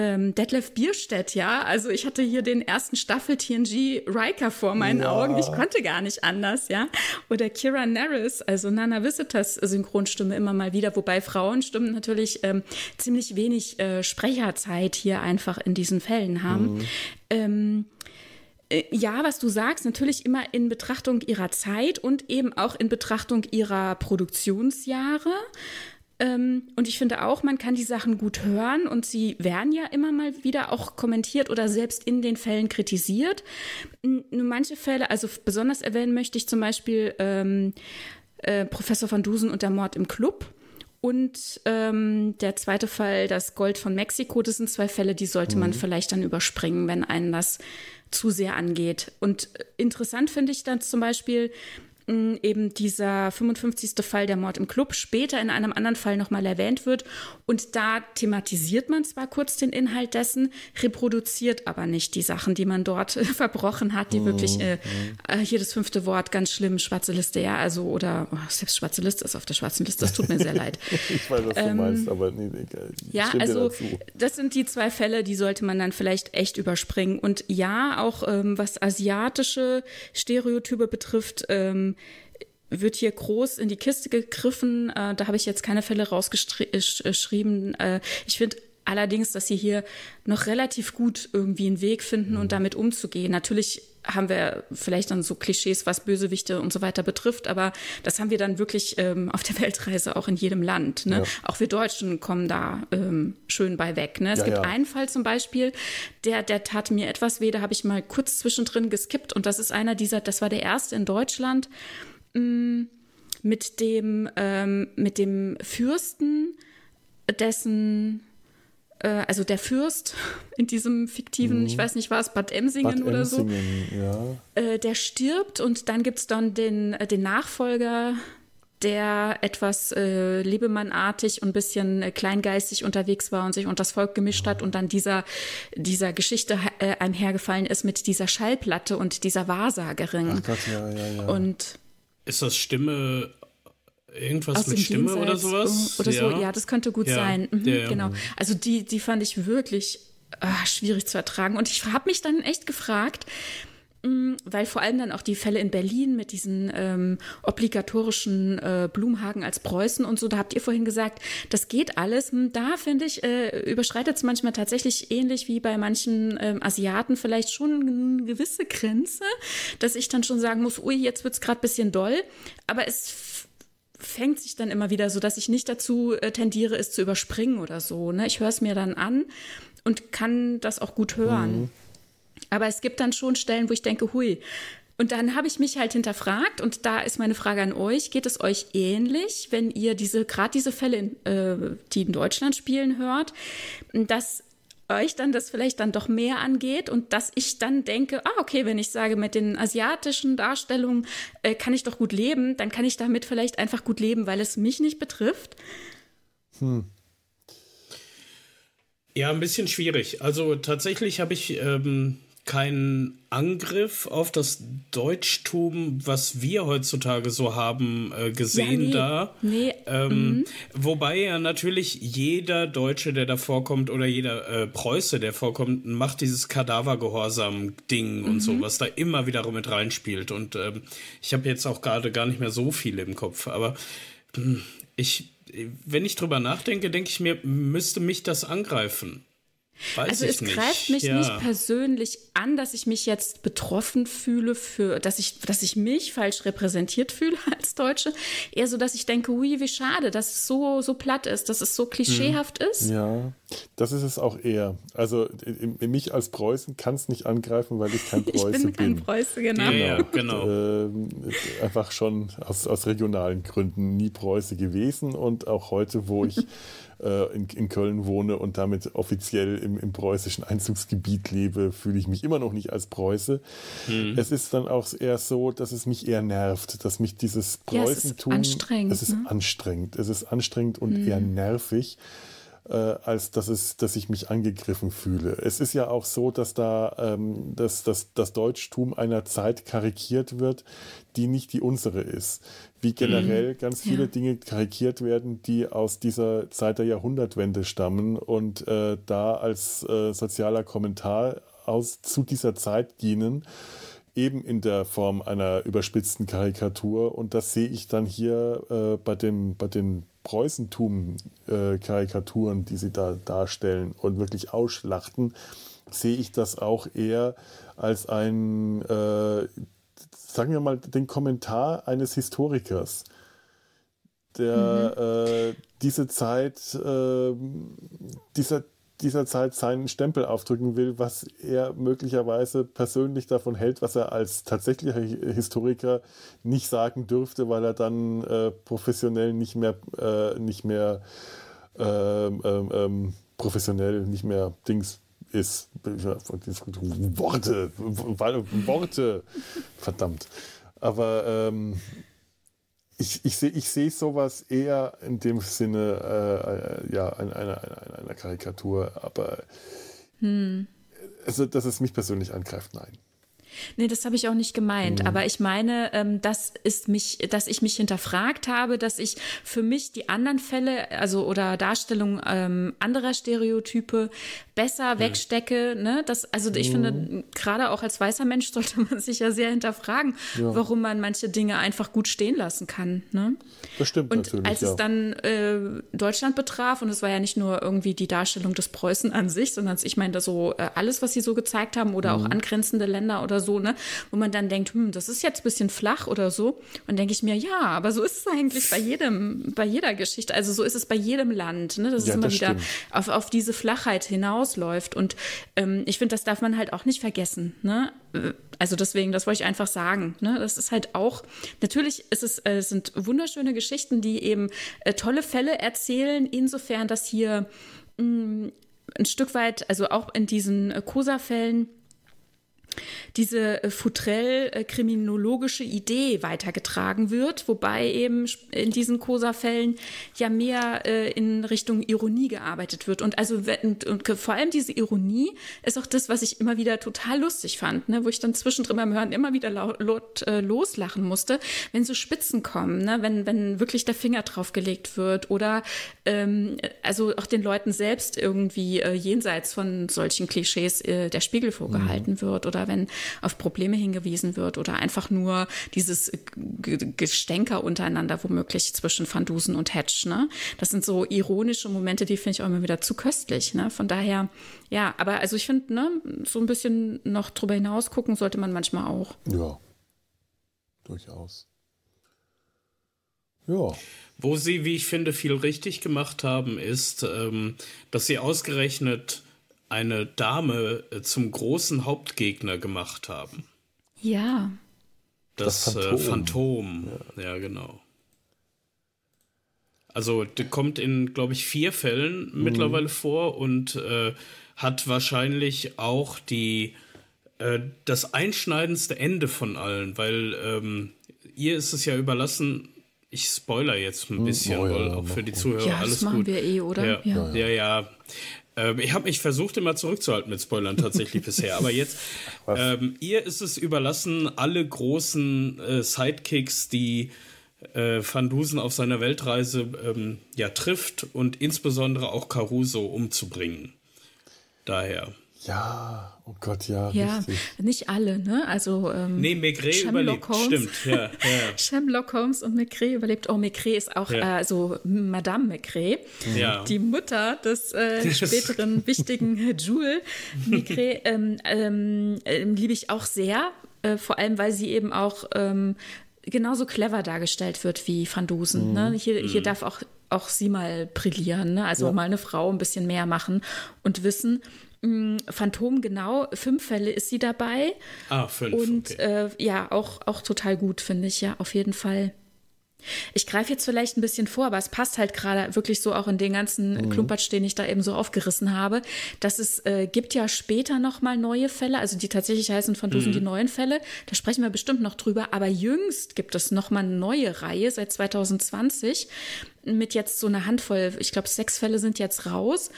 Speaker 2: ähm, Detlef Bierstedt, ja. Also ich hatte hier den ersten Staffel TNG Riker vor meinen ja. Augen. Ich konnte gar nicht anders, ja. Oder Kira Nerys, also Nana Visitors Synchronstimme immer mal wieder, wobei Frauenstimmen natürlich ähm, ziemlich wenig äh, Sprecherzeit hier einfach in diesen Fällen haben. Mhm. Ähm, äh, ja, was du sagst, natürlich immer in Betrachtung ihrer Zeit und eben auch in Betrachtung ihrer Produktionsjahre. Ähm, und ich finde auch, man kann die Sachen gut hören und sie werden ja immer mal wieder auch kommentiert oder selbst in den Fällen kritisiert. Nur manche Fälle, also besonders erwähnen möchte ich zum Beispiel ähm, äh, Professor van Dusen und der Mord im Club. Und ähm, der zweite Fall, das Gold von Mexiko, das sind zwei Fälle, die sollte mhm. man vielleicht dann überspringen, wenn einen das zu sehr angeht. Und äh, interessant finde ich dann zum Beispiel, eben dieser 55. Fall der Mord im Club später in einem anderen Fall nochmal erwähnt wird. Und da thematisiert man zwar kurz den Inhalt dessen, reproduziert aber nicht die Sachen, die man dort verbrochen hat, die mhm. wirklich, äh, äh, hier das fünfte Wort, ganz schlimm, schwarze Liste, ja, also, oder oh, selbst schwarze Liste ist auf der schwarzen Liste, das tut mir sehr leid.
Speaker 1: ich weiß, was ähm, du meinst, aber nee, egal.
Speaker 2: Ja, also, das sind die zwei Fälle, die sollte man dann vielleicht echt überspringen. Und ja, auch ähm, was asiatische Stereotype betrifft, ähm, wird hier groß in die Kiste gegriffen. Äh, da habe ich jetzt keine Fälle rausgeschrieben. Äh, ich finde allerdings, dass sie hier noch relativ gut irgendwie einen Weg finden und mhm. damit umzugehen. Natürlich haben wir vielleicht dann so Klischees, was Bösewichte und so weiter betrifft, aber das haben wir dann wirklich ähm, auf der Weltreise auch in jedem Land. Ne? Ja. Auch wir Deutschen kommen da ähm, schön bei weg. Ne? Es ja, gibt ja. einen Fall zum Beispiel, der, der tat mir etwas weh, da habe ich mal kurz zwischendrin geskippt und das ist einer dieser, das war der erste in Deutschland, Mm, mit dem, ähm, mit dem Fürsten, dessen, äh, also der Fürst in diesem fiktiven, mhm. ich weiß nicht was, Bad Emsingen Bad oder Emsingen, so, ja. äh, der stirbt und dann gibt es dann den, äh, den Nachfolger der etwas äh, Lebemannartig und ein bisschen äh, kleingeistig unterwegs war und sich unter das Volk gemischt hat und dann dieser, dieser Geschichte äh, einhergefallen ist mit dieser Schallplatte und dieser Wahrsagerin. Ach Gott, ja, ja, ja. Und
Speaker 3: ist das Stimme Irgendwas mit Stimme Jenseits oder sowas?
Speaker 2: Oder ja. so, ja, das könnte gut ja. sein. Mhm, ja, genau. Also die, die fand ich wirklich äh, schwierig zu ertragen. Und ich habe mich dann echt gefragt, Mm, weil vor allem dann auch die Fälle in Berlin mit diesen ähm, obligatorischen äh, Blumhagen als Preußen und so, da habt ihr vorhin gesagt, das geht alles. Hm, da finde ich, äh, überschreitet es manchmal tatsächlich ähnlich wie bei manchen ähm, Asiaten vielleicht schon eine gewisse Grenze, dass ich dann schon sagen muss, ui, jetzt wird es gerade ein bisschen doll, aber es fängt sich dann immer wieder so, dass ich nicht dazu äh, tendiere, es zu überspringen oder so. Ne? Ich höre es mir dann an und kann das auch gut hören. Mhm. Aber es gibt dann schon Stellen, wo ich denke, hui. Und dann habe ich mich halt hinterfragt und da ist meine Frage an euch, geht es euch ähnlich, wenn ihr diese, gerade diese Fälle, in, äh, die in Deutschland spielen, hört, dass euch dann das vielleicht dann doch mehr angeht und dass ich dann denke, ah, okay, wenn ich sage, mit den asiatischen Darstellungen äh, kann ich doch gut leben, dann kann ich damit vielleicht einfach gut leben, weil es mich nicht betrifft. Hm.
Speaker 3: Ja, ein bisschen schwierig. Also tatsächlich habe ich ähm, kein Angriff auf das Deutschtum, was wir heutzutage so haben, äh, gesehen ja, nee, da. Nee. Ähm, mhm. Wobei ja natürlich jeder Deutsche, der da vorkommt, oder jeder äh, Preuße, der vorkommt, macht dieses Kadavergehorsam-Ding mhm. und so, was da immer wieder mit reinspielt. Und ähm, ich habe jetzt auch gerade gar nicht mehr so viel im Kopf, aber mh, hm, ich, wenn ich drüber nachdenke, denke ich mir, müsste mich das angreifen.
Speaker 2: Weiß also es nicht. greift mich ja. nicht persönlich an, dass ich mich jetzt betroffen fühle für, dass ich, dass ich mich falsch repräsentiert fühle als Deutsche. Eher so, dass ich denke, hui, wie schade, dass es so, so platt ist, dass es so klischeehaft mhm. ist.
Speaker 1: Ja, das ist es auch eher. Also mich als Preußen kann es nicht angreifen, weil ich kein Preuße bin. ich bin. kein
Speaker 2: Preuße, genau.
Speaker 3: Ja, genau.
Speaker 1: Und, äh, einfach schon aus, aus regionalen Gründen nie Preuße gewesen und auch heute, wo ich äh, in, in, Köln wohne und damit offiziell im, im preußischen Einzugsgebiet lebe, fühle ich mich immer noch nicht als Preuße. Hm. Es ist dann auch eher so, dass es mich eher nervt, dass mich dieses Preußentum. Ja, es ist anstrengend. Es ist ne? anstrengend. Es ist anstrengend und hm. eher nervig äh, als dass, es, dass ich mich angegriffen fühle. Es ist ja auch so, dass da ähm, dass, dass das Deutschtum einer Zeit karikiert wird, die nicht die unsere ist. Wie generell mhm. ganz viele ja. Dinge karikiert werden, die aus dieser Zeit der Jahrhundertwende stammen und äh, da als äh, sozialer Kommentar aus, zu dieser Zeit dienen eben in der Form einer überspitzten Karikatur. Und das sehe ich dann hier äh, bei, dem, bei den Preußentum-Karikaturen, äh, die sie da darstellen und wirklich ausschlachten, sehe ich das auch eher als ein, äh, sagen wir mal, den Kommentar eines Historikers, der mhm. äh, diese Zeit, äh, dieser, dieser Zeit seinen Stempel aufdrücken will, was er möglicherweise persönlich davon hält, was er als tatsächlicher Historiker nicht sagen dürfte, weil er dann äh, professionell nicht mehr, äh, nicht mehr ähm, ähm, ähm professionell nicht mehr Dings ist. Worte, Worte, verdammt. Aber ähm, ich, ich sehe ich seh sowas eher in dem Sinne äh, äh, ja, einer, einer, einer Karikatur, aber hm. also, dass es mich persönlich angreift, nein.
Speaker 2: Nee, das habe ich auch nicht gemeint. Mhm. Aber ich meine, ähm, das ist mich, dass ich mich hinterfragt habe, dass ich für mich die anderen Fälle, also oder Darstellungen ähm, anderer Stereotype besser mhm. wegstecke. Ne? Das, also ich mhm. finde, gerade auch als weißer Mensch sollte man sich ja sehr hinterfragen, ja. warum man manche Dinge einfach gut stehen lassen kann. Ne?
Speaker 1: Das stimmt
Speaker 2: und
Speaker 1: natürlich.
Speaker 2: Als ja. es dann äh, Deutschland betraf, und es war ja nicht nur irgendwie die Darstellung des Preußen an sich, sondern ich meine, da so äh, alles, was sie so gezeigt haben, oder mhm. auch angrenzende Länder oder so, ne, wo man dann denkt, hm, das ist jetzt ein bisschen flach oder so. Und denke ich mir, ja, aber so ist es eigentlich bei jedem, bei jeder Geschichte. Also so ist es bei jedem Land, ne? Dass ja, es immer wieder auf, auf diese Flachheit hinausläuft. Und ähm, ich finde, das darf man halt auch nicht vergessen. Ne? Also deswegen, das wollte ich einfach sagen. Ne? Das ist halt auch, natürlich ist es, äh, sind wunderschöne Geschichten, die eben äh, tolle Fälle erzählen, insofern, dass hier mh, mm, ein Stück weit, also auch in diesen äh, Cosa-Fällen, diese äh, Futrell-kriminologische Idee weitergetragen wird, wobei eben in diesen Cosa-Fällen ja mehr äh, in Richtung Ironie gearbeitet wird. Und also und, und vor allem diese Ironie ist auch das, was ich immer wieder total lustig fand, ne? wo ich dann zwischendrin beim Hören immer wieder laut, laut äh, loslachen musste, wenn so Spitzen kommen, ne? wenn, wenn wirklich der Finger drauf gelegt wird oder ähm, also auch den Leuten selbst irgendwie äh, jenseits von solchen Klischees der Spiegel vorgehalten mhm. wird oder wenn auf Probleme hingewiesen wird oder einfach nur dieses Gestänker untereinander womöglich zwischen Van Dusen und Hedge. Ne? Das sind so ironische Momente, die finde ich auch immer wieder zu köstlich. Ne? Von daher, ja, aber also ich finde, ne, so ein bisschen noch drüber hinaus gucken sollte man manchmal auch.
Speaker 1: Ja, durchaus. Ja.
Speaker 3: Wo sie, wie ich finde, viel richtig gemacht haben, ist, ähm, dass sie ausgerechnet eine Dame äh, zum großen Hauptgegner gemacht haben.
Speaker 2: Ja.
Speaker 3: Das, das Phantom. Äh, Phantom. Ja. ja. genau. Also, der kommt in, glaube ich, vier Fällen mhm. mittlerweile vor und äh, hat wahrscheinlich auch die, äh, das einschneidendste Ende von allen, weil ähm, ihr ist es ja überlassen, ich spoiler jetzt ein hm, bisschen, oh, ja, weil auch für die Zuhörer ja, alles
Speaker 2: das machen
Speaker 3: gut.
Speaker 2: wir eh, oder?
Speaker 3: Ja, ja. ja. ja. Ähm, ich habe mich versucht, immer zurückzuhalten mit Spoilern tatsächlich bisher. Aber jetzt, ähm, ihr ist es überlassen, alle großen äh, Sidekicks, die äh, Van Dusen auf seiner Weltreise ähm, ja trifft und insbesondere auch Caruso umzubringen. Daher.
Speaker 1: Ja, oh Gott, ja.
Speaker 2: Ja, richtig. nicht alle, ne? Also. Ähm,
Speaker 3: nee, Maigret überlebt, Holmes. stimmt, ja. ja.
Speaker 2: Shamlock Holmes und Maigret überlebt. Oh, Maigret ist auch, ja. äh, also Madame Maigret, ja. die Mutter des äh, späteren wichtigen Jules Maigret, ähm, ähm, ähm, liebe ich auch sehr. Äh, vor allem, weil sie eben auch ähm, genauso clever dargestellt wird wie Van Dusen. Ne? Mhm. Ne? Hier, hier mhm. darf auch, auch sie mal brillieren, ne? also mal eine Frau ein bisschen mehr machen und wissen, Mm, Phantom, genau, fünf Fälle ist sie dabei.
Speaker 3: Ah, fünf.
Speaker 2: Und
Speaker 3: okay.
Speaker 2: äh, ja, auch, auch total gut, finde ich, ja, auf jeden Fall. Ich greife jetzt vielleicht ein bisschen vor, aber es passt halt gerade wirklich so auch in den ganzen mhm. Klumpatsch, den ich da eben so aufgerissen habe, dass es äh, gibt ja später noch mal neue Fälle, also die tatsächlich heißen von Dusen mhm. die neuen Fälle. Da sprechen wir bestimmt noch drüber. Aber jüngst gibt es noch mal eine neue Reihe seit 2020 mit jetzt so einer Handvoll. Ich glaube, sechs Fälle sind jetzt raus.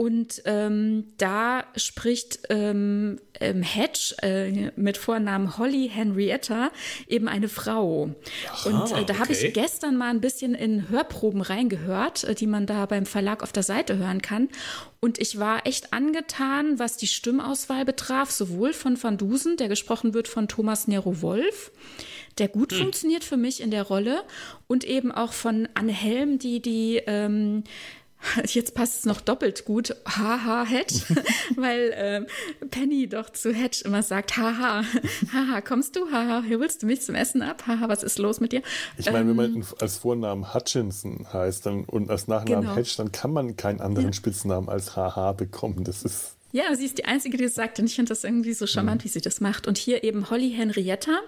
Speaker 2: Und ähm, da spricht ähm, ähm, Hedge äh, mit Vornamen Holly Henrietta eben eine Frau. Aha, und äh, da habe ich gestern mal ein bisschen in Hörproben reingehört, äh, die man da beim Verlag auf der Seite hören kann. Und ich war echt angetan, was die Stimmauswahl betraf, sowohl von Van Dusen, der gesprochen wird von Thomas Nero Wolf, der gut hm. funktioniert für mich in der Rolle, und eben auch von Anne Helm, die die ähm, Jetzt passt es noch doppelt gut, haha, Hedge, weil äh, Penny doch zu Hedge immer sagt, haha, haha, kommst du, haha, hier willst du mich zum Essen ab, haha, was ist los mit dir?
Speaker 1: Ich meine, ähm, wenn man ähm, als Vornamen Hutchinson heißt dann, und als Nachnamen genau. Hedge, dann kann man keinen anderen ja. Spitznamen als haha bekommen, das ist...
Speaker 2: Ja, sie ist die Einzige, die das sagt und ich finde das irgendwie so charmant, mhm. wie sie das macht. Und hier eben Holly Henrietta,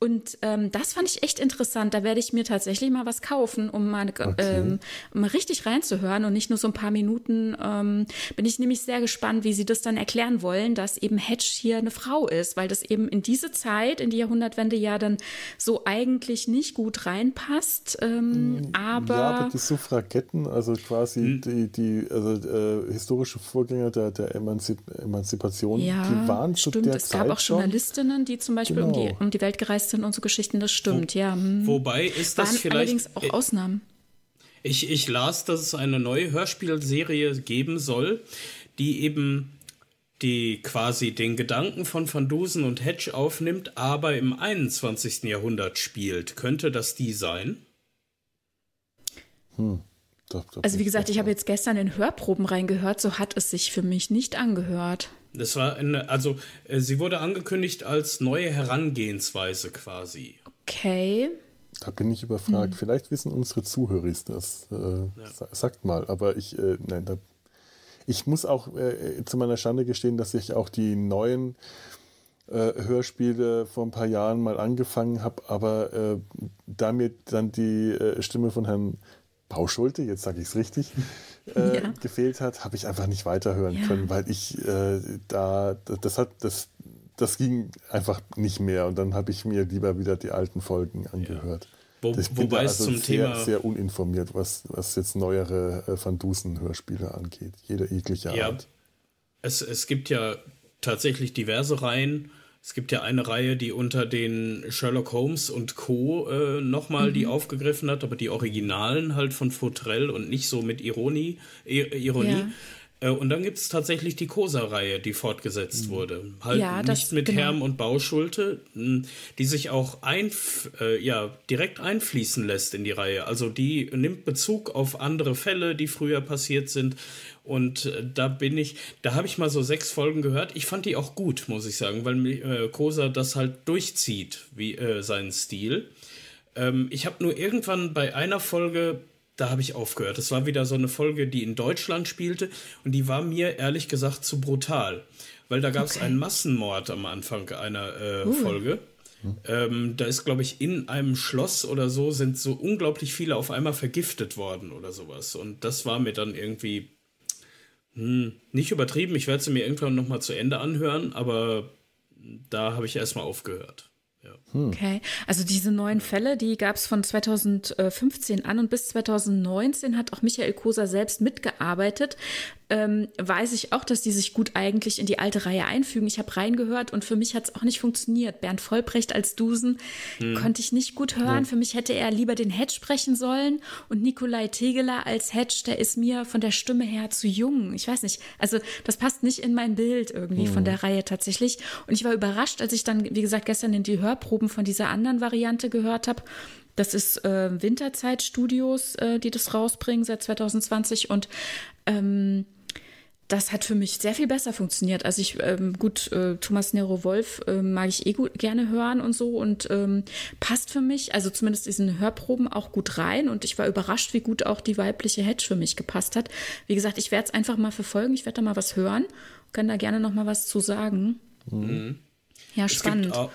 Speaker 2: und ähm, das fand ich echt interessant. Da werde ich mir tatsächlich mal was kaufen, um mal, okay. ähm, um mal richtig reinzuhören und nicht nur so ein paar Minuten. Ähm, bin ich nämlich sehr gespannt, wie sie das dann erklären wollen, dass eben Hedge hier eine Frau ist, weil das eben in diese Zeit, in die Jahrhundertwende ja dann so eigentlich nicht gut reinpasst. Ähm, mm, aber ja, aber
Speaker 1: die Suffragetten, also quasi hm. die, die also, äh, historische Vorgänger der, der Emanzip Emanzipation,
Speaker 2: ja,
Speaker 1: die waren
Speaker 2: stimmt. zu der es Zeit gab auch Journalistinnen, die zum Beispiel genau. um, die, genau. um die Welt gereist sind und so Geschichten, das stimmt,
Speaker 3: Wo,
Speaker 2: ja.
Speaker 3: Hm. Wobei ist das Waren vielleicht.
Speaker 2: Allerdings auch Ausnahmen.
Speaker 3: Ich, ich las, dass es eine neue Hörspielserie geben soll, die eben die quasi den Gedanken von Van Dusen und Hedge aufnimmt, aber im 21. Jahrhundert spielt. Könnte das die sein?
Speaker 1: Hm.
Speaker 2: Doch, doch, also wie gesagt, ich habe jetzt gestern in Hörproben reingehört, so hat es sich für mich nicht angehört.
Speaker 3: Das war eine, also äh, sie wurde angekündigt als neue Herangehensweise quasi.
Speaker 2: Okay.
Speaker 1: Da bin ich überfragt. Hm. Vielleicht wissen unsere Zuhörer das. Äh, ja. Sagt mal, aber ich, äh, nein, da, ich muss auch äh, zu meiner Schande gestehen, dass ich auch die neuen äh, Hörspiele vor ein paar Jahren mal angefangen habe, aber äh, da mir dann die Stimme von Herrn Bauschulte, jetzt sage ich es richtig, äh, ja. gefehlt hat, habe ich einfach nicht weiterhören ja. können, weil ich äh, da, das hat, das das ging einfach nicht mehr. Und dann habe ich mir lieber wieder die alten Folgen angehört. Wo, ich bin wobei also es zum sehr, Thema sehr uninformiert, was, was jetzt neuere äh, Van Dusen-Hörspiele angeht. Jede jegliche Art. Ja,
Speaker 3: es, es gibt ja tatsächlich diverse Reihen. Es gibt ja eine Reihe, die unter den Sherlock Holmes und Co. Äh, nochmal mhm. die aufgegriffen hat, aber die Originalen halt von Futrell und nicht so mit Ironie. Ironie. Ja. Äh, und dann gibt es tatsächlich die Cosa-Reihe, die fortgesetzt mhm. wurde. Halt ja, nicht mit genau. Herm und Bauschulte, die sich auch ein, äh, ja, direkt einfließen lässt in die Reihe. Also die nimmt Bezug auf andere Fälle, die früher passiert sind. Und äh, da bin ich, da habe ich mal so sechs Folgen gehört. Ich fand die auch gut, muss ich sagen, weil äh, Cosa das halt durchzieht, wie äh, seinen Stil. Ähm, ich habe nur irgendwann bei einer Folge da habe ich aufgehört. Das war wieder so eine Folge, die in Deutschland spielte und die war mir ehrlich gesagt zu brutal. Weil da gab es okay. einen Massenmord am Anfang einer äh, uh. Folge. Ähm, da ist, glaube ich, in einem Schloss oder so sind so unglaublich viele auf einmal vergiftet worden oder sowas. Und das war mir dann irgendwie hm, nicht übertrieben. Ich werde sie mir irgendwann nochmal zu Ende anhören, aber da habe ich erstmal aufgehört.
Speaker 2: Hm. Okay, also diese neuen Fälle, die gab es von 2015 an und bis 2019 hat auch Michael Koser selbst mitgearbeitet ähm, weiß ich auch, dass die sich gut eigentlich in die alte Reihe einfügen. Ich habe reingehört und für mich hat es auch nicht funktioniert. Bernd Vollbrecht als Dusen hm. konnte ich nicht gut hören. Ja. Für mich hätte er lieber den Hedge sprechen sollen und Nikolai Tegeler als Hedge, der ist mir von der Stimme her zu jung. Ich weiß nicht. Also das passt nicht in mein Bild irgendwie hm. von der Reihe tatsächlich. Und ich war überrascht, als ich dann, wie gesagt, gestern in die Hörproben von dieser anderen Variante gehört habe. Das ist äh, Winterzeit Studios, äh, die das rausbringen seit 2020 und ähm, das hat für mich sehr viel besser funktioniert. Also ich, ähm, gut, äh, Thomas Nero Wolf äh, mag ich eh gut, gerne hören und so und ähm, passt für mich, also zumindest diesen Hörproben auch gut rein und ich war überrascht, wie gut auch die weibliche Hedge für mich gepasst hat. Wie gesagt, ich werde es einfach mal verfolgen, ich werde da mal was hören, kann da gerne noch mal was zu sagen. Mhm. Ja, spannend.
Speaker 3: Es gibt, auch,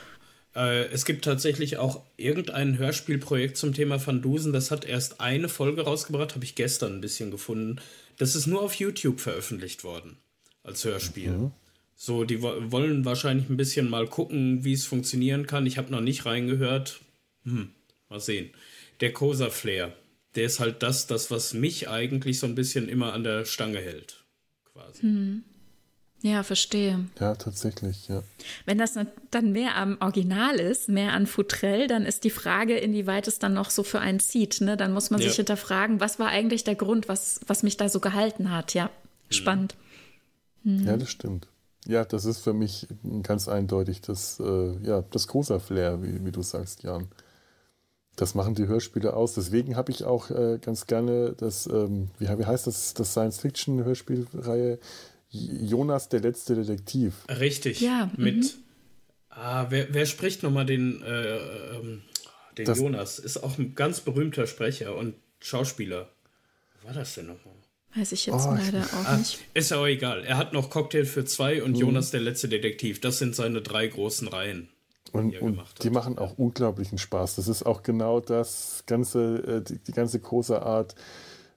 Speaker 3: äh, es gibt tatsächlich auch irgendein Hörspielprojekt zum Thema Van Dusen, das hat erst eine Folge rausgebracht, habe ich gestern ein bisschen gefunden das ist nur auf YouTube veröffentlicht worden als Hörspiel. Mhm. So, die wollen wahrscheinlich ein bisschen mal gucken, wie es funktionieren kann. Ich habe noch nicht reingehört. Hm, mal sehen. Der Cosa Flair, der ist halt das, das, was mich eigentlich so ein bisschen immer an der Stange hält. Quasi.
Speaker 2: Mhm. Ja, verstehe.
Speaker 1: Ja, tatsächlich, ja.
Speaker 2: Wenn das dann mehr am Original ist, mehr an Futrell, dann ist die Frage, inwieweit es dann noch so für einen zieht. Ne? Dann muss man ja. sich hinterfragen, was war eigentlich der Grund, was, was mich da so gehalten hat. Ja, mhm. spannend.
Speaker 1: Mhm. Ja, das stimmt. Ja, das ist für mich ganz eindeutig das, äh, ja, das große Flair, wie, wie du sagst, Jan. Das machen die Hörspiele aus. Deswegen habe ich auch äh, ganz gerne das, ähm, wie, wie heißt das, das Science-Fiction-Hörspielreihe Jonas, der letzte Detektiv.
Speaker 3: Richtig. Ja. Mit. Mhm. Ah, wer, wer spricht nochmal den, äh, ähm, den das, Jonas? Ist auch ein ganz berühmter Sprecher und Schauspieler. Wer war das denn nochmal?
Speaker 2: Weiß ich jetzt oh, leider ich, auch ah, nicht.
Speaker 3: Ist ja auch egal. Er hat noch Cocktail für zwei und mhm. Jonas, der letzte Detektiv. Das sind seine drei großen Reihen.
Speaker 1: Und, die, und die machen auch unglaublichen Spaß. Das ist auch genau das ganze, äh, die, die ganze große Art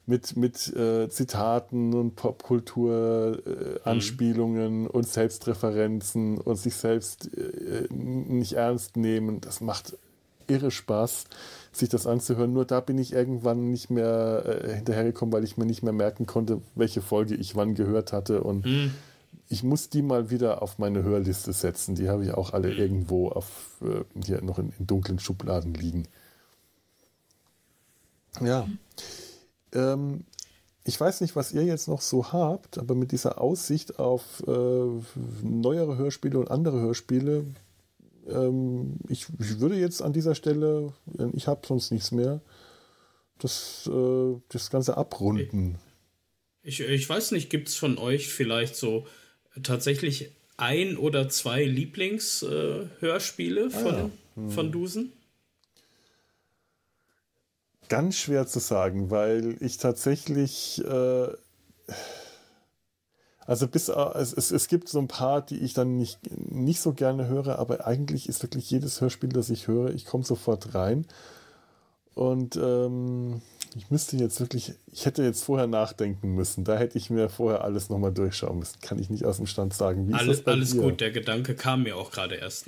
Speaker 1: mit, mit äh, Zitaten und Popkultur-Anspielungen äh, mhm. und Selbstreferenzen und sich selbst äh, nicht ernst nehmen. Das macht irre Spaß, sich das anzuhören. Nur da bin ich irgendwann nicht mehr äh, hinterhergekommen, weil ich mir nicht mehr merken konnte, welche Folge ich wann gehört hatte. Und mhm. ich muss die mal wieder auf meine Hörliste setzen. Die habe ich auch alle mhm. irgendwo auf, äh, hier noch in, in dunklen Schubladen liegen. Ja. Ähm, ich weiß nicht, was ihr jetzt noch so habt, aber mit dieser Aussicht auf äh, neuere Hörspiele und andere Hörspiele, ähm, ich, ich, würde jetzt an dieser Stelle, ich habe sonst nichts mehr, das, äh, das Ganze abrunden.
Speaker 3: Ich, ich weiß nicht, gibt es von euch vielleicht so tatsächlich ein oder zwei Lieblingshörspiele äh, von, ah, hm. von Dusen?
Speaker 1: Ganz schwer zu sagen, weil ich tatsächlich, äh, also bis äh, es, es, gibt so ein paar, die ich dann nicht, nicht so gerne höre, aber eigentlich ist wirklich jedes Hörspiel, das ich höre, ich komme sofort rein. Und ähm, ich müsste jetzt wirklich, ich hätte jetzt vorher nachdenken müssen. Da hätte ich mir vorher alles nochmal durchschauen müssen. Kann ich nicht aus dem Stand sagen.
Speaker 3: Wie alles alles gut, der Gedanke kam mir auch gerade erst.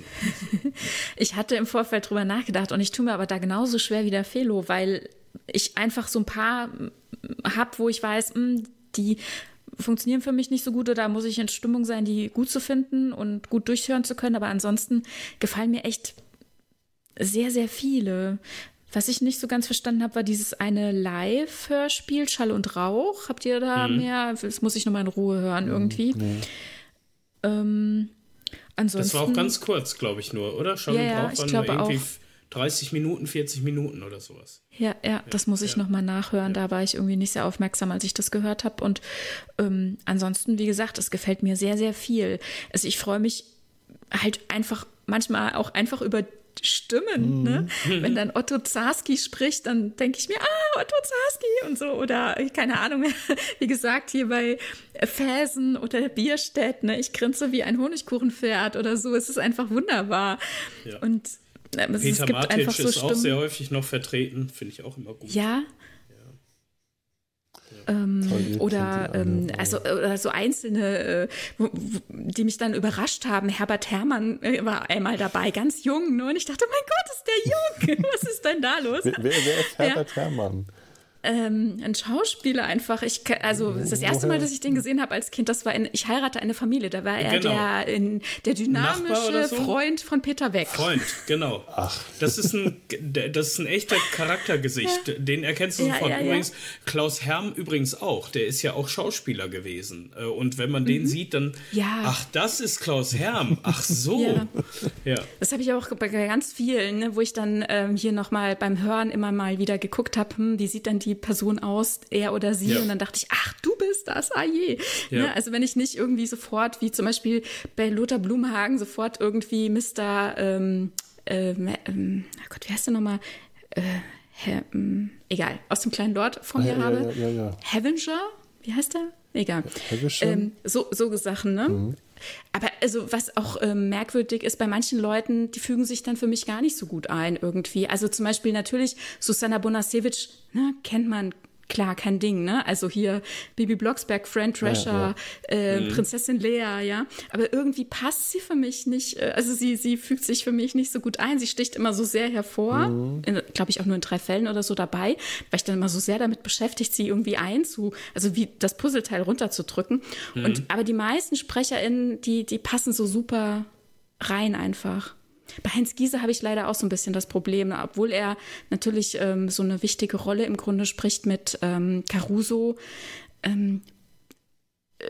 Speaker 2: ich hatte im Vorfeld drüber nachgedacht und ich tue mir aber da genauso schwer wie der Felo, weil ich einfach so ein paar habe, wo ich weiß, hm, die funktionieren für mich nicht so gut oder muss ich in Stimmung sein, die gut zu finden und gut durchhören zu können. Aber ansonsten gefallen mir echt sehr, sehr viele. Was ich nicht so ganz verstanden habe, war dieses eine Live-Hörspiel, Schall und Rauch. Habt ihr da mhm. mehr? Das muss ich nochmal in Ruhe hören irgendwie. Mhm. Ähm, ansonsten,
Speaker 3: das war auch ganz kurz, glaube ich, nur, oder?
Speaker 2: Schall ja, und Rauch waren nur irgendwie auch.
Speaker 3: 30 Minuten, 40 Minuten oder sowas.
Speaker 2: Ja, ja, das muss ich ja. nochmal nachhören. Da war ich irgendwie nicht sehr aufmerksam, als ich das gehört habe. Und ähm, ansonsten, wie gesagt, es gefällt mir sehr, sehr viel. Also ich freue mich halt einfach manchmal auch einfach über Stimmen. Mhm. Ne? Wenn dann Otto Zarski spricht, dann denke ich mir, ah, Otto Zarski und so. Oder keine Ahnung, wie gesagt, hier bei Fäsen oder Bierstedt, ne? ich grinse wie ein Honigkuchenpferd oder so. Es ist einfach wunderbar. Ja. Und
Speaker 3: äh, es, Peter es gibt Martic einfach so ist Stimmen. auch sehr häufig noch vertreten, finde ich auch immer gut.
Speaker 2: Ja, ähm, oder, ähm, also, oder so einzelne, äh, die mich dann überrascht haben. Herbert Herrmann äh, war einmal dabei, ganz jung. Ne? Und ich dachte, mein Gott, ist der jung. Was ist denn da los?
Speaker 1: Wer, wer ist Herbert ja. Herrmann?
Speaker 2: Ähm, ein Schauspieler einfach. Ich, also das erste Mal, dass ich den gesehen habe als Kind, das war in Ich heirate eine Familie. Da war er genau. der, in, der dynamische so? Freund von Peter Weck.
Speaker 3: Freund, genau. Ach. Das ist ein, das ist ein echter Charaktergesicht. Ja. Den erkennst du sofort. Ja, ja, übrigens, Klaus Herm übrigens auch. Der ist ja auch Schauspieler gewesen. Äh, und wenn man mhm. den sieht, dann, ach, das ist Klaus Herm. Ach so.
Speaker 2: ja. Das habe ich auch bei ganz vielen, ne, wo ich dann ähm, hier nochmal beim Hören immer mal wieder geguckt habe, hm, wie sieht dann die Person aus, er oder sie. Ja. Und dann dachte ich, ach, du bist das, ah je. Ja. Ne? Also wenn ich nicht irgendwie sofort, wie zum Beispiel bei Lothar Blumhagen, sofort irgendwie Mr. Ähm, ähm, ähm, oh Gott, wie heißt der nochmal? Äh, ähm, egal, aus dem kleinen Lord vor mir ja, habe. Ja, ja, Heavenger, wie heißt der? Egal. Ähm, so, so Sachen, ne? Mhm. Aber also, was auch ähm, merkwürdig ist, bei manchen Leuten, die fügen sich dann für mich gar nicht so gut ein irgendwie. Also zum Beispiel natürlich Susanna Bonasewicz, ne, kennt man, klar, kein Ding, ne? Also hier Bibi Blocksberg, Friend Trasher, ja, ja. Äh, mhm. Prinzessin Lea, ja. Aber irgendwie passt sie für mich nicht, äh, also sie, sie fügt sich für mich nicht so gut ein. Sie sticht immer so sehr hervor, mhm. glaube ich auch nur in drei Fällen oder so dabei, weil ich dann immer so sehr damit beschäftigt, sie irgendwie einzu, also wie das Puzzleteil runterzudrücken. Mhm. Und aber die meisten SprecherInnen, die, die passen so super rein einfach. Bei Heinz Giese habe ich leider auch so ein bisschen das Problem, obwohl er natürlich ähm, so eine wichtige Rolle im Grunde spricht mit ähm, Caruso. Ähm,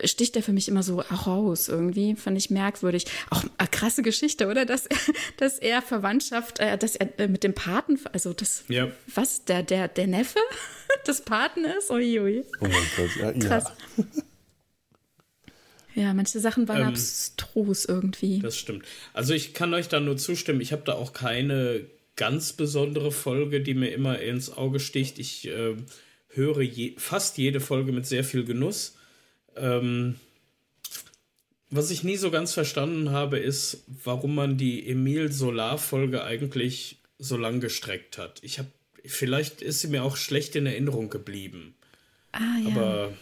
Speaker 2: sticht er für mich immer so raus irgendwie, fand ich merkwürdig. Auch eine krasse Geschichte, oder? Dass er, dass er Verwandtschaft, äh, dass er äh, mit dem Paten, also das, ja. was, der, der, der Neffe des Paten ist? Uiui. Oh mein Gott, ja, Krass. Ja. Ja, manche Sachen waren ähm, abstrus irgendwie.
Speaker 3: Das stimmt. Also ich kann euch da nur zustimmen. Ich habe da auch keine ganz besondere Folge, die mir immer ins Auge sticht. Ich äh, höre je, fast jede Folge mit sehr viel Genuss. Ähm, was ich nie so ganz verstanden habe, ist, warum man die Emil Solar-Folge eigentlich so lang gestreckt hat. Ich habe, vielleicht ist sie mir auch schlecht in Erinnerung geblieben.
Speaker 2: Ah, ja.
Speaker 3: Aber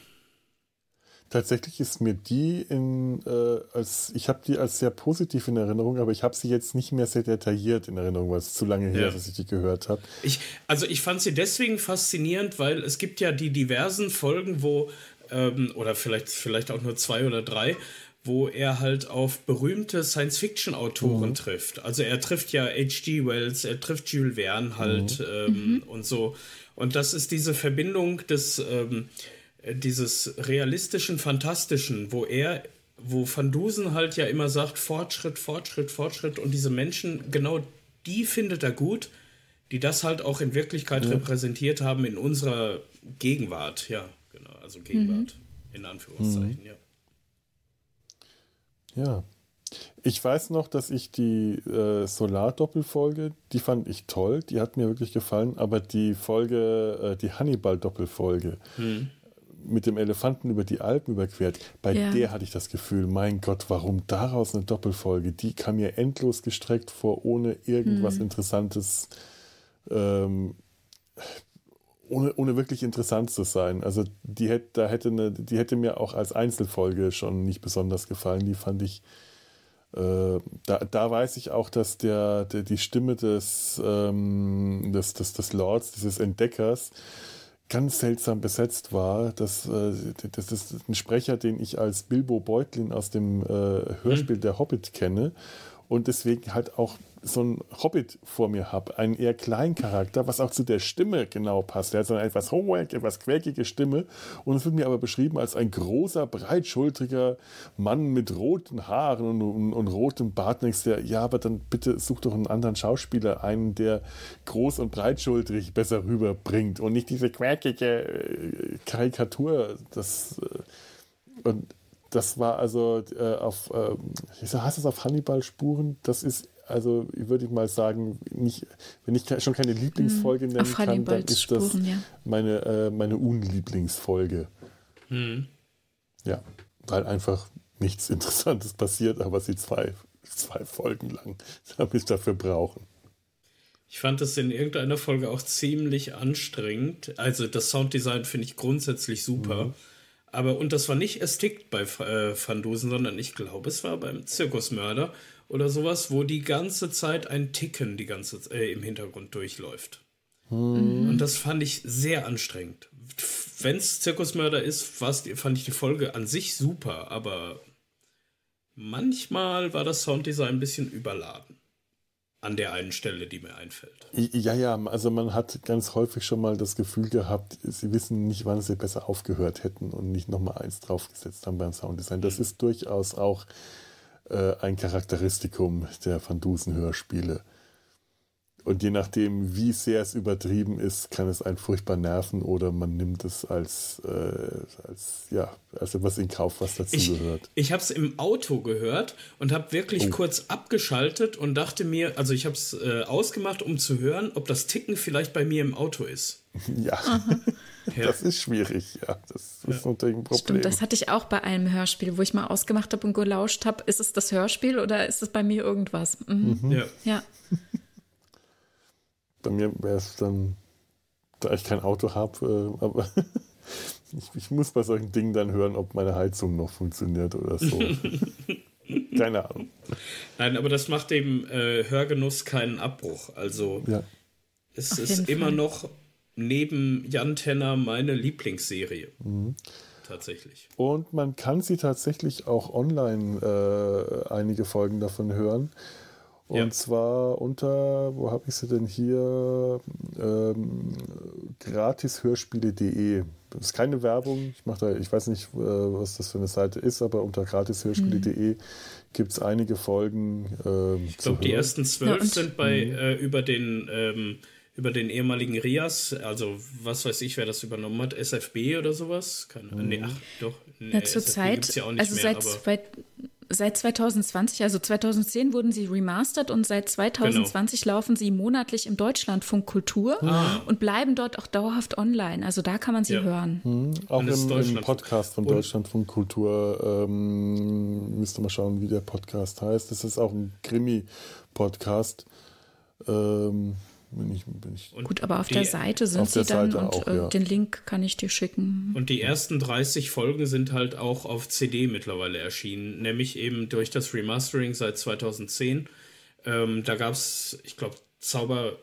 Speaker 1: Tatsächlich ist mir die in, äh, als, ich habe die als sehr positiv in Erinnerung, aber ich habe sie jetzt nicht mehr sehr detailliert in Erinnerung, weil es zu lange her ist, dass ich die gehört habe.
Speaker 3: Ich, also ich fand sie deswegen faszinierend, weil es gibt ja die diversen Folgen, wo, ähm, oder vielleicht, vielleicht auch nur zwei oder drei, wo er halt auf berühmte Science-Fiction-Autoren mhm. trifft. Also er trifft ja H.G. Wells, er trifft Jules Verne halt mhm. Ähm, mhm. und so. Und das ist diese Verbindung des ähm, dieses realistischen, fantastischen, wo er, wo Van Dusen halt ja immer sagt, Fortschritt, Fortschritt, Fortschritt und diese Menschen, genau die findet er gut, die das halt auch in Wirklichkeit ja. repräsentiert haben in unserer Gegenwart, ja, genau, also Gegenwart, mhm. in Anführungszeichen, mhm. ja.
Speaker 1: Ja. Ich weiß noch, dass ich die äh, Solar-Doppelfolge, die fand ich toll, die hat mir wirklich gefallen, aber die Folge, äh, die Hannibal-Doppelfolge, mhm mit dem Elefanten über die Alpen überquert, bei ja. der hatte ich das Gefühl, mein Gott, warum daraus eine Doppelfolge? Die kam mir endlos gestreckt vor, ohne irgendwas hm. Interessantes, ähm, ohne, ohne wirklich interessant zu sein. Also die hätte, da hätte eine, die hätte mir auch als Einzelfolge schon nicht besonders gefallen. Die fand ich, äh, da, da weiß ich auch, dass der, der die Stimme des, ähm, des, des, des Lords, dieses Entdeckers, ganz seltsam besetzt war. Das, äh, das ist ein Sprecher, den ich als Bilbo Beutlin aus dem äh, Hörspiel mhm. Der Hobbit kenne und deswegen halt auch so ein Hobbit vor mir habe, einen eher kleinen Charakter, was auch zu der Stimme genau passt. Er hat so eine etwas hohe, etwas quäkige Stimme und es wird mir aber beschrieben als ein großer, breitschultriger Mann mit roten Haaren und, und, und rotem Bart. Und der, ja, aber dann bitte such doch einen anderen Schauspieler, einen, der groß und breitschultrig besser rüberbringt und nicht diese quäkige äh, Karikatur. Das, äh, und das war also äh, auf, äh, heißt das auf Hannibal-Spuren? Das ist also würde ich mal sagen, nicht, wenn ich schon keine Lieblingsfolge hm, nennen kann, dann ist das Spuren, ja. meine, äh, meine Unlieblingsfolge. Hm. Ja, weil einfach nichts Interessantes passiert, aber sie zwei, zwei Folgen lang damit dafür brauchen.
Speaker 3: Ich fand es in irgendeiner Folge auch ziemlich anstrengend. Also das Sounddesign finde ich grundsätzlich super. Mhm. Aber, und das war nicht erstickt bei äh, Van Dusen, sondern ich glaube, es war beim Zirkusmörder oder sowas, wo die ganze Zeit ein Ticken die ganze äh, im Hintergrund durchläuft. Mhm. Und das fand ich sehr anstrengend. Wenn es Zirkusmörder ist, fand ich die Folge an sich super, aber manchmal war das Sounddesign ein bisschen überladen an der einen Stelle, die mir einfällt.
Speaker 1: Ja, ja, also man hat ganz häufig schon mal das Gefühl gehabt, sie wissen nicht, wann sie besser aufgehört hätten und nicht nochmal eins draufgesetzt haben beim Sounddesign. Das mhm. ist durchaus auch äh, ein Charakteristikum der Van Dusen-Hörspiele. Und je nachdem, wie sehr es übertrieben ist, kann es einen furchtbar nerven oder man nimmt es als, äh, als, ja, als etwas in Kauf, was dazu
Speaker 3: ich,
Speaker 1: gehört.
Speaker 3: Ich habe es im Auto gehört und habe wirklich oh. kurz abgeschaltet und dachte mir, also ich habe es äh, ausgemacht, um zu hören, ob das Ticken vielleicht bei mir im Auto ist.
Speaker 1: Ja. ja. Das ist schwierig, ja. Das ist ja. natürlich ein Problem. Stimmt,
Speaker 2: das hatte ich auch bei einem Hörspiel, wo ich mal ausgemacht habe und gelauscht habe. Ist es das Hörspiel oder ist es bei mir irgendwas? Mhm. Mhm. Ja. ja.
Speaker 1: Bei mir wäre es dann, da ich kein Auto habe, äh, aber ich, ich, muss bei solchen Dingen dann hören, ob meine Heizung noch funktioniert oder so. Keine Ahnung.
Speaker 3: Nein, aber das macht dem äh, Hörgenuss keinen Abbruch. Also ja. es ist immer noch neben Jan Tenner meine Lieblingsserie. Mhm. Tatsächlich.
Speaker 1: Und man kann sie tatsächlich auch online äh, einige Folgen davon hören. Und ja. zwar unter, wo habe ich sie denn hier? Ähm, gratishörspiele.de. Das ist keine Werbung. Ich, da, ich weiß nicht, äh, was das für eine Seite ist, aber unter gratishörspiele.de mhm. gibt es einige Folgen.
Speaker 3: Ähm, ich glaube, die ersten zwölf ja, sind bei mhm. äh, über den ähm, über den ehemaligen Rias, also was weiß ich, wer das übernommen hat, SFB oder sowas? Keine, mhm. nee, ach doch. Nee,
Speaker 2: ja, zur Zeit, ja also mehr, seit, seit 2020, also 2010 wurden sie remastert und seit 2020 genau. laufen sie monatlich im Deutschlandfunk Kultur ah. und bleiben dort auch dauerhaft online. Also da kann man sie ja. hören.
Speaker 1: Mhm. Auch im, im, Podcast von Deutschlandfunk Kultur ähm, müsste mal schauen, wie der Podcast heißt. Das ist auch ein Krimi-Podcast. Ähm, bin ich, bin ich
Speaker 2: Gut, aber auf der Seite sind sie dann Seite und auch, äh, ja. den Link kann ich dir schicken.
Speaker 3: Und die ersten 30 Folgen sind halt auch auf CD mittlerweile erschienen, nämlich eben durch das Remastering seit 2010. Ähm, da gab es, ich glaube, Zauber,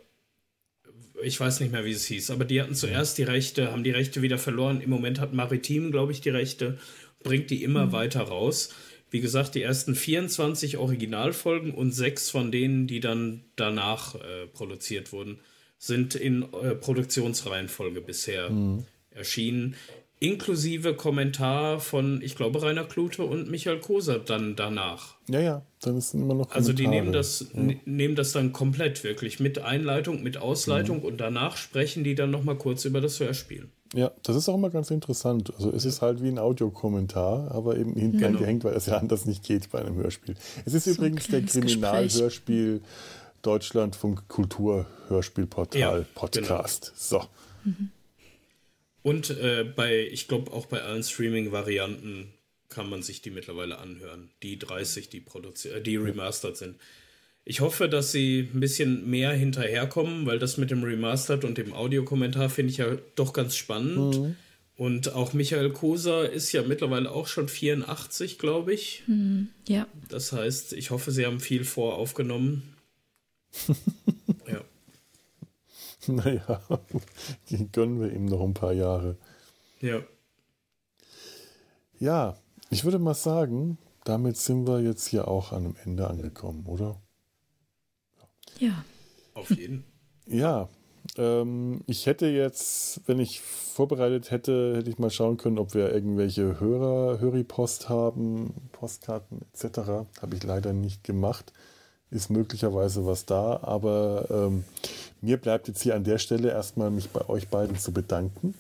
Speaker 3: ich weiß nicht mehr, wie es hieß, aber die hatten zuerst die Rechte, haben die Rechte wieder verloren. Im Moment hat Maritim, glaube ich, die Rechte, bringt die immer mhm. weiter raus. Wie gesagt, die ersten 24 Originalfolgen und sechs von denen, die dann danach äh, produziert wurden, sind in äh, Produktionsreihenfolge bisher mhm. erschienen. Inklusive Kommentar von, ich glaube, Rainer Klute und Michael Koser dann danach.
Speaker 1: Ja, ja, dann ist immer noch Kommentare.
Speaker 3: Also die nehmen das, ja. nehmen das dann komplett wirklich mit Einleitung, mit Ausleitung mhm. und danach sprechen die dann nochmal kurz über das Hörspiel.
Speaker 1: Ja, das ist auch immer ganz interessant. Also es ist halt wie ein Audiokommentar, aber eben hinten genau. gehängt, weil es ja anders nicht geht bei einem Hörspiel. Es ist so übrigens der Kriminalhörspiel Deutschlandfunk Kultur Hörspielportal ja, Podcast. Genau. So. Mhm.
Speaker 3: Und äh, bei, ich glaube auch bei allen Streaming-Varianten kann man sich die mittlerweile anhören. Die 30, die produziert, äh, die remastered sind. Ich hoffe, dass sie ein bisschen mehr hinterherkommen, weil das mit dem Remastered und dem Audiokommentar finde ich ja doch ganz spannend. Mhm. Und auch Michael Koser ist ja mittlerweile auch schon 84, glaube ich.
Speaker 2: Mhm, ja.
Speaker 3: Das heißt, ich hoffe, sie haben viel voraufgenommen. ja.
Speaker 1: Naja, gönnen wir ihm noch ein paar Jahre.
Speaker 3: Ja.
Speaker 1: Ja, ich würde mal sagen, damit sind wir jetzt hier auch an einem Ende angekommen, oder?
Speaker 2: Ja.
Speaker 3: Auf jeden.
Speaker 1: Ja, ähm, ich hätte jetzt, wenn ich vorbereitet hätte, hätte ich mal schauen können, ob wir irgendwelche Hörer, Höripost haben, Postkarten etc. Habe ich leider nicht gemacht. Ist möglicherweise was da, aber ähm, mir bleibt jetzt hier an der Stelle erstmal mich bei euch beiden zu bedanken,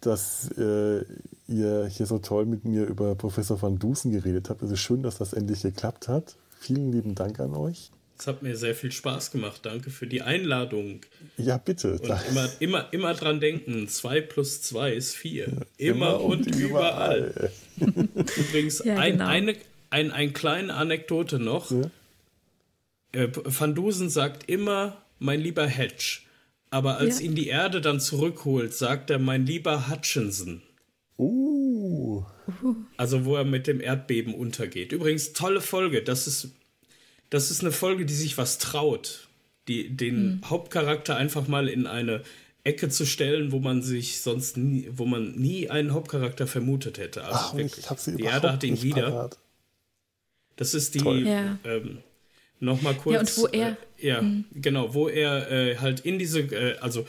Speaker 1: dass äh, ihr hier so toll mit mir über Professor van Dusen geredet habt. Es ist schön, dass das endlich geklappt hat. Vielen lieben Dank an euch.
Speaker 3: Es hat mir sehr viel Spaß gemacht. Danke für die Einladung.
Speaker 1: Ja, bitte.
Speaker 3: Und immer, immer, immer dran denken, 2 plus 2 ist 4. Ja, immer, immer, und, und überall. überall. Übrigens, ja, ein, genau. eine, ein, eine kleine Anekdote noch. Ja. Äh, Van Dusen sagt immer, mein lieber Hedge. Aber als ihn die Erde dann zurückholt, sagt er, mein lieber Hutchinson.
Speaker 1: Uh.
Speaker 3: Also wo er mit dem Erdbeben untergeht. Übrigens, tolle Folge. Das ist das ist eine Folge, die sich was traut. Die, den mhm. Hauptcharakter einfach mal in eine Ecke zu stellen, wo man sich sonst nie, wo man nie einen Hauptcharakter vermutet hätte. Also
Speaker 1: Ach, wirklich,
Speaker 3: ich die Erde hat ihn wieder. Parat. Das ist die ja. ähm, noch mal kurz.
Speaker 2: Ja, und wo er.
Speaker 3: Äh, ja, mhm. genau, wo er äh, halt in diese, äh, also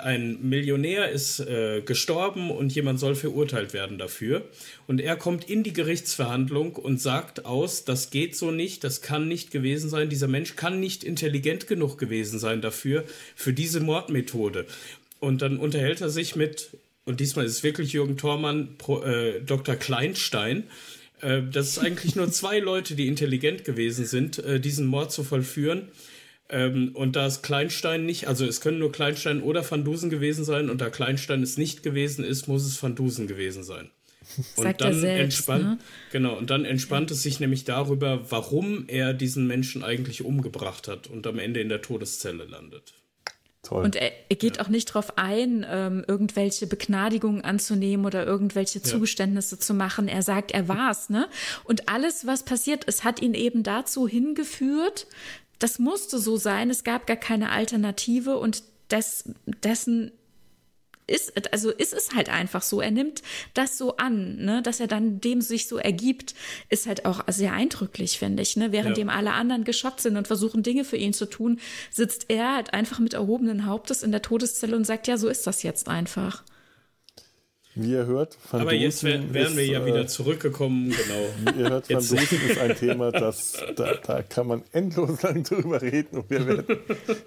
Speaker 3: ein Millionär ist äh, gestorben und jemand soll verurteilt werden dafür. Und er kommt in die Gerichtsverhandlung und sagt aus, das geht so nicht, das kann nicht gewesen sein, dieser Mensch kann nicht intelligent genug gewesen sein dafür, für diese Mordmethode. Und dann unterhält er sich mit, und diesmal ist es wirklich Jürgen Thormann, Pro, äh, Dr. Kleinstein, äh, das ist eigentlich nur zwei Leute, die intelligent gewesen sind, äh, diesen Mord zu vollführen. Ähm, und da es Kleinstein nicht, also es können nur Kleinstein oder Van Dusen gewesen sein und da Kleinstein es nicht gewesen ist, muss es Van Dusen gewesen sein.
Speaker 2: Und Sagt dann selbst,
Speaker 3: entspannt, ne? genau, und dann entspannt es sich nämlich darüber, warum er diesen Menschen eigentlich umgebracht hat und am Ende in der Todeszelle landet.
Speaker 2: Toll. Und er, er geht ja. auch nicht darauf ein, ähm, irgendwelche Begnadigungen anzunehmen oder irgendwelche Zugeständnisse ja. zu machen. Er sagt, er war's, ne? Und alles, was passiert ist, hat ihn eben dazu hingeführt, das musste so sein, es gab gar keine Alternative und des, dessen ist, also ist es halt einfach so. Er nimmt das so an, ne, dass er dann dem sich so ergibt, ist halt auch sehr eindrücklich, finde ich. Ne? Während ja. dem alle anderen geschockt sind und versuchen, Dinge für ihn zu tun, sitzt er halt einfach mit erhobenen Hauptes in der Todeszelle und sagt, ja, so ist das jetzt einfach.
Speaker 1: Wie ihr hört,
Speaker 3: Van Aber Dusen jetzt wären ist, wir ja wieder äh, zurückgekommen, genau.
Speaker 1: Wie ihr hört, Van Dusen ist ein Thema, das, da, da, kann man endlos lang drüber reden. Und wir werden,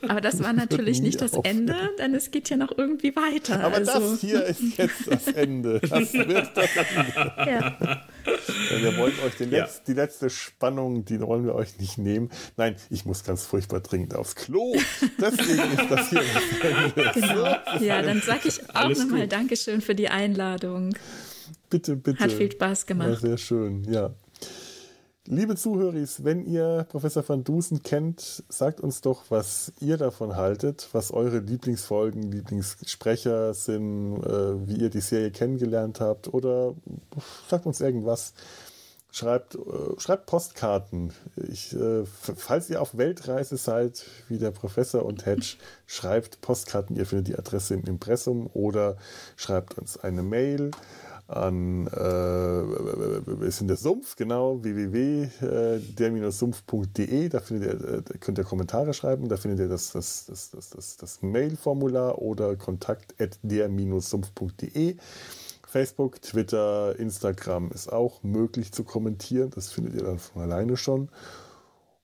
Speaker 2: Aber das war natürlich nicht das aufhören. Ende, denn es geht ja noch irgendwie weiter.
Speaker 1: Aber also. das hier ist jetzt das Ende. Das wird das Ende. Ja. Wir wollen euch den ja. Letz-, die letzte Spannung, die wollen wir euch nicht nehmen. Nein, ich muss ganz furchtbar dringend aufs Klo. Deswegen ist das hier das
Speaker 2: Ende. Genau. Ja, dann sage ich auch nochmal Dankeschön für die Einladung.
Speaker 1: Bitte, bitte.
Speaker 2: Hat viel Spaß gemacht. Ja,
Speaker 1: sehr schön, ja. Liebe Zuhörer, wenn ihr Professor van Dusen kennt, sagt uns doch, was ihr davon haltet, was eure Lieblingsfolgen, Lieblingssprecher sind, äh, wie ihr die Serie kennengelernt habt oder sagt uns irgendwas. Schreibt, äh, schreibt Postkarten. Ich, äh, falls ihr auf Weltreise seid, wie der Professor und Hedge, schreibt Postkarten. Ihr findet die Adresse im Impressum oder schreibt uns eine Mail an äh, ist in der Sumpf, genau, www.der-sumpf.de, da findet ihr, äh, könnt ihr Kommentare schreiben, da findet ihr das, das, das, das, das, das Mail-Formular oder kontakt der-sumpf.de. Facebook, Twitter, Instagram ist auch möglich zu kommentieren, das findet ihr dann von alleine schon.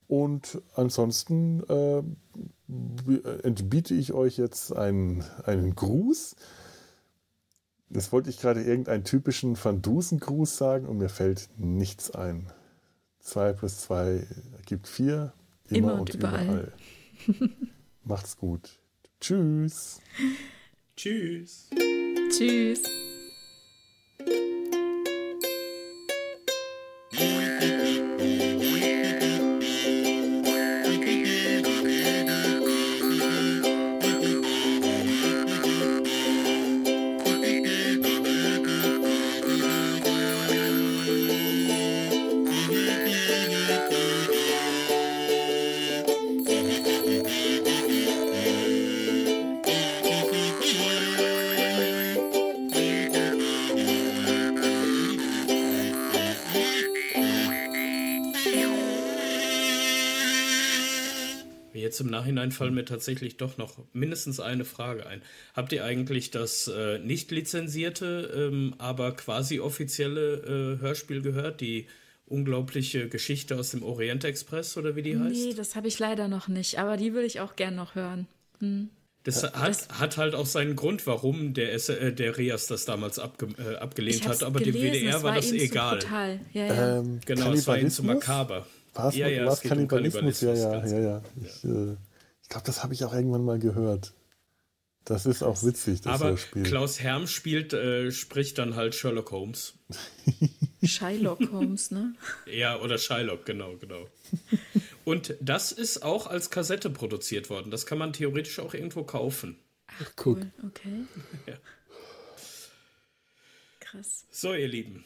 Speaker 1: Und ansonsten äh, entbiete ich euch jetzt einen, einen Gruß. Jetzt wollte ich gerade irgendeinen typischen Van Dusen-Gruß sagen und mir fällt nichts ein. 2 plus 2 ergibt 4. Immer, immer, und, und überall. überall. Macht's gut. Tschüss.
Speaker 3: Tschüss.
Speaker 2: Tschüss.
Speaker 3: Jetzt im Nachhinein fallen mir tatsächlich doch noch mindestens eine Frage ein. Habt ihr eigentlich das äh, nicht lizenzierte, ähm, aber quasi offizielle äh, Hörspiel gehört? Die unglaubliche Geschichte aus dem Orient Express oder wie die heißt?
Speaker 2: Nee, das habe ich leider noch nicht, aber die will ich auch gern noch hören. Hm.
Speaker 3: Das, das hat, hat, halt auch seinen Grund, warum der, äh, der Rias das damals abge, äh, abgelehnt hat, aber gelesen, dem WDR war, war das egal.
Speaker 2: Total. Ja, ja. Ähm,
Speaker 3: genau, es war ihm zu makaber.
Speaker 1: Es ja, ja, es Kannibalismus? Um Kannibalismus? Ja, ja, ja, ja. Ich, äh, ich glaube, das habe ich auch irgendwann mal gehört. Das ist auch witzig, das
Speaker 3: Aber Spiel. Klaus Herm spielt, äh, spricht dann halt Sherlock Holmes.
Speaker 2: Shylock Holmes, ne?
Speaker 3: Ja, oder Shylock, genau, genau. Und das ist auch als Kassette produziert worden. Das kann man theoretisch auch irgendwo kaufen.
Speaker 2: Ach, cool. Okay. ja. Krass.
Speaker 3: So, ihr Lieben.